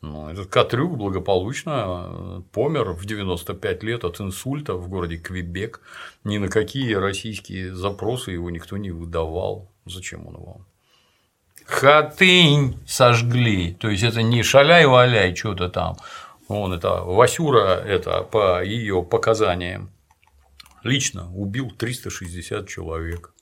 Ну, этот Катрюк благополучно э, помер в 95 лет от инсульта в городе Квебек. Ни на какие российские запросы его никто не выдавал. Зачем он вам? Хатынь сожгли. То есть это не шаляй-валяй, что-то там. Он это Васюра, это по ее показаниям, лично убил 360 человек.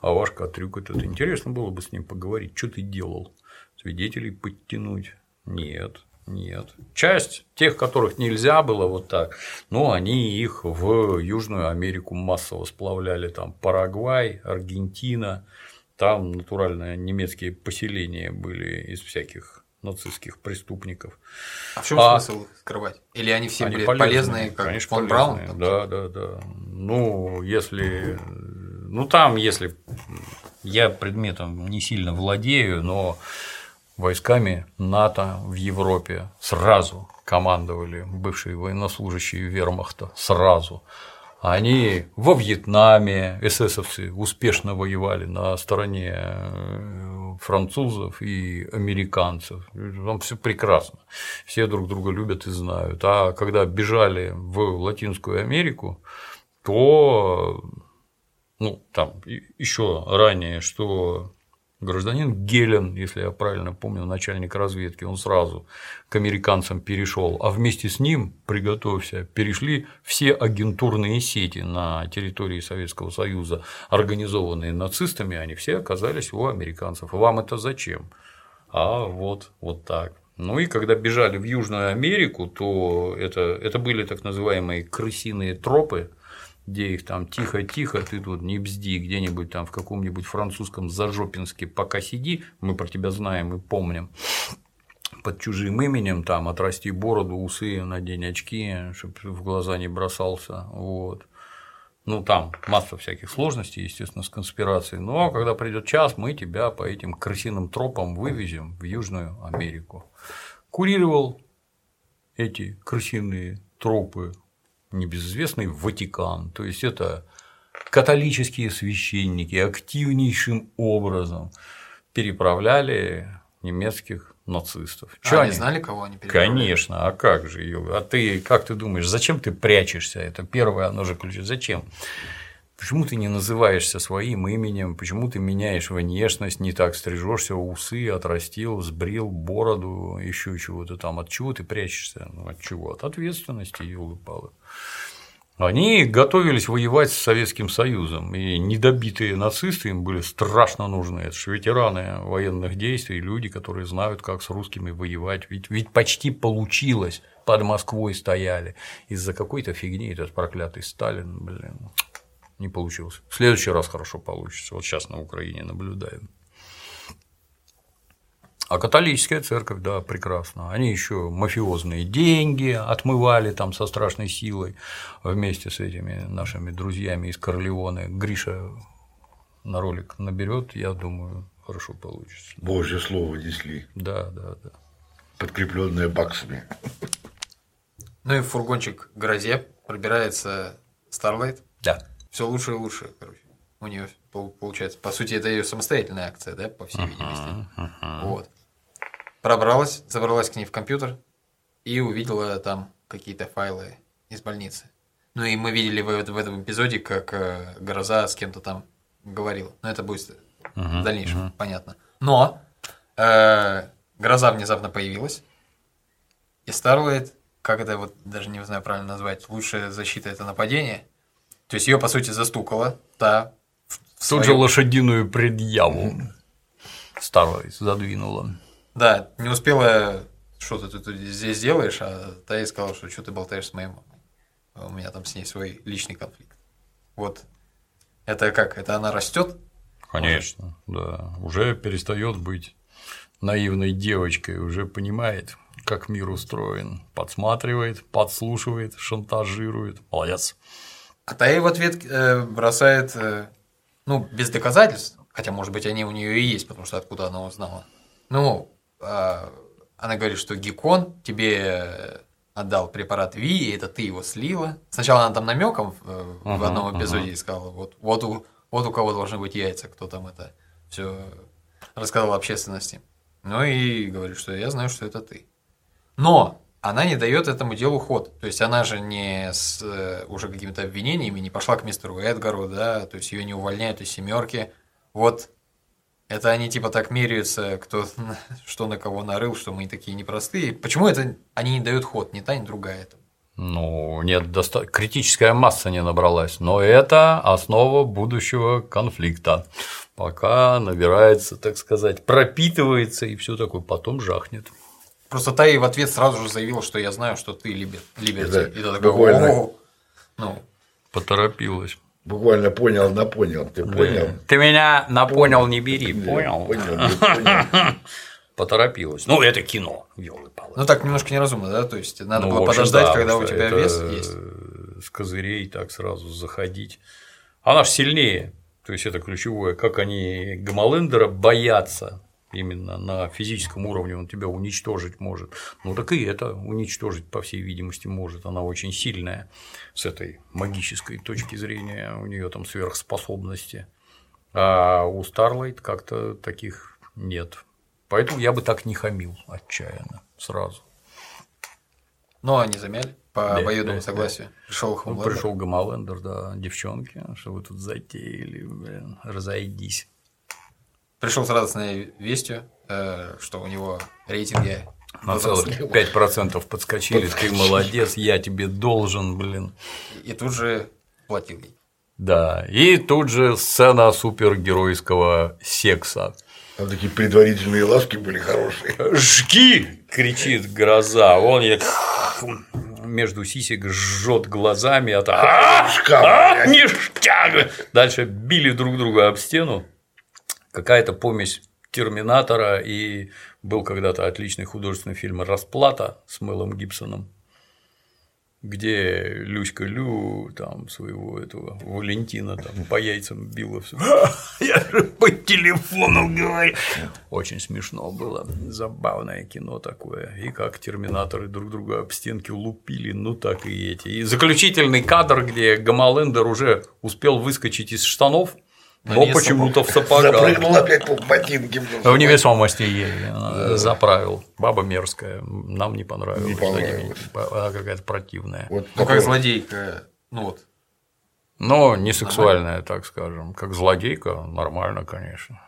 А ваш Катрюк этот, интересно было бы с ним поговорить, что ты делал? Свидетелей подтянуть? Нет, нет. Часть тех, которых нельзя было вот так, ну, они их в Южную Америку массово сплавляли, там Парагвай, Аргентина, там натурально немецкие поселения были из всяких нацистских преступников. А в чем А- смысл скрывать? Или они все Они были полезные, как конечно, фон Браун? полезные. Да, да, да. Ну, если. Ну, там, если. Я предметом не сильно владею, но войсками НАТО в Европе сразу командовали бывшие военнослужащие вермахта. Сразу. Они во Вьетнаме, эсэсовцы, успешно воевали на стороне э, французов и американцев. Там все прекрасно. Все друг друга любят и знают. А когда бежали в Латинскую Америку, то ну, там еще ранее, что гражданин Гелен, если я правильно помню, начальник разведки, он сразу к американцам перешел, а вместе с ним, приготовься, перешли все агентурные сети на территории Советского Союза, организованные нацистами, они все оказались у американцев. Вам это зачем? А вот, вот так. Ну и когда бежали в Южную Америку, то это, это были так называемые крысиные тропы, где их там тихо-тихо, ты тут не бзди, где-нибудь там в каком-нибудь французском Зажопинске пока сиди, мы про тебя знаем и помним, под чужим именем там отрасти бороду, усы, надень очки, чтобы в глаза не бросался, вот. Ну, там масса всяких сложностей, естественно, с конспирацией. Но когда придет час, мы тебя по этим крысиным тропам вывезем в Южную Америку. Курировал эти крысиные тропы небезызвестный Ватикан. То есть это католические священники активнейшим образом переправляли немецких нацистов. А Чё они знали, кого они переправляли? Конечно, а как же ее? А ты как ты думаешь, зачем ты прячешься? Это первое, оно же ключ. Зачем? Почему ты не называешься своим именем? Почему ты меняешь внешность, не так стрижешься, усы отрастил, сбрил бороду, еще чего-то там? От чего ты прячешься? Ну, от чего? От ответственности, елы палы Они готовились воевать с Советским Союзом, и недобитые нацисты им были страшно нужны. Это же ветераны военных действий, люди, которые знают, как с русскими воевать. Ведь, ведь почти получилось, под Москвой стояли. Из-за какой-то фигни этот проклятый Сталин, блин, не получилось. В следующий раз хорошо получится. Вот сейчас на Украине наблюдаем. А католическая церковь, да, прекрасно. Они еще мафиозные деньги отмывали там со страшной силой вместе с этими нашими друзьями из Корлеоне. Гриша на ролик наберет, я думаю, хорошо получится. Божье слово несли, Да, да, да. подкрепленное баксами. Ну и в фургончик грозе пробирается Старлайт. Да. Все лучше и лучше, короче. У нее получается. По сути, это ее самостоятельная акция, да, по всей видимости. Вот. Пробралась, забралась к ней в компьютер и увидела там какие-то файлы из больницы. Ну и мы видели в, в этом эпизоде, как э, Гроза с кем-то там говорила. Но это будет в дальнейшем, понятно. Но э, Гроза внезапно появилась, и Старлайт, как это вот даже не знаю правильно назвать, лучшая защита это нападение. То есть ее по сути застукала та в- Тут же своем- лошадиную предъяву старой задвинула. Да, не успела, что ты тут здесь делаешь, а та ей сказала, что что ты болтаешь с моей мамой. А У меня там с ней свой личный конфликт. Вот. Это как? Это она растет? Конечно, да. Уже перестает быть наивной девочкой, уже понимает, как мир устроен, подсматривает, подслушивает, шантажирует. Молодец. А та ей в ответ э, бросает, э, ну, без доказательств, хотя, может быть, они у нее и есть, потому что откуда она узнала. Ну, а, она говорит, что Гекон тебе э, отдал препарат Ви, и это ты его слила. Сначала она там намеком в, Ага, одном эпизоде сказала, вот, вот, у, вот у кого должны быть яйца, кто там это все рассказал общественности. Ну и говорит, что я знаю, что это ты. Но она не дает этому делу ход. То есть она же не с э, уже какими-то обвинениями не пошла к мистеру Эдгару, да, то есть ее не увольняют из семерки. Вот это они типа так меряются, кто что на кого нарыл, что мы такие непростые. Почему это они не дают ход, ни та, ни другая это? Ну, нет, доста... критическая масса не набралась, но это основа будущего конфликта. Пока набирается, так сказать, пропитывается и все такое, потом жахнет. Просто та и в ответ сразу же заявила, что я знаю, что ты Либер- Либерти. Это И такой, буквально-. Ну, Поторопилась. Буквально понял, на понял. Ты понял? Ты меня на понял не бери, Да, понял? Понял, не понял. Поторопилась. Ну, это кино, елы палы ну так немножко неразумно, да? То есть надо Ну, было общем, подождать, да, когда у тебя вес есть. С козырей так сразу заходить. Она же сильнее. То есть это ключевое, как они Гамалендера боятся именно на физическом уровне, он тебя уничтожить может. Ну так и это уничтожить, по всей видимости, может. Она очень сильная с этой магической точки зрения, у нее там сверхспособности. А у Старлайт как-то таких нет. Поэтому я бы так не хамил отчаянно сразу. Но они замяли по Да, обоюдному да, согласию. Пришел Ну, Хомлендер. пришел Гамалендер, да, девчонки, что вы тут затеяли, блин, разойдись. Пришел с радостной вестью, э, что у него рейтинги На целых 5% подскочили, ты молодец, я тебе должен, блин. И тут же платил ей. Да, и тут же сцена супергеройского секса. Там такие предварительные ласки были хорошие. Жги! кричит гроза. Он ей между сисек жжет глазами, а та «А, а, ништяк! Дальше били друг друга об стену. Какая-то помесь Терминатора и был когда-то отличный художественный фильм «Расплата» с Мелом Гибсоном, где Люська Лю там своего этого Валентина там по яйцам била все. Я же по телефону говорю. Очень смешно было, забавное кино такое. И как терминаторы друг друга об стенки лупили, ну так и эти. И заключительный кадр, где Гамалендер уже успел выскочить из штанов, Но почему-то в сапогах. Запрыгнул опять по ботинке. В невесомости ей э, заправил. Баба мерзкая. Нам не понравилось. Не понравилось. Она какая-то противная. Вот Ну, как злодейка, ну вот. Но не сексуальная, так скажем. Как злодейка, нормально, конечно.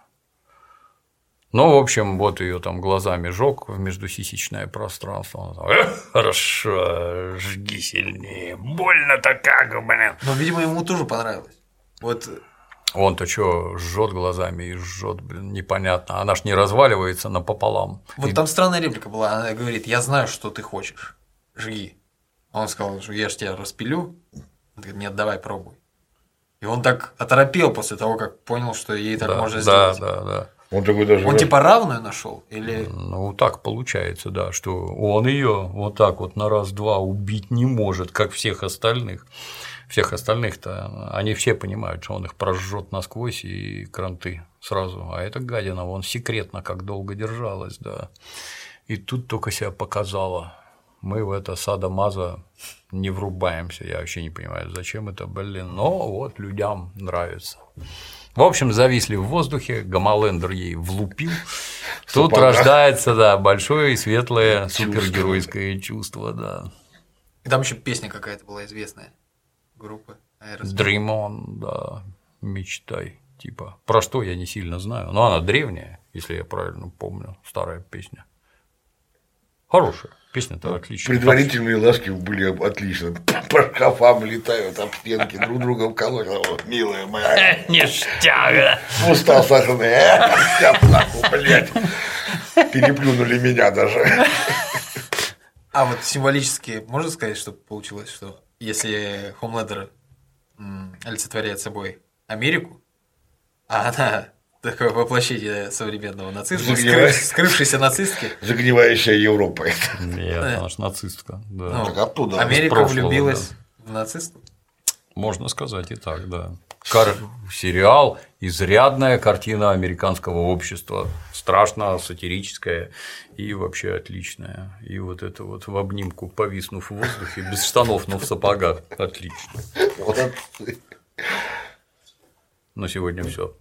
Ну, в общем, вот ее там глазами жег в междусисечное пространство. Она там, «Эх, хорошо, жги сильнее. Больно-то как, блин. Но, видимо, ему тоже понравилось. Вот Он-то что, жжет глазами и жжет, блин, непонятно. Она ж не разваливается напополам. Вот там странная реплика была. Она говорит, я знаю, что ты хочешь. Жги. А Он сказал, что я же тебя распилю. Он говорит, нет, давай, пробуй. И он так оторопел после того, как понял, что ей так да, можно да, сделать. да, да. Он такой даже. Он типа равную нашел? Или Ну, так получается, да, что он ее вот так вот на раз-два убить не может, как всех остальных. Всех остальных-то они все понимают, что он их прожжет насквозь и кранты сразу. А эта гадина, вон секретно как долго держалась, да. И тут только себя показала. Мы в это сада-маза не врубаемся. Я вообще не понимаю, зачем это, блин. Но вот людям нравится. В общем, зависли в воздухе, Гамалендер ей влупил. Тут Сапога. рождается, да, большое и светлое супергеройское чувство, да. И там еще песня какая-то была известная. Группа Aerosmith. Dream on, да, мечтай. Типа, про что я не сильно знаю, но она древняя, если я правильно помню, старая песня. Хорошая, песня-то отличная. Предварительные ласки были отлично. По шкафам летают, об стенки, друг друга вколоть. О, милая моя. Ништяк, Устал сахарный. Э, я нахуй, блядь. Переплюнули меня даже. А вот символически можно сказать, что получилось, что если Хомлендер м, олицетворяет собой Америку, а она такое воплощение современного нацизма, Загнивает. скрыв- скрывшейся нацистки, Загнивающая Европа. Нет, она ж нацистка, да. ну, Так оттуда, Америка прошлого, влюбилась в нацистов. Можно сказать и так, да. Кар- Сериал изрядная картина американского общества, страшно сатирическая и вообще отличная. И вот это вот в обнимку повиснув в воздухе, без штанов, но в сапогах. Отлично. На сегодня все.